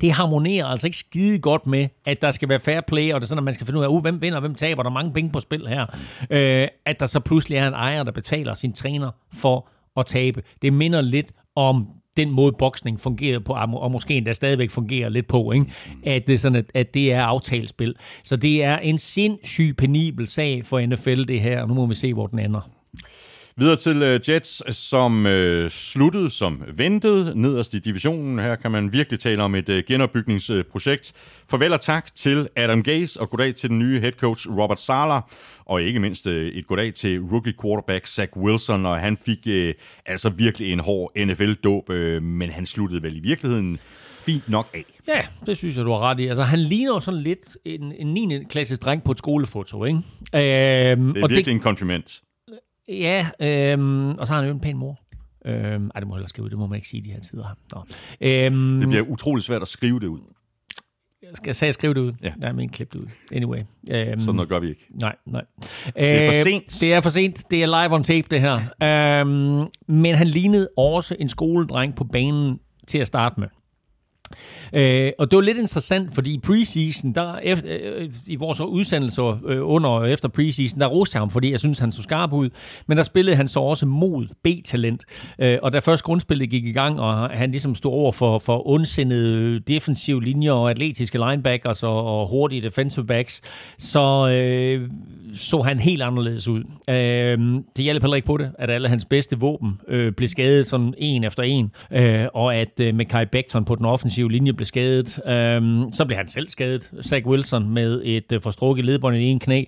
Det harmonerer altså ikke skide godt med, at der skal være fair play, og det er sådan, at man skal finde ud af, uh, hvem vinder og hvem taber, der er mange penge på spil her. Øh, at der så pludselig er en ejer, der betaler sin træner for at tabe. Det minder lidt om den måde boksning fungerer på, og måske endda stadigvæk fungerer lidt på, ikke? At, det er sådan, at, at det er aftalespil. Så det er en sindssyg penibel sag for NFL, det her, og nu må vi se, hvor den ender. Videre til øh, Jets, som øh, sluttede som ventet nederst i divisionen. Her kan man virkelig tale om et øh, genopbygningsprojekt. Farvel og tak til Adam Gase, og goddag til den nye head coach Robert Sala, og ikke mindst øh, et goddag til rookie quarterback Zach Wilson, og han fik øh, altså virkelig en hård NFL-dåb, øh, men han sluttede vel i virkeligheden fint nok af. Ja, det synes jeg, du har ret i. Altså, han ligner jo sådan lidt en, en 9. klasses dreng på et skolefoto, ikke? Øhm, Det er virkelig en konfirmand. Ja, øhm, og så har han jo en pæn mor. Øhm, ej, det må jeg ellers skrive, det må man ikke sige i de her tider. Nå. Øhm, Det bliver utroligt svært at skrive det ud. Skal jeg sige, skrive det ud? Ja. Nej, men klip det ud. Anyway. Øhm, Sådan noget gør vi ikke. Nej, nej. er for Øh, sent. Det er for sent. Det er live on tape, det her. Øhm, men han lignede også en skoledreng på banen til at starte med. Øh, og det var lidt interessant, fordi i preseason, der efter, øh, i vores udsendelser øh, under og efter preseason, der roste jeg ham, fordi jeg synes, han så skarp ud. Men der spillede han så også mod B-talent. Øh, og da først grundspillet gik i gang, og han ligesom stod over for, for ondsindede øh, defensive linjer og atletiske linebackers og, og hurtige defensive backs, så øh, så han helt anderledes ud. Øh, det hjalp heller ikke på det, at alle hans bedste våben øh, blev skadet sådan en efter en, øh, og at øh, Mekai Becton på den offensive linje blev skadet. Øh, så blev han selv skadet, Zach Wilson, med et øh, forstrukket ledbånd i en knæ.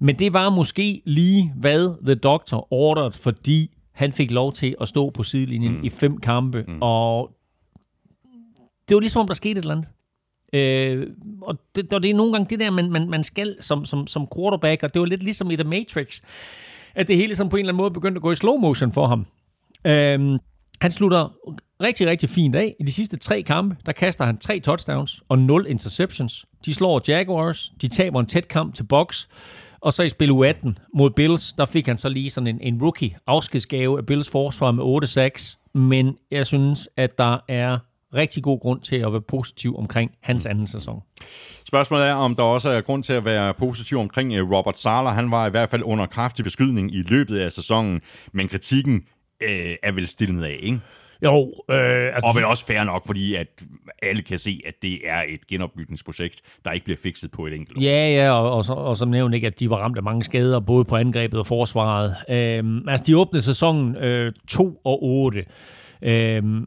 Men det var måske lige, hvad The Doctor ordered, fordi han fik lov til at stå på sidelinjen mm. i fem kampe, mm. og det var ligesom om, der skete et eller andet. Øh, og, det, og det er nogle gange det der, man, man, man skal som, som, som quarterback, og det var lidt ligesom i The Matrix, at det hele som på en eller anden måde begyndte at gå i slow motion for ham. Øh, han slutter rigtig, rigtig fint dag. I de sidste tre kampe, der kaster han tre touchdowns og nul interceptions. De slår Jaguars, de taber en tæt kamp til Bucks, og så i spil U18 mod Bills, der fik han så lige sådan en, en rookie afskedsgave af Bills forsvar med 8-6. Men jeg synes, at der er rigtig god grund til at være positiv omkring hans anden sæson. Spørgsmålet er, om der også er grund til at være positiv omkring øh, Robert Sala. Han var i hvert fald under kraftig beskydning i løbet af sæsonen, men kritikken øh, er vel stillet af, ikke? Jo, øh, altså... Og vel også fair nok, fordi at alle kan se, at det er et genopbygningsprojekt, der ikke bliver fikset på et enkelt år. Ja, ja, og, og, så, og som nævnt ikke, at de var ramt af mange skader, både på angrebet og forsvaret. Øhm, altså, de åbnede sæsonen øh, 2 og 8. Øhm,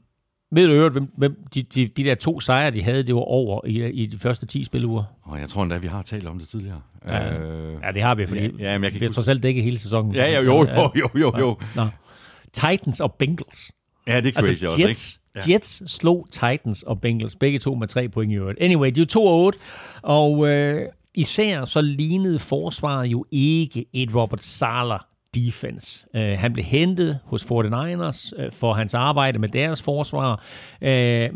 ved du øvrigt, hvem, hvem de, de, de der to sejre, de havde, det var over i, i de første 10 spiluger? Og jeg tror endda, vi har talt om det tidligere. Ja, Øh, ja det har vi, fordi ja, ja, men jeg kan vi ikke har trods alt dækket hele sæsonen. Ja, ja, jo, jo, jo, jo, jo. Nå. Titans og Bengals. Ja, det er crazy Altså, også, Jets, ikke? ja. Jets slog Titans og Bengals, begge to med tre point i øvrigt. Anyway, de er 2 og 8, og øh, især så lignede forsvaret jo ikke et Robert Sala defense. Uh, han blev hentet hos 49ers uh, for hans arbejde med deres forsvar, uh,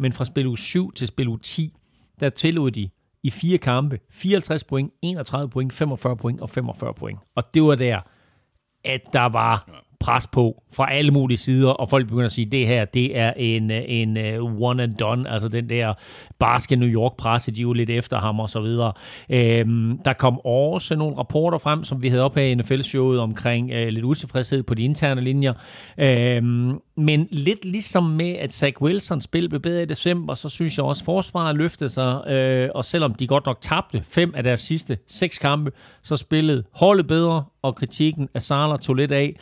men fra spil uge 7 til spil uge 10, der tillod de i fire kampe 54 point, 31 point, 45 point og 45 point. Og det var der, at der var pres på fra alle mulige sider, og folk begynder at sige, at det her, det er en, en øh, one and done, altså den der barske New York-presse, de er jo lidt efter ham og så videre. Øhm, der kom også nogle rapporter frem, som vi havde op her i NFL-showet omkring øh, lidt utilfredshed på de interne linjer. Øhm, men lidt ligesom med, at Zach Wilsons spil blev bedre i december, så synes jeg også, at forsvaret løftede sig, øh, og selvom de godt nok tabte fem af deres sidste seks kampe, så spillede holdet bedre, og kritikken af Salah tog lidt af.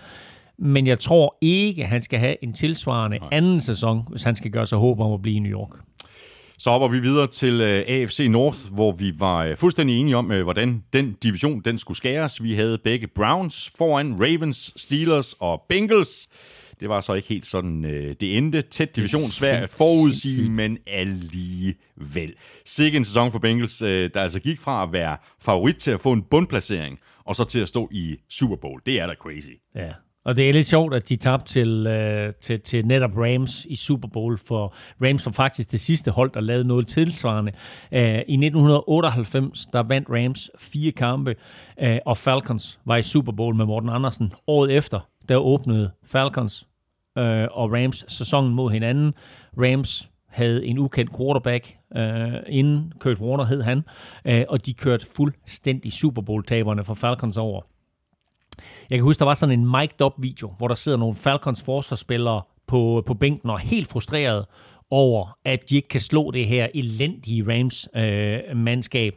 Men jeg tror ikke, at han skal have en tilsvarende Nej. anden sæson, hvis han skal gøre sig håb om at blive i New York. Så hopper vi videre til uh, AFC North, hvor vi var uh, fuldstændig enige om, uh, hvordan den division den skulle skæres. Vi havde begge Browns foran, Ravens, Steelers og Bengals. Det var så ikke helt sådan, det endte. Tæt division, svært at forudsige, men alligevel. Sikke en sæson for Bengals, der altså gik fra at være favorit til at få en bundplacering, og så til at stå i Super Bowl. Det er da crazy. Ja, og det er lidt sjovt, at de tabte til, øh, til, til netop Rams i Super Bowl, for Rams var faktisk det sidste hold, der lavede noget tilsvarende. Æh, I 1998, der vandt Rams fire kampe, øh, og Falcons var i Super Bowl med Morten Andersen. Året efter, der åbnede Falcons øh, og Rams sæsonen mod hinanden. Rams havde en ukendt quarterback, øh, inden Kurt Warner hed han, øh, og de kørte fuldstændig Super Bowl-taberne for Falcons over. Jeg kan huske, der var sådan en mic'd up video, hvor der sidder nogle Falcons forsvarsspillere på, på bænken og er helt frustreret over, at de ikke kan slå det her elendige Rams øh.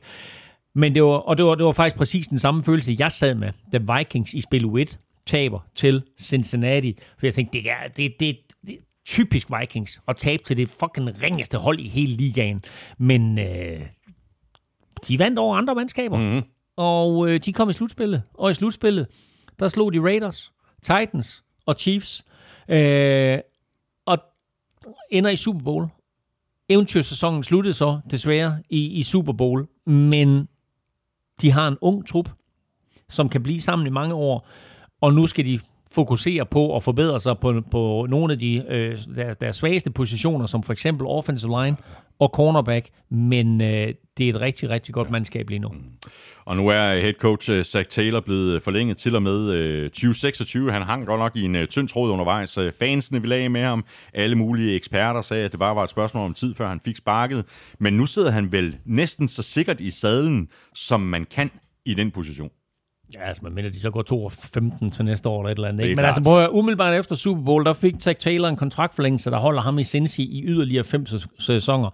Men det var, og det var, det var faktisk præcis den samme følelse, jeg sad med, da Vikings i spil 1 taber til Cincinnati. For jeg tænkte, det er, det, det, det er typisk Vikings at tabe til det fucking ringeste hold i hele ligaen. Men øh, de vandt over andre mandskaber. Mm-hmm. Og øh, de kom i slutspillet. Og i slutspillet, der slog de Raiders, Titans og Chiefs. Øh, og ender i Super Bowl. Eventyrsæsonen sluttede så desværre i, i Super Bowl. Men de har en ung trup, som kan blive sammen i mange år. Og nu skal de fokusere på at forbedre sig på, på nogle af de øh, deres, deres svageste positioner, som for eksempel offensive line og cornerback, men øh, det er et rigtig, rigtig godt mandskab lige nu. Og nu er head coach øh, Zach Taylor blevet forlænget til og med øh, 2026. Han hang godt nok i en øh, tynd tråd undervejs. Øh, Fansene ville af med ham. Alle mulige eksperter sagde, at det bare var et spørgsmål om tid, før han fik sparket. Men nu sidder han vel næsten så sikkert i sadlen, som man kan i den position. Ja, altså, man mener, de så går 2 og 15 til næste år eller et eller andet. Det Ikke? Men klart. altså, prøv at, umiddelbart efter Super Bowl, der fik Zach Taylor en kontraktforlængelse, der holder ham i Cincy i yderligere fem sæs- sæsoner.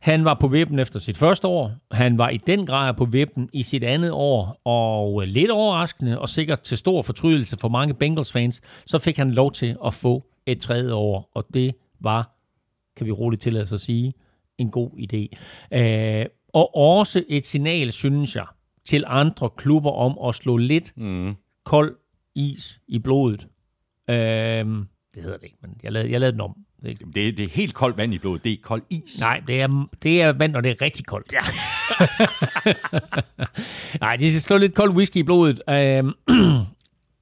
Han var på vippen efter sit første år. Han var i den grad på vippen i sit andet år. Og øh, lidt overraskende, og sikkert til stor fortrydelse for mange Bengals-fans, så fik han lov til at få et tredje år. Og det var, kan vi roligt tillade os at sige, en god idé. Øh, og også et signal, synes jeg, til andre klubber om at slå lidt Mm. kold is i blodet. Øhm, det hedder det ikke, men jeg lavede, jeg lavede den om. Det er ikke- Det er, det er helt koldt vand i blodet. Det er kold is. Nej, det er, det er vand, når det er rigtig koldt. Ja. Nej, de skal slå lidt kold whisky i blodet. Øhm,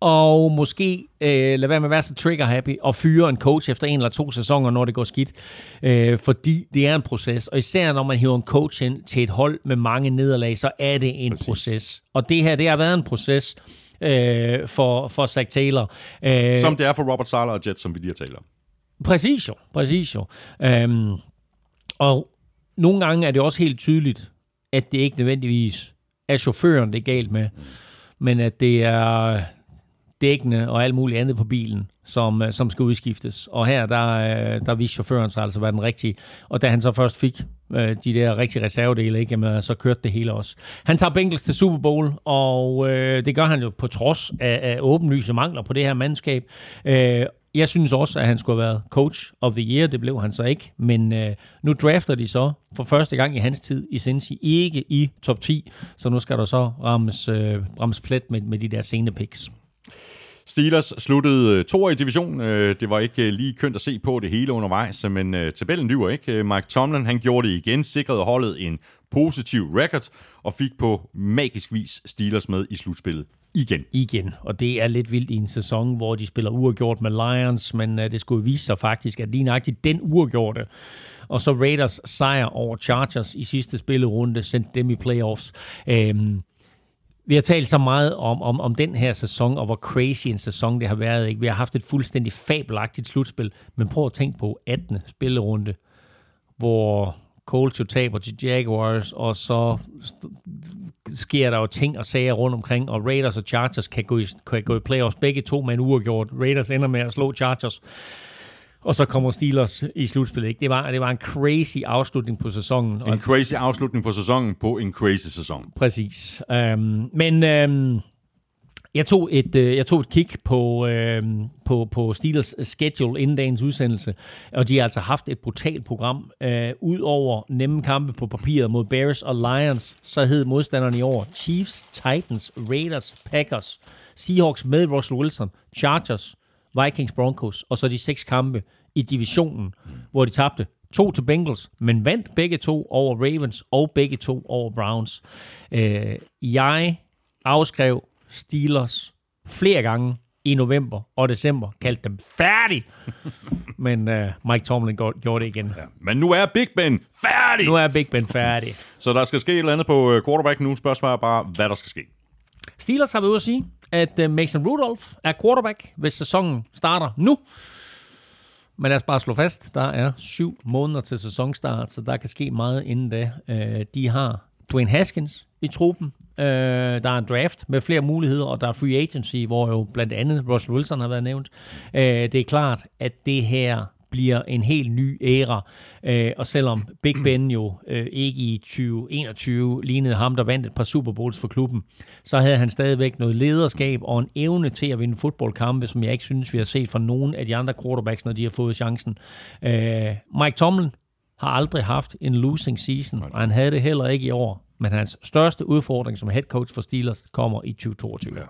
og måske øh, lade være med at være så trigger-happy og fyre en coach efter en eller to sæsoner, når det går skidt. Øh, fordi det er en proces. Og især når man hiver en coach ind til et hold med mange nederlag, så er det en Præcis. Proces. Og det her, det har været en proces øh, for, for Zach Taylor. Øh, Som det er for Robert Sala og Jets, som vi lige har talt om. Præcis jo, præcis jo. Øhm, og nogle gange er det også helt tydeligt, at det ikke nødvendigvis er chaufføren, det er galt med, men at det er dækkene og alt muligt andet på bilen, som, øh, som skal udskiftes. Og her, der, øh, der viste chaufføren sig altså at være den rigtige. Og da han så først fik øh, de der rigtige reservedele, ikke, jamen, så kørte det hele også. Han tager Bengals til Super Bowl, og øh, det gør han jo på trods af, af åbenlyse mangler på det her mandskab. Øh, jeg synes også, at han skulle have været coach of the year. Det blev han så ikke. Men øh, nu drafter de så for første gang i hans tid i Cincy ikke i top 10. Så nu skal der så rammes, øh, rammes plet med, med de der sene picks. Steelers sluttede øh, to i division. Øh, det var ikke øh, lige kønt at se på det hele undervejs, men tabellen lyver ikke. Mike Tomlin han gjorde det igen, sikrede holdet en positiv record og fik på magisk vis Steelers med i slutspillet igen. igen. Og det er lidt vildt i en sæson, hvor de spiller uafgjort med Lions, men det skulle vise sig faktisk, at lige nøjagtigt den uafgjorte, og så Raiders sejr over Chargers i sidste spillerunde, sendte dem i playoffs. Øhm, vi har talt så meget om, om, om den her sæson, og hvor crazy en sæson det har været. Ikke? Vi har haft et fuldstændig fabelagtigt slutspil, men prøv at tænke på 18. spillerunde, hvor Colts jo taber til Jaguars, og så sker der jo ting og sager rundt omkring, og Raiders og Chargers kan gå i, kan gå i playoffs begge to med en uafgjort. Raiders ender med at slå Chargers, og så kommer Steelers i slutspillet. Ikke? Det, var, det var en crazy afslutning på sæsonen. En crazy afslutning på sæsonen på en crazy sæson. Præcis. Um, men um, jeg tog et øh, jeg tog et kig på øh, på på Steelers schedule inden dagens udsendelse, og de har altså haft et brutalt program. Øh, Udover nemme kampe på papiret mod Bears og Lions, så hed modstanderne i år Chiefs, Titans, Raiders, Packers, Seahawks med Russell Wilson, Chargers, Vikings, Broncos, og så de seks kampe i divisionen, hvor de tabte to til Bengals, men vandt begge to over Ravens og begge to over Browns. Øh, jeg afskrev Steelers flere gange i november og december, kaldte dem færdig. Men uh, Mike Tomlin gjorde, gjorde det igen. Ja. Men nu er Big Ben færdig! Nu er Big Ben færdig. Så der skal ske et eller andet på øh, quarterback nu. Spørgsmålet er bare, hvad der skal ske. Steelers har været ude at sige, at øh, Mason Rudolph er quarterback, hvis sæsonen starter nu. Men lad os bare slå fast, der er syv måneder til sæsonstart, så der kan ske meget inden da. Øh, de har Dwayne Haskins i truppen. Øh, der er en draft med flere muligheder, og der er free agency, hvor jo blandt andet Russell Wilson har været nævnt. Det er klart, at det her bliver en helt ny æra. Øh, og selvom Big Ben jo øh, ikke i 2021 lignede ham, der vandt et par Super Bowls for klubben, så havde han stadigvæk noget lederskab og en evne til at vinde fodboldkampe, som jeg ikke synes, vi har set fra nogen af de andre quarterbacks, når de har fået chancen. Øh, Mike Tomlin har aldrig haft en losing season, og han havde det heller ikke i år. Men hans største udfordring som head coach for Steelers kommer i 2022. Ja.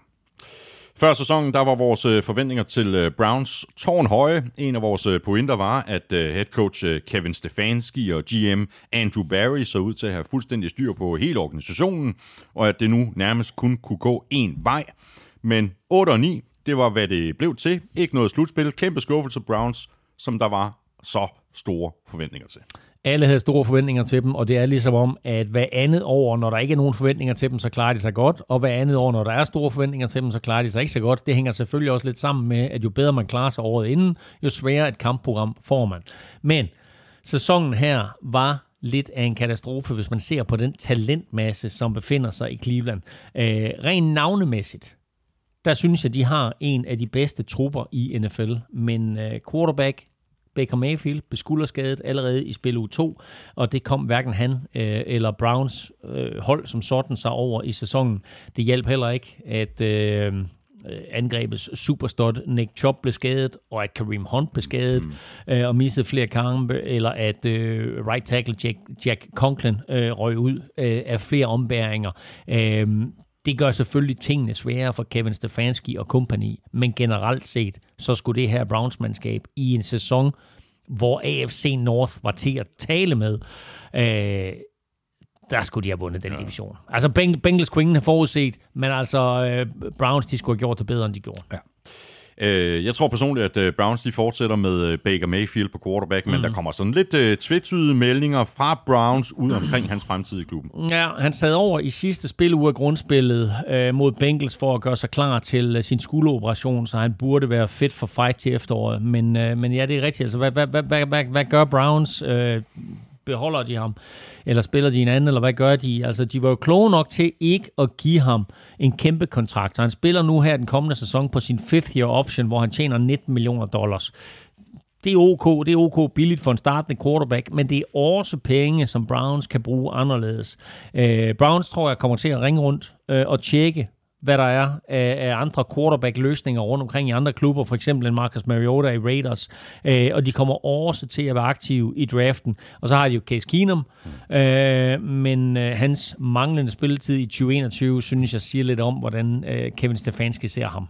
Før sæsonen, der var vores øh, forventninger til øh, Browns Browns tårnhøje. En af vores øh, pointer var, at head coach Kevin Stefanski og GM Andrew Barry så ud til at have fuldstændig styr på hele organisationen, og at det nu nærmest kun kunne gå én vej. Men 8 og 9, Det var, hvad det blev til. Ikke noget slutspil. Kæmpe skuffelse Browns, som der var så store forventninger til. Alle havde store forventninger til dem, og det er ligesom om, at hver andet år, når der ikke er nogen forventninger til dem, så klarer de sig godt, og hver andet år, når der er store forventninger til dem, så klarer de sig ikke så godt. Det hænger selvfølgelig også lidt sammen med, at jo bedre man klarer sig året inden, jo sværere et kampprogram får man. Men sæsonen her var lidt af en katastrofe, hvis man ser på den talentmasse, som befinder sig i Cleveland. Øh, rent navnemæssigt, der synes jeg, de har en af de bedste trupper i NFL. Men øh, quarterback Baker Mayfield blev skulderskadet allerede i spil u 2, og det kom hverken han øh, eller Browns øh, hold som sådan sig over i sæsonen. Det hjalp heller ikke, at øh, angrebets superstot Nick Chubb blev skadet, og at Kareem Hunt blev skadet mm. øh, og missede flere kampe, eller at øh, right tackle Jack, Jack Conklin øh, røg ud øh, af flere ombæringer. Øh, det gør selvfølgelig tingene sværere for Kevin Stefanski og kompagni, men generelt set, så skulle det her Browns-mandskab i en sæson, hvor AFC North var til at tale med, øh, der skulle de have vundet den ja. division. Altså Bengals kunne ingen have forudset, men altså øh, Browns, de skulle have gjort det bedre, end de gjorde. Ja. Øh, jeg tror personligt, at øh, Browns de fortsætter med øh, Baker Mayfield på quarterback, mm. men der kommer sådan lidt uh, tvetydige meldinger fra Browns ud omkring hans fremtid i klubben. Ja, han sad over i sidste spiluge af grundspillet uh, mod Bengals for at gøre sig klar til uh, sin skulderoperation, så han burde være fit for fight til efteråret. Men, uh, men ja, det er rigtigt. Altså, hvad, hvad, hvad, hvad, hvad, hvad gør Browns? Uh, beholder de ham, eller spiller de en anden, eller hvad gør de? Altså, de var jo kloge nok til ikke at give ham en kæmpe kontrakt. Så han spiller nu her den kommende sæson på sin fifth year option, hvor han tjener 19 millioner dollars. Det er ok, det er ok billigt for en startende quarterback, men det er også penge, som Browns kan bruge anderledes. Øh, Browns tror jeg kommer til at ringe rundt øh, og tjekke, hvad der er af, af andre quarterback-løsninger rundt omkring i andre klubber, for eksempel en Marcus Mariota i Raiders, øh, og de kommer også til at være aktive i draften. Og så har de jo Case Keenum, øh, men øh, hans manglende spilletid i 2021, synes jeg siger lidt om, hvordan øh, Kevin Stefanski ser ham.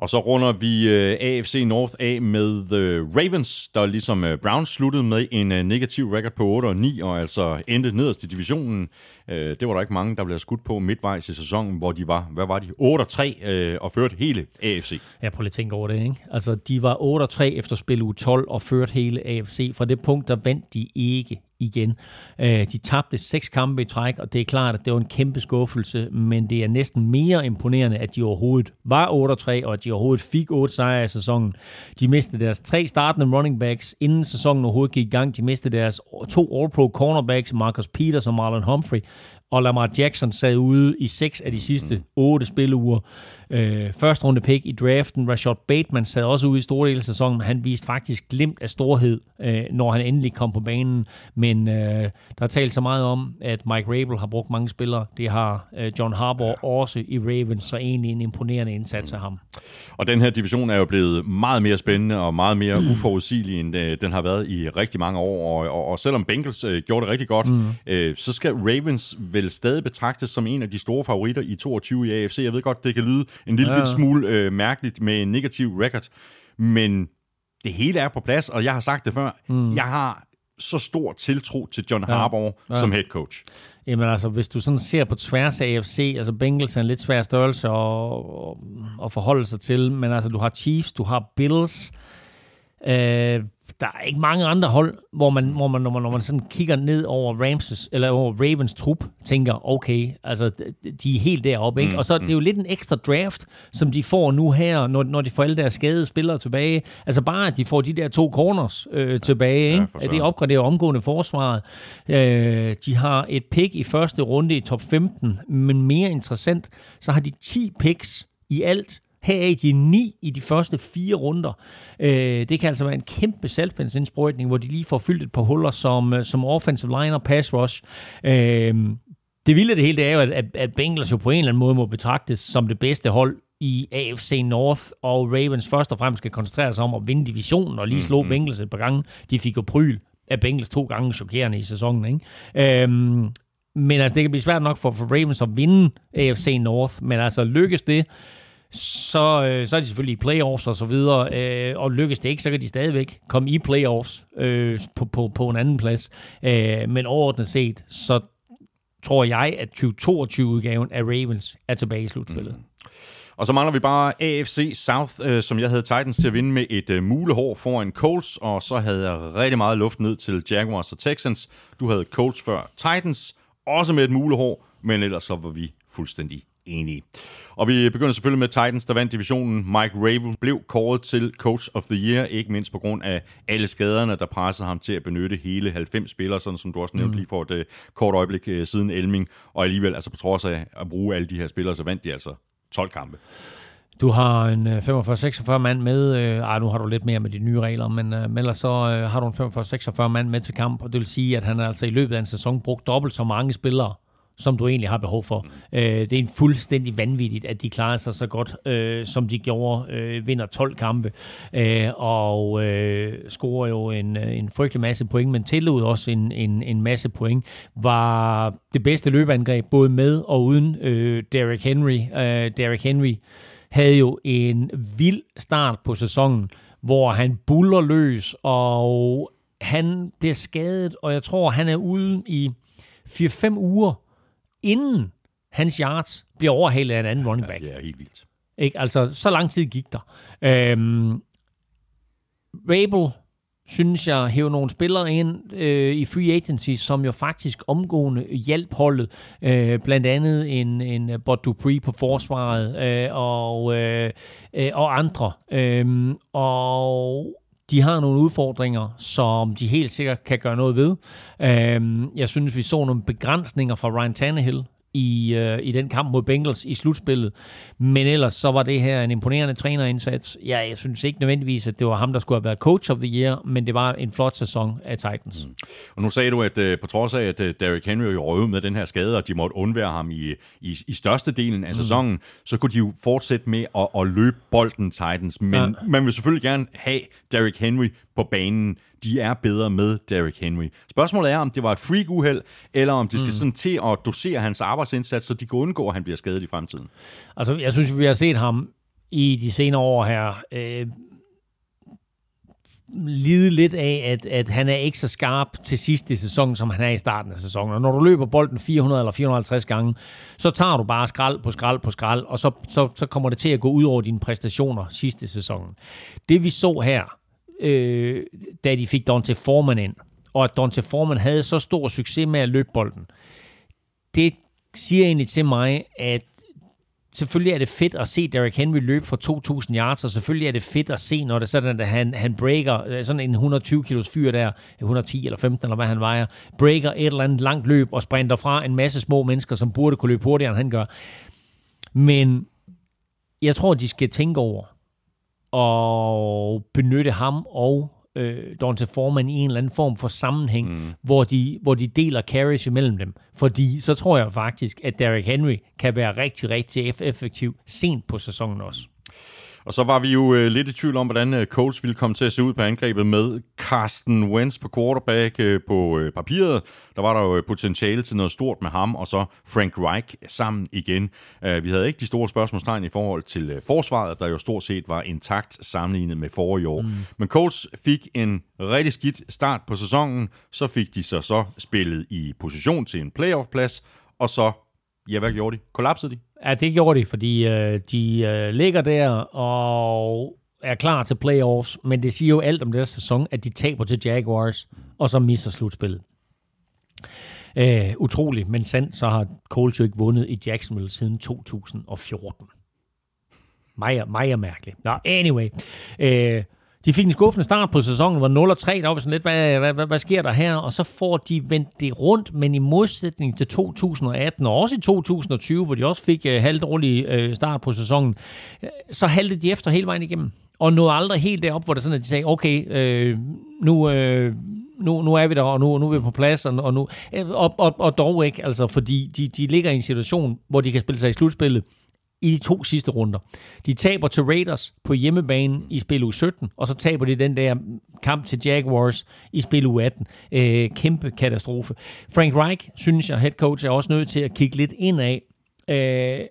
Og så runder vi øh, AFC North af med The Ravens, der ligesom uh, Browns sluttede med en øh, negativ record på 8 og 9, og altså endte nederst i divisionen. Øh, det var der ikke mange, der blev skudt på midtvejs i sæsonen, hvor de var, hvad var de, 8-3 øh, og førte hele AFC. Ja, prøv lige at tænke over det, ikke? Altså, de var 8-3 efter spil u 12 og førte hele AFC. Fra det punkt, der vandt de ikke igen. Øh, de tabte seks kampe i træk, og det er klart, at det var en kæmpe skuffelse, men det er næsten mere imponerende, at de overhovedet var 8-3, og at de overhovedet fik 8 sejre i sæsonen. De mistede deres tre startende running backs, inden sæsonen overhovedet gik i gang. De mistede deres to All-Pro cornerbacks, Marcus Peters og Marlon Humphrey, og Lamar Jackson sad ude i seks af de sidste otte spilleuger. Øh, første runde pick i draften, Rashad Bateman sad også ude i store dele af sæsonen, han viste faktisk glimt af storhed, øh, når han endelig kom på banen. Men øh, der er talt så meget om, at Mike Rabel har brugt mange spillere. Det har øh, John Harbaugh ja. også i Ravens, så egentlig en imponerende indsats af ham. Og den her division er jo blevet meget mere spændende og meget mere uforudsigelig, end øh, den har været i rigtig mange år. Og, og, og selvom Bengals øh, gjorde det rigtig godt, mm. øh, så skal Ravens vel stadig betragtes som en af de store favoritter i 22 i AFC. Jeg ved godt, det kan lyde en lille ja. smule øh, mærkeligt med en negativ record, men det hele er på plads, og jeg har sagt det før, mm. jeg har så stor tiltro til John ja. Harbaugh ja. som head coach. Jamen altså, hvis du sådan ser på tværs af AFC, altså Bengals er en lidt svær størrelse at, at forholde sig til, men altså du har Chiefs, du har Bills, øh, der er ikke mange andre hold, hvor man, hvor man, når, man, når man sådan kigger ned over Ramses, eller over Ravens trup, tænker, okay, altså, de er helt deroppe, ikke? Mm, og så mm. det er jo lidt en ekstra draft, som de får nu her, når, når de får alle deres skadede spillere tilbage. Altså bare, at de får de der to corners øh, tilbage, ikke? Ja, det opgraderer omgående forsvaret. Øh, de har et pick i første runde i top 15, men mere interessant, så har de 10 picks i alt, her er de 9 i de første fire runder. Øh, det kan altså være en kæmpe selvfindsindsprøjtning, hvor de lige får fyldt et par huller som, øh, som offensive line og pass rush. Øh, det vilde det hele, det er jo, at, at Bengals jo på en eller anden måde må betragtes som det bedste hold i AFC North, og Ravens først og fremmest skal koncentrere sig om at vinde divisionen og lige slå mm-hmm. Bengals et par gange. De fik jo pryl af Bengals to gange chokerende i sæsonen. Ikke? Øhm, men altså, det kan blive svært nok for, for Ravens at vinde AFC North, men altså lykkes det, så, øh, så er de selvfølgelig i playoffs og så videre, øh, og lykkes det ikke, så kan de stadigvæk komme i playoffs øh, på, på, på en anden plads. Øh, men overordnet set, så tror jeg, at 2022-udgaven af Ravens er tilbage i slutspillet. Mm. Og så mangler vi bare AFC South, øh, som jeg havde Titans til at vinde med et øh, mulehår foran Colts, og så havde jeg rigtig meget luft ned til Jaguars og Texans. Du havde Colts før Titans, også med et mulehår, men ellers så var vi fuldstændig enige. Og vi begynder selvfølgelig med Titans, der vandt divisionen. Mike Rabel blev kåret til Coach of the Year, ikke mindst på grund af alle skaderne, der pressede ham til at benytte hele 90 spillere, sådan som du også nævnte mm. lige for et uh, kort øjeblik uh, siden Elming. Og alligevel, altså på trods af at bruge alle de her spillere, så vandt de altså 12 kampe. Du har en 45-46 mand med. Øh, ej, nu har du lidt mere med de nye regler, men, øh, men ellers så øh, har du en 45-46 mand med til kamp, og det vil sige, at han altså i løbet af en sæson brugt dobbelt så mange spillere, som du egentlig har behov for. Mm. Øh, det er en fuldstændig vanvittigt, at de klarer sig så godt, øh, som de gjorde. Øh, vinder 12 kampe, øh, og øh, scorer jo en, en frygtelig masse point, men tillod også en, en, en masse point. Var det bedste løbeangreb, både med og uden øh, Derrick Henry. Øh, Derrick Henry havde jo en vild start på sæsonen, hvor han buller løs, og han bliver skadet, og jeg tror, han er ude i 4-5 uger, inden hans yards bliver overhalet af en anden running back. Ja, det er helt vildt. Ikke? Altså, så lang tid gik der. Øhm, Rabel synes jeg, hæve nogle spillere ind øh, i free agency, som jo faktisk omgående hjalp holdet. Øh, blandt andet en, en Bud Dupree på forsvaret øh, og, øh, øh, og andre. Øh, og de har nogle udfordringer, som de helt sikkert kan gøre noget ved. Øh, jeg synes, vi så nogle begrænsninger fra Ryan Tannehill i, øh, i den kamp mod Bengals i slutspillet. Men ellers så var det her en imponerende trænerindsats. Ja, jeg synes ikke nødvendigvis, at det var ham, der skulle have været coach of the year, men det var en flot sæson af Titans. Mm. Og nu sagde du, at uh, på trods af, at uh, Derrick Henry jo røvede med den her skade, og de måtte undvære ham i, i, i største delen af mm. sæsonen, så kunne de jo fortsætte med at, at løbe bolden Titans. Men ja. man vil selvfølgelig gerne have Derrick Henry på banen de er bedre med Derrick Henry. Spørgsmålet er, om det var et freak-uheld, eller om de skal mm. sådan til at dosere hans arbejdsindsats, så de kan undgå, at han bliver skadet i fremtiden. Altså, jeg synes, vi har set ham i de senere år her øh, lide lidt af, at, at han er ikke så skarp til sidste sæson, som han er i starten af sæsonen. Og når du løber bolden 400 eller 450 gange, så tager du bare skrald på skrald på skrald, og så, så, så kommer det til at gå ud over dine præstationer sidste sæson. Det vi så her, øh, da de fik Dante Foreman ind, og at Dante Foreman havde så stor succes med at løbe bolden. Det siger egentlig til mig, at selvfølgelig er det fedt at se Derrick Henry løbe for 2.000 yards, og selvfølgelig er det fedt at se, når det er sådan, at han, han breaker øh, sådan en 120 kilos fyr der, 110 eller 15 eller hvad han vejer, breaker et eller andet langt løb og sprinter fra en masse små mennesker, som burde kunne løbe hurtigere, end han gør. Men jeg tror, de skal tænke over, og benytte ham og øh, Dante Foreman i en eller anden form for sammenhæng, mm. hvor, de, hvor de deler carries imellem dem. Fordi så tror jeg faktisk, at Derrick Henry kan være rigtig, rigtig effektiv sent på sæsonen også. Og så var vi jo øh, lidt i tvivl om, hvordan øh, Colts ville komme til at se ud på angrebet med Carsten Wentz på quarterback øh, på øh, papiret. Der var der jo potentiale til noget stort med ham, og så Frank Reich sammen igen. Uh, vi havde ikke de store spørgsmålstegn i forhold til uh, forsvaret, der jo stort set var intakt sammenlignet med forrige år. Mm. Men Colts fik en rigtig skidt start på sæsonen. Så fik de så, så spillet i position til en playoff-plads, og så, ja, hvad gjorde de? Kollapsede de? Ja, det gjorde de, fordi øh, de øh, ligger der og er klar til playoffs, men det siger jo alt om deres sæson, at de taber til Jaguars, og så misser slutspillet. Uh, utroligt, men sandt, så har Colts jo ikke vundet i Jacksonville siden 2014. Meget, meget mærkeligt. Nå, anyway. Uh, de fik en skuffende start på sæsonen, var 0-3, der var sådan lidt, hvad, hvad, hvad, hvad sker der her? Og så får de vendt det rundt, men i modsætning til 2018, og også i 2020, hvor de også fik uh, halvt uh, start på sæsonen, øh, så haltede de efter hele vejen igennem. Og nåede aldrig helt derop, hvor det sådan, at de sagde, okay, øh, nu, øh, nu, nu er vi der, og nu, nu er vi på plads, og, og, nu, og, og, og dog ikke, altså, fordi de, de ligger i en situation, hvor de kan spille sig i slutspillet, i de to sidste runder. De taber til Raiders på hjemmebane i spil u 17, og så taber de den der kamp til Jaguars i spil u 18. Øh, kæmpe katastrofe. Frank Reich, synes jeg, head coach, er også nødt til at kigge lidt ind af øh,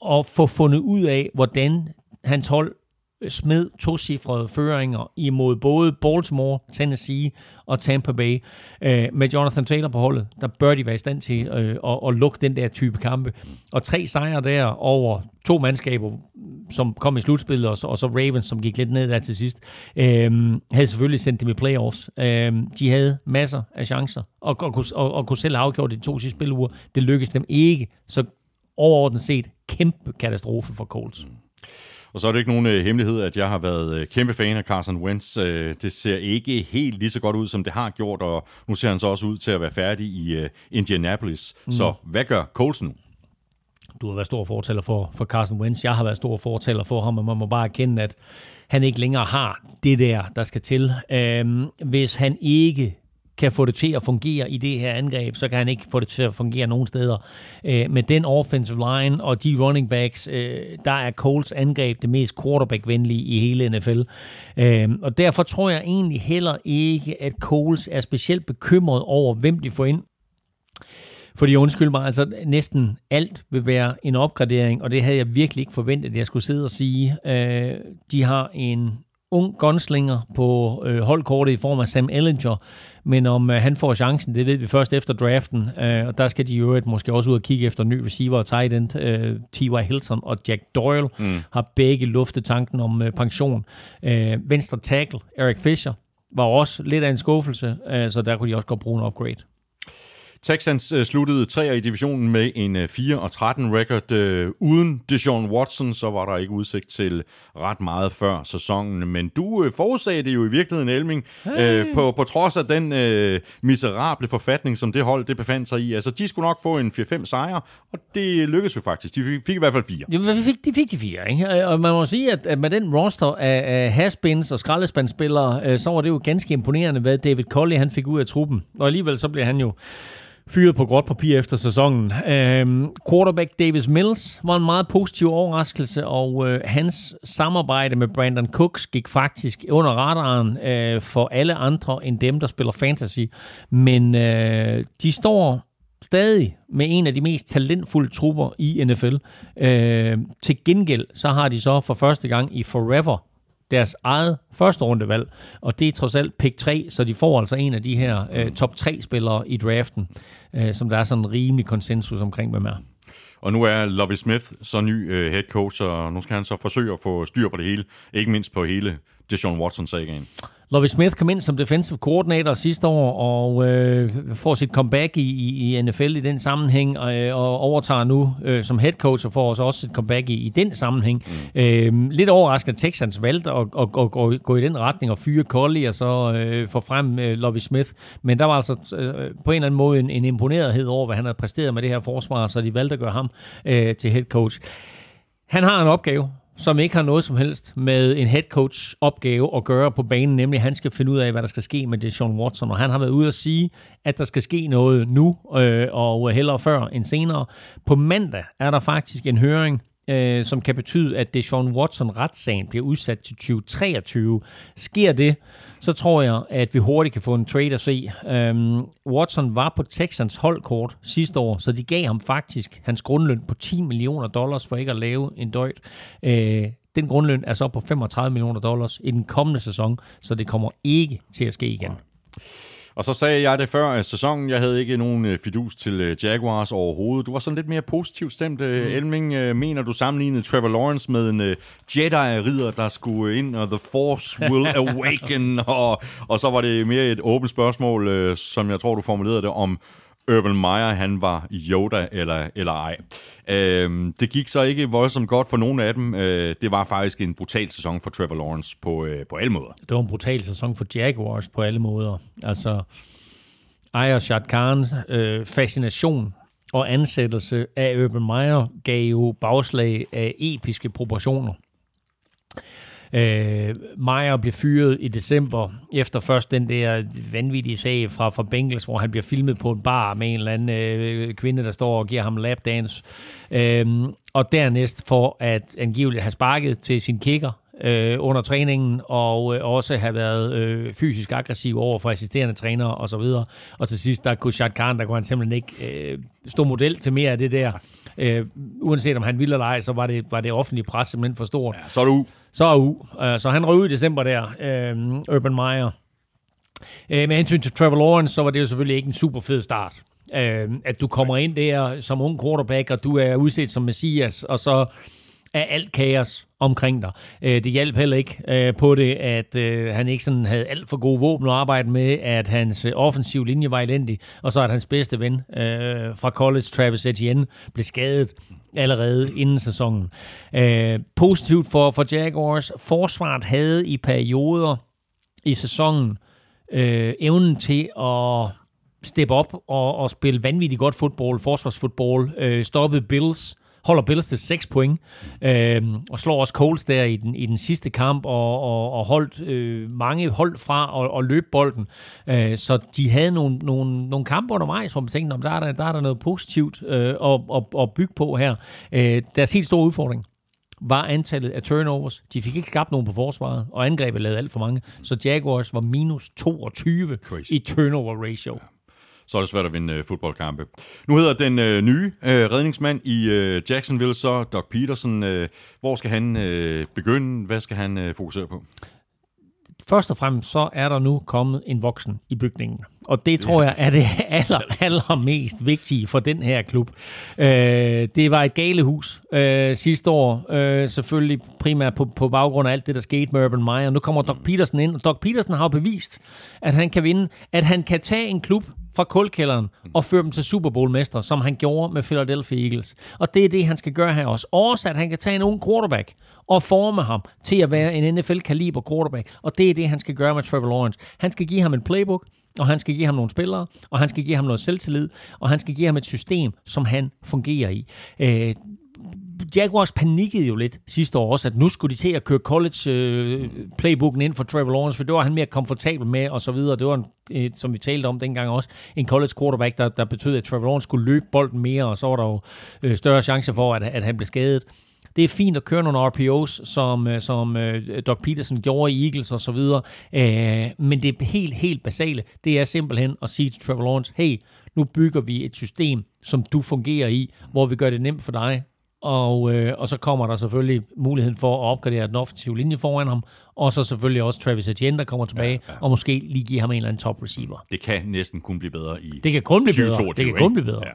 og få fundet ud af, hvordan hans hold smed to-cifrede føringer imod både Baltimore, Tennessee og Tampa Bay. Øh, med Jonathan Taylor på holdet, der bør de være i stand til øh, at, at lukke den der type kampe. Og tre sejre der over to mandskaber, som kom i slutspillet, og så, og så Ravens, som gik lidt ned der til sidst, øh, havde selvfølgelig sendt dem i playoffs. Øh, de havde masser af chancer, og, og, og, og, kunne selv have afgjort de to sidste spiluger. Det lykkedes dem ikke, så overordnet set kæmpe katastrofe for Colts. Mm. Og så er det ikke nogen øh, hemmelighed, at jeg har været øh, kæmpe fan af Carson Wentz. Øh, det ser ikke helt lige så godt ud, som det har gjort, og nu ser han så også ud til at være færdig i øh, Indianapolis. Mm. Så hvad gør Colts nu? Du har været stor fortaler for, for Carson Wentz. Jeg har været stor fortaler for ham, og man må bare erkende, at han ikke længere har det der, der skal til. Øhm, hvis han ikke kan få det til at fungere i det her angreb, så kan han ikke få det til at fungere nogen steder. Øh, med den offensive line og de running backs, øh, der er Coles angreb det mest quarterback-venlige i hele NFL. Øh, og derfor tror jeg egentlig heller ikke, at Coles er specielt bekymret over, hvem de får ind. Fordi undskyld mig, altså næsten alt vil være en opgradering, og det havde jeg virkelig ikke forventet, at jeg skulle sidde og sige. Øh, de har en ung gunslinger på øh, holdkortet i form af Sam Ellinger, men om øh, han får chancen, det ved vi først efter draften, øh, og der skal de jo måske også ud og kigge efter ny receiver og tight end. Øh, T.Y. Hilton og Jack Doyle mm. har begge luftet tanken om øh, pension. Øh, venstre tackle, Eric Fisher, var også lidt af en skuffelse, øh, så der kunne de også godt bruge en upgrade. Texans øh, sluttede tre i divisionen med en øh, 4 og 13 record. Øh, uden Deshaun Watson, så var der ikke udsigt til ret meget før sæsonen. Men du øh, forudsagde det jo i virkeligheden, Elming, hey. øh, på, på trods af den øh, miserable forfatning, som det hold det befandt sig i. Altså, de skulle nok få en 4-5 sejre, og det lykkedes jo faktisk. De fik, fik i hvert fald fire. De fik, de fik de fire, ikke? Og man må sige, at, at med den roster af, af haspins og skraldespandspillere, øh, så var det jo ganske imponerende, hvad David Colley han fik ud af truppen. Og alligevel så blev han jo fyret på gråt papir efter sæsonen. Øhm, quarterback Davis Mills var en meget positiv overraskelse, og øh, hans samarbejde med Brandon Cooks gik faktisk under radaren øh, for alle andre end dem, der spiller fantasy. Men øh, de står stadig med en af de mest talentfulde trupper i NFL. Øh, til gengæld så har de så for første gang i forever deres eget første rundevalg, og det er trods alt pick 3, så de får altså en af de her øh, top 3 spillere i draften, øh, som der er sådan en rimelig konsensus omkring, hvem er. Og nu er Lovie Smith så ny øh, head coach, og nu skal han så forsøge at få styr på det hele, ikke mindst på hele Deshaun Watson-sagen. Lovie Smith kom ind som defensive coordinator sidste år og øh, får sit comeback i, i, i NFL i den sammenhæng og, øh, og overtager nu øh, som head coach og får også, et comeback i, i den sammenhæng. Mm. Øh, lidt overraskende at Texans valgte at, at, at, at gå i den retning og fyre Colley og så øh, få frem øh, Lovie Smith. Men der var altså øh, på en eller anden måde en, en imponerethed over, hvad han havde præsteret med det her forsvar, så de valgte at gøre ham øh, til head coach. Han har en opgave, som ikke har noget som helst med en head coach opgave at gøre på banen, nemlig han skal finde ud af, hvad der skal ske med Deshaun Watson, og han har været ude at sige, at der skal ske noget nu, øh, og hellere før end senere. På mandag er der faktisk en høring, øh, som kan betyde, at Deshaun Watson-retssagen bliver udsat til 2023. Sker det, så tror jeg, at vi hurtigt kan få en trade at se. Um, Watson var på Texans holdkort sidste år, så de gav ham faktisk hans grundløn på 10 millioner dollars for ikke at lave en døjt. Uh, den grundløn er så på 35 millioner dollars i den kommende sæson, så det kommer ikke til at ske igen. Og så sagde jeg det før sæsonen, jeg havde ikke nogen øh, fidus til øh, Jaguars overhovedet. Du var sådan lidt mere positivt stemt, øh, mm. Elming. Mener du sammenlignede Trevor Lawrence med en Jedi-ridder, der skulle ind, og The Force will awaken, og, og så var det mere et åbent spørgsmål, som jeg tror, du formulerede det, om Urban Meyer, han var Yoda eller, eller ej. Øhm, det gik så ikke voldsomt godt for nogen af dem. Øh, det var faktisk en brutal sæson for Trevor Lawrence på, øh, på alle måder. Det var en brutal sæson for Jaguars på alle måder. Altså, Aya Shad Khans øh, fascination og ansættelse af Urban Meyer gav jo bagslag af episke proportioner. Øh, Meyer blev fyret i december, efter først den der vanvittige sag fra, fra Bengals, hvor han bliver filmet på en bar med en eller anden øh, kvinde, der står og giver ham lapdance. Øh, og dernæst for at angiveligt have sparket til sin kicker, øh, under træningen, og øh, også have været øh, fysisk aggressiv over for assisterende trænere og så videre. Og til sidst, der kunne Shad Khan, der kunne han simpelthen ikke øh, stå model til mere af det der. Øh, uanset om han ville eller ej, så var det, var det offentlige pres simpelthen for stort. Ja, så er du så er U. Øh, så han røg ud i december der, øh, Urban Meyer. Øh, med hensyn til Trevor Lawrence, så var det jo selvfølgelig ikke en super fed start. Øh, at du kommer ind der som ung quarterback, og du er udset som messias, og så er alt kaos omkring dig. Øh, det hjalp heller ikke øh, på det, at øh, han ikke sådan havde alt for gode våben at arbejde med, at hans øh, offensiv linje var elendig, og så at hans bedste ven øh, fra college, Travis Etienne, blev skadet allerede inden sæsonen. Øh, positivt for, for Jaguars. Forsvaret havde i perioder i sæsonen evnen til at steppe op og, og spille vanvittigt godt fodbold, forsvarsfodbold, øh, stoppe Bills, holder Bills til 6 point, øh, og slår også Coles der i den, i den sidste kamp, og, og, og holdt øh, mange hold fra at, at løbe bolden. Øh, så de havde nogle, nogle, nogle kampe undervejs, hvor man tænkte, der er der, der er der noget positivt øh, at, at, at bygge på her. Øh, deres helt store udfordring var antallet af turnovers. De fik ikke skabt nogen på forsvaret, og angrebet lavede alt for mange. Så Jaguars var minus 22 Crazy. i turnover ratio. Ja så er det svært at vinde øh, fodboldkampe. Nu hedder den øh, nye øh, redningsmand i øh, Jacksonville så Doc Peterson. Øh, hvor skal han øh, begynde? Hvad skal han øh, fokusere på? Først og fremmest så er der nu kommet en voksen i bygningen. Og det tror jeg er det aller, allermest vigtige for den her klub. Øh, det var et galehus øh, sidste år, øh, selvfølgelig primært på, på baggrund af alt det, der skete med Urban Meyer. Nu kommer Doc Peterson ind, og Doc Peterson har bevist, at han kan vinde, at han kan tage en klub, fra kulkælderen og føre dem til Super Bowl-mestre, som han gjorde med Philadelphia Eagles. Og det er det, han skal gøre her også. Også at han kan tage en ung quarterback og forme ham til at være en NFL-kaliber quarterback. Og det er det, han skal gøre med Trevor Lawrence. Han skal give ham en playbook, og han skal give ham nogle spillere, og han skal give ham noget selvtillid, og han skal give ham et system, som han fungerer i. Øh, Jaguars panikkede jo lidt sidste år også, at nu skulle de til at køre college øh, playbooken ind for Trevor Lawrence, for det var han mere komfortabel med, og så videre. Det var, en, øh, som vi talte om dengang også, en college quarterback, der, der betød, at Trevor Lawrence skulle løbe bolden mere, og så var der jo øh, større chance for, at, at han blev skadet. Det er fint at køre nogle RPOs, som, øh, som øh, Doc Peterson gjorde i Eagles og så videre, øh, men det er helt, helt basale. Det er simpelthen at sige til Trevor Lawrence, hey, nu bygger vi et system, som du fungerer i, hvor vi gør det nemt for dig og, øh, og så kommer der selvfølgelig muligheden for at opgradere den offensive linje foran ham, og så selvfølgelig også Travis Etienne, der kommer tilbage, ja, ja. og måske lige give ham en eller anden top receiver. Det kan næsten kun blive bedre i Det kan kun blive 2022, bedre. Det kan kun blive bedre. Ja.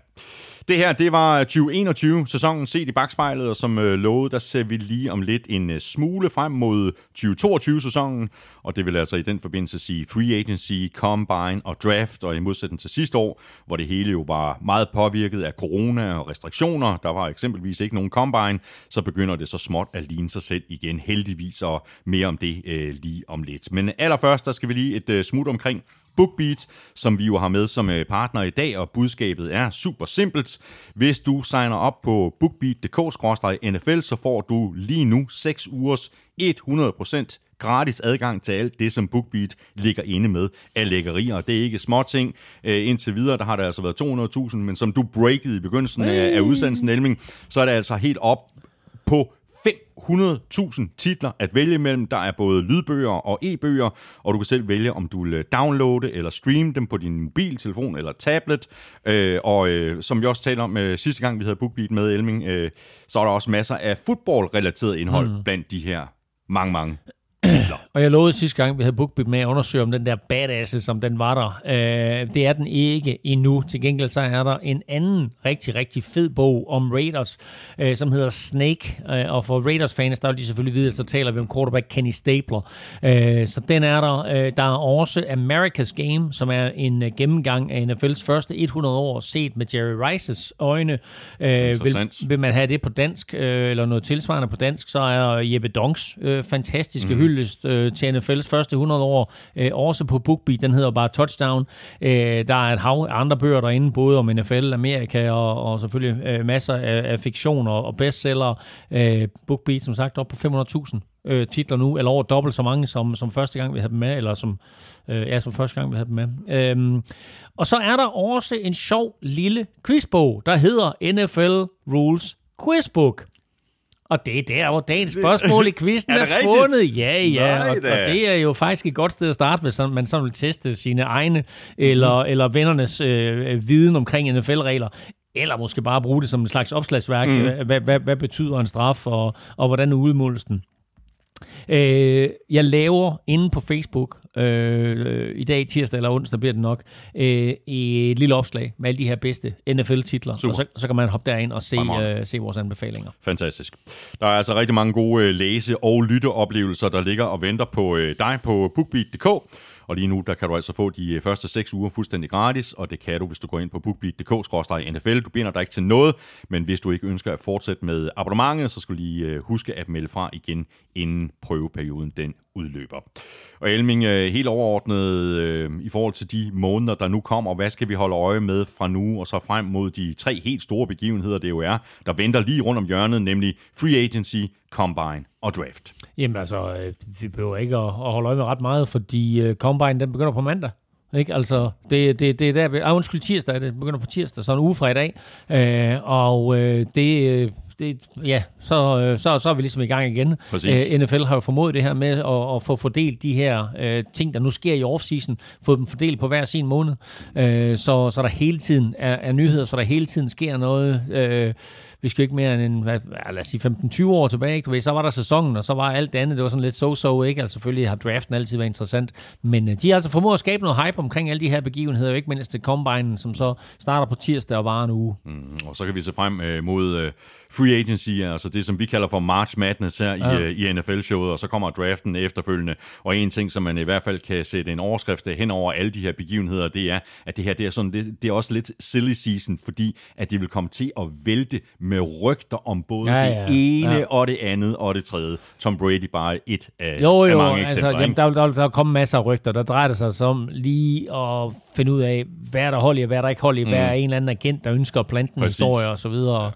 Det her, det var 2021-sæsonen set i bagspejlet, og som øh, lovet, der ser vi lige om lidt en øh, smule frem mod 2022-sæsonen, og det vil altså i den forbindelse sige free agency, combine og draft, og i modsætning til sidste år, hvor det hele jo var meget påvirket af corona og restriktioner, der var eksempelvis ikke nogen combine, så begynder det så småt at ligne sig selv igen, heldigvis, og mere om det øh, lige om lidt. Men allerførst, der skal vi lige et øh, smut omkring BookBeat, som vi jo har med som øh, partner i dag, og budskabet er super simpelt. Hvis du signer op på bookbeat.dk-nfl, så får du lige nu 6 ugers 100% gratis adgang til alt det, som BookBeat ligger inde med af lækkerier. Det er ikke små ting. Øh, indtil videre, der har der altså været 200.000, men som du breakede i begyndelsen af, af udsendelsen, Elming, så er det altså helt op på 500.000 titler at vælge mellem. Der er både lydbøger og e-bøger, og du kan selv vælge, om du vil øh, downloade eller streame dem på din mobiltelefon eller tablet. Øh, og øh, som vi også talte om øh, sidste gang, vi havde BookBeat med Elming, øh, så er der også masser af fodboldrelateret indhold mm. blandt de her mange, mange titler. Og jeg lovede sidste gang, vi havde BookBeat med at undersøge, om den der badass, som den var der. Øh, det er den ikke endnu. Til gengæld så er der en anden rigtig, rigtig fed bog om Raiders, øh, som hedder Snake. Øh, og for Raiders-fans, der vil de selvfølgelig vide, at så taler vi om quarterback Kenny Stapler. Øh, så den er der. Øh, der er også America's Game, som er en uh, gennemgang af NFL's første 100 år set med Jerry Rices øjne. Øh, vil, vil man have det på dansk, øh, eller noget tilsvarende på dansk, så er Jeppe Dongs øh, fantastiske mm hyldest øh, til NFL's første 100 år, øh, også på BookBeat, den hedder bare Touchdown. Øh, der er et hav af andre bøger derinde, både om NFL, Amerika og, og selvfølgelig øh, masser af, af fiktion og, og bestseller. Øh, BookBeat, som sagt, op på 500.000 øh, titler nu, eller over dobbelt så mange, som, som første gang vi havde dem med, eller som, øh, ja, som første gang vi havde dem med. Øhm, og så er der også en sjov lille quizbog, der hedder NFL Rules Quizbook. Og det er der, hvor dagens spørgsmål i quizzen er, er fundet. Ja, ja. Nej, og, og det er jo faktisk et godt sted at starte, hvis man sådan vil teste sine egne eller, mm. eller vennernes øh, viden omkring NFL-regler. Eller måske bare bruge det som en slags opslagsværk. Mm. Hvad, hvad, hvad betyder en straf, og, og hvordan udmåles den? Øh, jeg laver inde på Facebook, øh, i dag tirsdag eller onsdag bliver det nok, øh, et lille opslag med alle de her bedste NFL-titler. Super. Og så, så kan man hoppe derind og se, øh, se vores anbefalinger. Fantastisk. Der er altså rigtig mange gode øh, læse- og lytteoplevelser, der ligger og venter på øh, dig på bookbeat.dk. Og lige nu, der kan du altså få de øh, første 6 uger fuldstændig gratis, og det kan du, hvis du går ind på bookbeat.dk-nfl. Du binder dig ikke til noget, men hvis du ikke ønsker at fortsætte med abonnementet, så skal du lige øh, huske at melde fra igen, inden prøveperioden den udløber. Og Elming, øh, helt overordnet øh, i forhold til de måneder, der nu kommer, hvad skal vi holde øje med fra nu og så frem mod de tre helt store begivenheder, det jo er, der venter lige rundt om hjørnet, nemlig Free Agency, Combine og Draft. Jamen altså, øh, vi behøver ikke at, at holde øje med ret meget, fordi øh, Combine, den begynder på mandag. Ikke? Altså, det, det, det er der, ah, undskyld, tirsdag, det begynder på tirsdag, så en uge fra i dag. Øh, og øh, det, øh, det, ja, så, øh, så, så er vi ligesom i gang igen. Præcis. Øh, NFL har jo formået det her med at, at få fordelt de her øh, ting, der nu sker i offseason, få dem fordelt på hver sin måned, øh, så, så der hele tiden er, er nyheder, så der hele tiden sker noget. Øh, vi skal ikke mere end en, hvad, lad os sige 15-20 år tilbage, ikke? Du ved, så var der sæsonen, og så var alt det andet, det var sådan lidt so-so, ikke? Altså selvfølgelig har draften altid været interessant, men øh, de har altså formået at skabe noget hype omkring alle de her begivenheder, ikke mindst til Combine, som så starter på tirsdag og varer en uge. Mm, og så kan vi se frem øh, mod øh, free agency, altså det, som vi kalder for March Madness her ja. i, øh, i NFL-showet, og så kommer draften efterfølgende. Og en ting, som man i hvert fald kan sætte en overskrift hen over alle de her begivenheder, det er, at det her det er, sådan, det, det er også lidt silly season, fordi at det vil komme til at vælte med rygter om både Ja, ja, det ene Ja. og det andet og det tredje. Tom Brady bare et af, Jo, af jo, mange altså, eksempler. jamen, der, der, der vil komme masser af rygter. Der drejer det sig så om lige at finde ud af, hvad er der hold i, hvad er der ikke hold i, hvad er en eller anden agent, der ønsker at plante en Mm. Historie og så videre.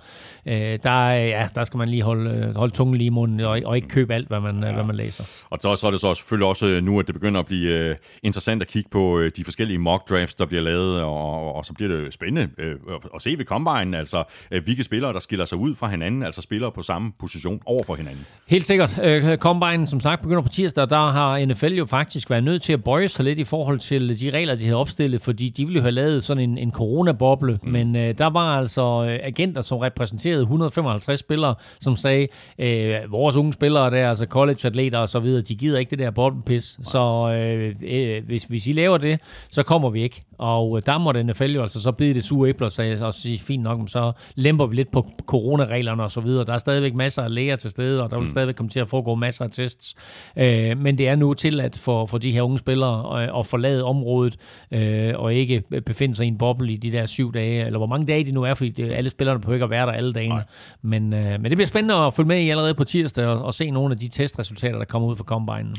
Øh, der, er- ja, der skal man lige holde, øh, holde tungen lige i munden, og, og ikke købe alt, hvad man, ja. hvad man læser. Og så, så er det så selvfølgelig også øh, nu, at det begynder at blive øh, interessant at kigge på øh, de forskellige mock drafts, der bliver lavet, og, og så bliver det spændende øh, at se ved Combine, altså øh, hvilke spillere, der skiller sig ud fra hinanden, altså spillere på samme position over for hinanden. Helt sikkert. Øh, Combine, som sagt, begynder på tirsdag, der har NFL jo faktisk været nødt til at bøje sig lidt i forhold til de regler, de havde opstillet, fordi de ville jo have lavet sådan en, en coronaboble, mm. men øh, der var altså øh, agenter, som repræsenterede 155 spillere, som sagde, øh, vores unge spillere der, altså college-atleter og så videre, de gider ikke det der boblepis, så øh, øh, hvis, hvis I laver det, så kommer vi ikke. Og øh, der måtte NFL jo altså så bide det sure æbler, så og sige, fint nok, så lemper vi lidt på coronareglerne og så videre. Der er stadigvæk masser af læger til stede, og der vil mm. stadigvæk komme til at foregå masser af tests. Øh, men det er nu tilladt for, for de her unge spillere at, at forlade området, øh, og ikke befinde sig i en boble i de der syv dage, eller hvor mange dage det nu er, fordi det, alle spillerne behøver ikke at være der alle dagene. Men, øh, men det bliver spændende at følge med i allerede på tirsdag, og, og se nogle af de testresultater, der kommer ud fra Combine.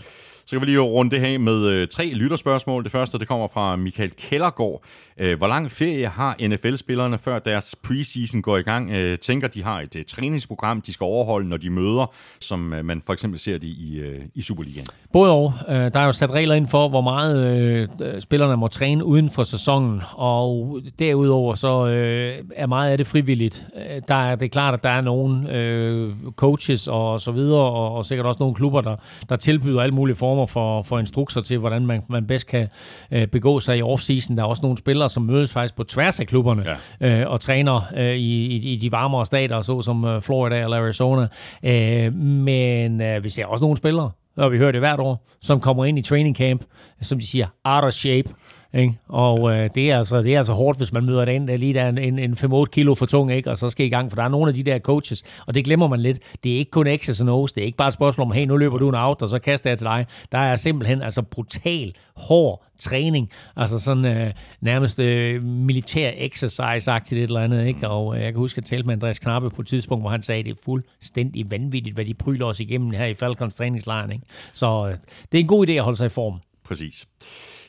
Så kan vi lige runde det her med øh, tre lytterspørgsmål. Det første, det kommer fra Michael Kellergaard. Øh, hvor lang ferie har NFL-spillerne, før deres preseason går i gang? Øh, tænker, de har et øh, træningsprogram, de skal overholde, når de møder, som øh, man for eksempel ser det i, øh, i Superligaen. Både og. Øh, Der er jo sat regler ind for, hvor meget øh, øh spillerne må træne uden for sæsonen, og derudover så øh, er meget af det frivilligt. Øh, Der er, det er klart, at der er nogle øh, coaches og så videre, og, og sikkert også nogle klubber, der, der tilbyder alle mulige former for, for instrukser til, hvordan man, man bedst kan øh, begå sig i offseason. Der er også nogle spillere, som mødes faktisk på tværs af klubberne ja. øh, og træner øh, i, i, i de varmere stater, såsom øh, Florida eller Arizona. Øh, men øh, vi ser også nogle spillere, og vi hører det hvert år, som kommer ind i training camp, som de siger, out of shape. Ikke? Og øh, det, er altså, det er altså hårdt, hvis man møder den, der lige der er en, en, en 5-8 kilo for tung, ikke? og så skal i gang, for der er nogle af de der coaches, og det glemmer man lidt. Det er ikke kun X's and O's, det er ikke bare et spørgsmål om, hey, nu løber du en out, og så kaster jeg til dig. Der er simpelthen altså brutal, hård træning, altså sådan øh, nærmest øh, militær exercise-agtigt et eller andet, ikke? Og øh, jeg kan huske, at jeg talte med Andreas Knappe på et tidspunkt, hvor han sagde, at det er fuldstændig vanvittigt, hvad de pryler os igennem her i Falcons træningslejren, ikke? Så øh, det er en god idé at holde sig i form. Præcis.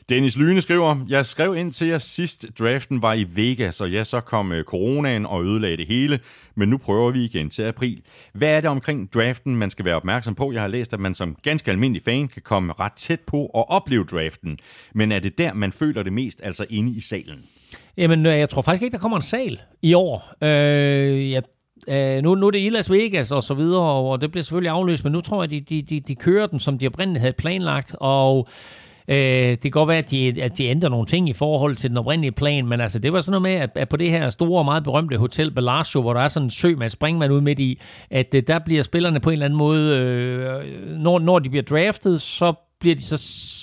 Dennis Lyne skriver, jeg skrev ind til jer sidst draften var i Vegas, og ja, så kom øh, coronaen og ødelagde det hele, men nu prøver vi igen til april. Hvad er det omkring draften, man skal være opmærksom på? Jeg har læst, at man som ganske almindelig fan kan komme ret tæt på og opleve draften, men er det der, man føler det mest, altså inde i salen? Jamen, øh, jeg tror faktisk ikke, der kommer en sal i år. Øh, jeg Uh, øh, nu, nu er det i Las Vegas og så videre, og det bliver selvfølgelig afløst, men nu tror jeg, de, de, de, de kører den, som de oprindeligt havde planlagt, og Øh, det kan godt være, at de, at de ændrer nogle ting i forhold til den oprindelige plan, men altså, det var sådan noget med, at, at på det her store og meget berømte hotel Bellagio, hvor der er sådan en sø med et springvand ud midt i, at øh, der bliver spillerne på en eller anden måde, øh, når, når de bliver draftet, så bliver de så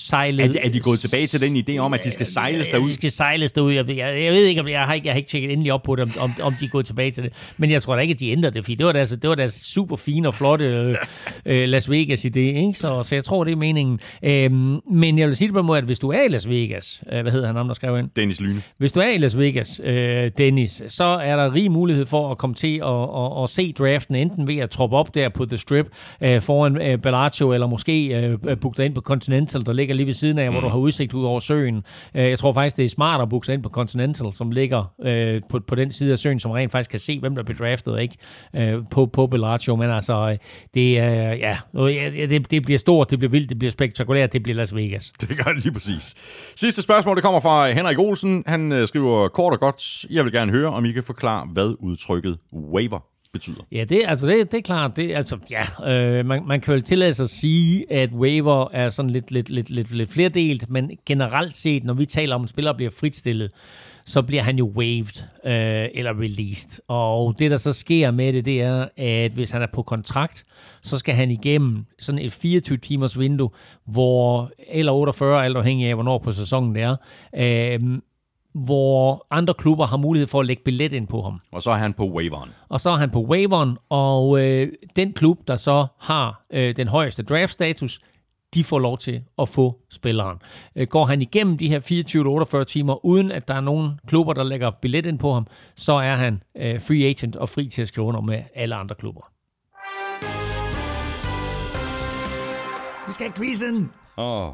sejlet... Er, de- er de gået tilbage til den idé om, at de skal sejles derud? De skal sejles derud. Jeg, jeg, jeg ved ikke, om jeg har ikke, jeg har ikke tjekket endelig op på det, om, om, om de er gået tilbage til det. Men jeg tror da ikke, at de ændrer det, fordi det var deres, det var deres super fine og flotte øh, øh, Las Vegas idé. Ikke? Så, så jeg tror, det er meningen. Øhm, men jeg vil sige det på en måde, at hvis du er i Las Vegas, øh, hvad hedder han, ham, der skrev ind? Dennis Lyne. Hvis du er i Las Vegas, øh, Dennis, så er der rig mulighed for at komme til at, at, at se draften, enten ved at troppe op der på The Strip øh, foran øh, Bellagio, eller måske øh, booke dig ind på Continental, der ligger lige ved siden af, mm. hvor du har udsigt ud over søen. Øh, jeg tror faktisk, det er smart at booke sig ind på Continental, som ligger øh, på, på den side af søen, som rent faktisk kan se, hvem der bliver draftet ikke øh, på, på Bellagio. Men altså, øh, det, øh, ja, øh, ja, det, det bliver stort, det bliver vildt, det bliver spektakulært, det bliver Las Vegas. Det gør det lige præcis. Sidste spørgsmål, det kommer fra Henrik Olsen. Han øh, skriver kort og godt, jeg vil gerne høre, om I kan forklare, hvad udtrykket waiver betyder. Ja, det, altså det, det er klart. Det, altså, ja, øh, man, man kan vel tillade sig at sige, at waiver er sådan lidt, lidt, lidt, lidt, lidt flerdelt, men generelt set, når vi taler om, at en spiller bliver fritstillet, så bliver han jo waived øh, eller released. Og det, der så sker med det, det er, at hvis han er på kontrakt, så skal han igennem sådan et 24-timers vindue, hvor, eller 48, alt afhængig af, hvornår på sæsonen det er, øh, hvor andre klubber har mulighed for at lægge billet ind på ham. Og så er han på waiveren. Og så er han på waiveren, og øh, den klub, der så har øh, den højeste draftstatus, de får lov til at få spilleren. Øh, går han igennem de her 24-48 timer, uden at der er nogen klubber, der lægger billet ind på ham, så er han øh, free agent og fri til at skrive under med alle andre klubber. Vi skal have quizzen! Åh.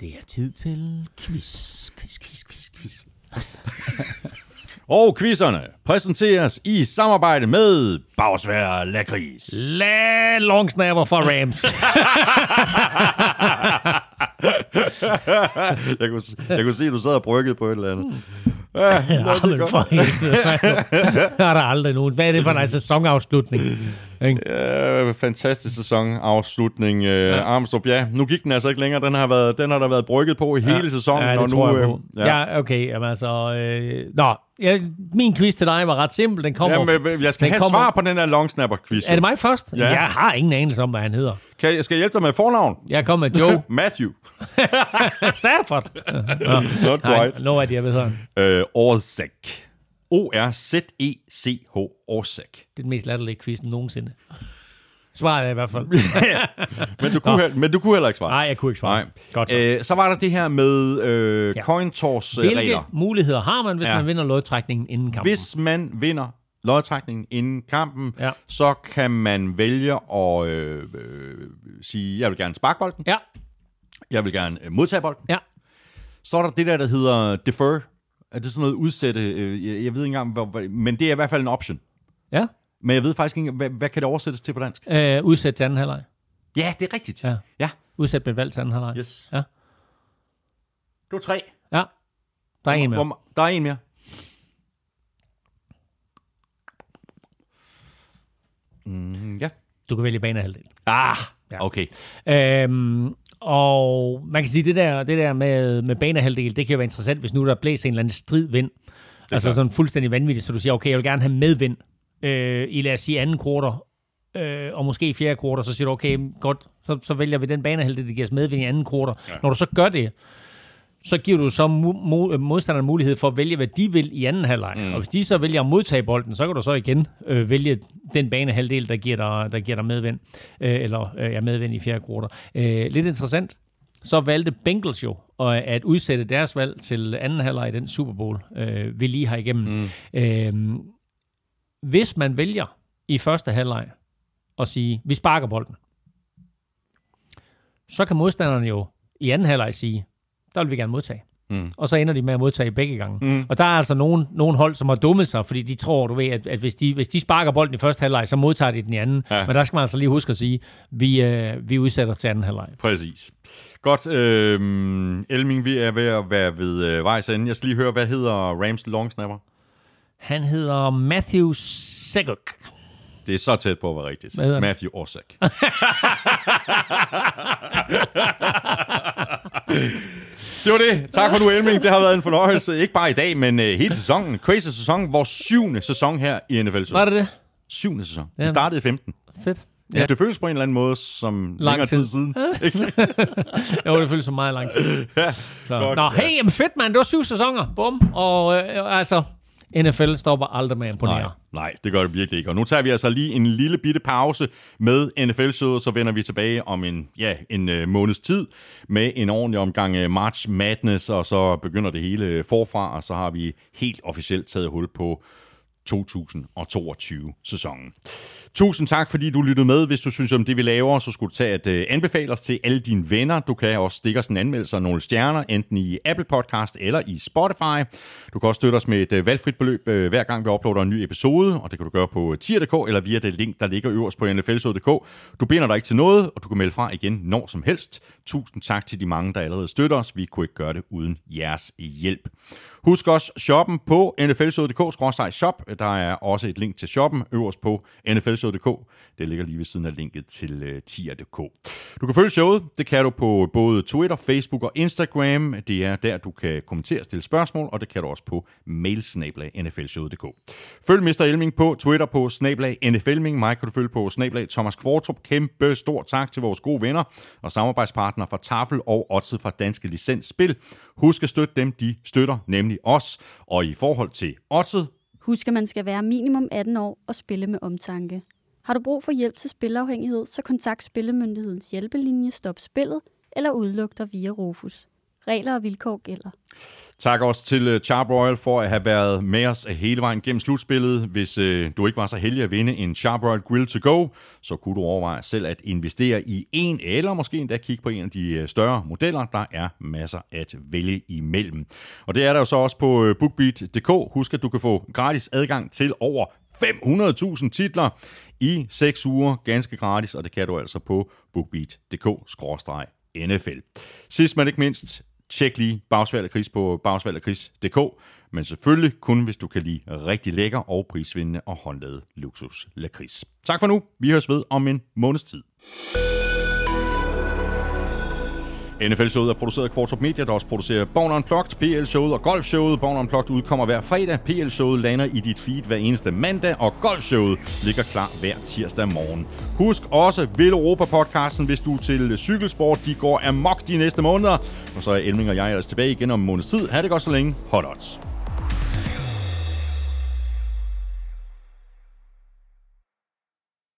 Det er tid til quiz, quiz, quiz, quiz, quiz. Og quizerne præsenteres i samarbejde med Bagsvær Lakris. La long snapper for Rams. jeg, kunne, jeg kunne se, at du sad og bryggede på et eller andet. Ja, Ja, men for helvede. Der er der aldrig nogen. Hvad er det for en sæsonafslutning? Ikke? Ja, fantastisk sæsonafslutning. Ja. Armstrong, ja, nu gik den altså ikke længere. Den har, været, den har der været brygget på i hele sæsonen. Ja, og det nu, tror jeg øh, på. Ja, okay. Jamen altså... Øh, nå, ja, min quiz til dig var ret simpel. Den kommer... Jamen, jeg skal den have kommer- svar på den her longsnapper-quiz. Er det mig først? Ja. Jeg har ingen anelse om, hvad han hedder. Kan jeg, skal jeg hjælpe dig med fornavn? Jeg kommer med Joe Matthew. Stafford. Not Nej, quite. no idea, hvad hedder han. Øh, Orzek. O-R-Z-E-C-H. Orzek. Det er den mest latterlige quiz nogensinde. Svaret er i hvert fald. Men du, kunne, he- men du kunne heller ikke svare. Nej, jeg kunne ikke svare. Nej. Godt så. Øh, så var der det her med øh, Ja. coin toss øh, Hvilke regler. muligheder har man, hvis Ja. man vinder lodtrækningen inden kampen? Hvis man vinder lodtrækningen inden kampen, Ja. så kan man vælge at øh, øh, sige, jeg vil gerne sparke bolden, Ja, jeg vil gerne øh, modtage bolden. ja. Så er der det der, der hedder defer. Er det sådan noget udsætte? Øh, jeg, jeg ved ikke engang, hvor, men det er i hvert fald en option. Ja. Men jeg ved faktisk ikke, hvad, hvad kan det oversættes til på dansk? Øh, udsæt til anden halvleg. Ja, det er rigtigt. Ja. ja. Udsæt med valg til anden halvleg. Yes. Ja. Du er tre. Ja. Der er en mere. Hvor, der er en mere. Mm, ja. Du kan vælge banehalvdel. Ah, Ja. okay. Øhm, og man kan sige, det der, det der med, med banehalvdel, det kan jo være interessant, hvis nu der blæser en eller anden strid vind. Altså klart. sådan fuldstændig vanvittigt, så du siger, okay, jeg vil gerne have medvind øh, i lad os sige anden kvartal, øh, og måske i fjerde kvartal, så siger du, okay, godt, så, så vælger vi den banehalvdel, der giver os medvind i anden kvartal. Ja. Når du så gør det, så giver du så mu- modstanderen mulighed for at vælge, hvad de vil i anden halvleg. Mm. Og hvis de så vælger at modtage bolden, så kan du så igen øh, vælge den banehalvdel, der giver dig, der giver dig medvind, øh, eller øh, ja, medvind i fjerde kvartal. Øh, lidt interessant. Så valgte Bengals jo øh, at udsætte deres valg til anden halvleg i den Super Bowl, øh, vi lige har igennem. Mm. Øh, hvis man vælger i første halvleg at sige, vi sparker bolden, så kan modstanderne jo i anden halvleg sige, der vil vi gerne modtage. Mm. Og så ender de med at modtage begge gange. Mm. Og der er altså nogen, nogen hold, som har dummet sig, fordi de tror, du ved, at, at hvis, de, hvis de sparker bolden i første halvleg, så modtager de den i anden. Ja. Men der skal man altså lige huske at sige, vi, øh, vi udsætter til anden halvleg. Præcis. Godt. Øh, Elming, vi er ved at være ved øh, vejs ende. Jeg skal lige høre, hvad hedder Rams long snapper? Han hedder Matthew Seguk. Det er så tæt på at være rigtigt. Matthew Orzek. Det var det. Tak for nu, Elming. Det har været en fornøjelse. Ikke bare i dag, men uh, hele sæsonen. Crazy sæson. Vores syvende sæson her i NFL. Var det det? Syvende sæson. Ja. Vi startede i 15. Fedt. Ja. Det føles på en eller anden måde som Lang længere tid tid. siden. Jo, det føles som meget lang tid. ja. Så. Godt, Nå, ja. hey, fedt, mand. Det var syv sæsoner. Bum. Og øh, altså, NFL stopper aldrig med at imponere. Nej, nej, det gør det virkelig ikke. Og nu tager vi altså lige en lille bitte pause med NFL-showet, så vender vi tilbage om en, ja, en øh, måneds tid med en ordentlig omgang øh, March Madness, og så begynder det hele øh, forfra, og så har vi helt officielt taget hul på 2022-sæsonen. Tusind tak, fordi du lyttede med. Hvis du synes om det, vi laver, så skulle du tage at øh, anbefale os til alle dine venner. Du kan også stikke os en anmeldelse og nogle stjerner, enten i Apple Podcast eller i Spotify. Du kan også støtte os med et uh, valgfrit beløb, øh, hver gang vi uploader en ny episode, og det kan du gøre på tier.dk eller via det link, der ligger øverst på nflsod.dk. Du binder dig ikke til noget, og du kan melde fra igen når som helst. Tusind tak til de mange, der allerede støtter os. Vi kunne ikke gøre det uden jeres hjælp. Husk også shoppen på nflshow.dk-shop. Der er også et link til shoppen øverst på nflshow.dk. Det ligger lige ved siden af linket til øh, tier.dk. Du kan følge showet. Det kan du på både Twitter, Facebook og Instagram. Det er der, du kan kommentere og stille spørgsmål, og det kan du også på mailsnablag.nflshowet.dk. Følg Mr. Elming på Twitter på snablag NFLming. Mig kan du følge på snablag Thomas Kvartrup. Kæmpe stor tak til vores gode venner og samarbejdspartnere fra Tafel og Odset fra Danske Licens Spil. Husk at støtte dem, de støtter, nemlig os. Og i forhold til oddset... Husk, at man skal være minimum 18 år og spille med omtanke. Har du brug for hjælp til spilafhængighed, så kontakt Spillemyndighedens hjælpelinje Stop Spillet eller udluk dig via Rufus. Regler og vilkår gælder. Tak også til øh, Charbroil for at have været med os hele vejen gennem slutspillet. Hvis øh, du ikke var så heldig at vinde en Charbroil Grill to go, så kunne du overveje selv at investere i en, eller måske endda kigge på en af de øh, større modeller. Der er masser at vælge imellem. Og det er der jo så også på øh, BookBeat.dk. Husk, at du kan få gratis adgang til over 500.000 titler i 6 uger, ganske gratis, og det kan du altså på bookbeat.dk-nfl. Sidst men ikke mindst, tjek lige Bagsvalg og Kris på bagsvalgogkris.dk, men selvfølgelig kun, hvis du kan lide rigtig lækker og prisvindende og håndlavet luksus lakrids. Tak for nu. Vi høres ved om en måneds tid. NFL-showet er produceret af Kvartrup Media, der også producerer Born Unplugged, PL-showet og Golf-showet. Born Unplugged udkommer hver fredag, PL-showet lander i dit feed hver eneste mandag, og Golf-showet ligger klar hver tirsdag morgen. Husk også Vil Europa-podcasten, hvis du er til cykelsport. De går amok de næste måneder. Og så er Elming og jeg ellers tilbage igen om en måneds tid. Ha' det godt så længe. Hot odds.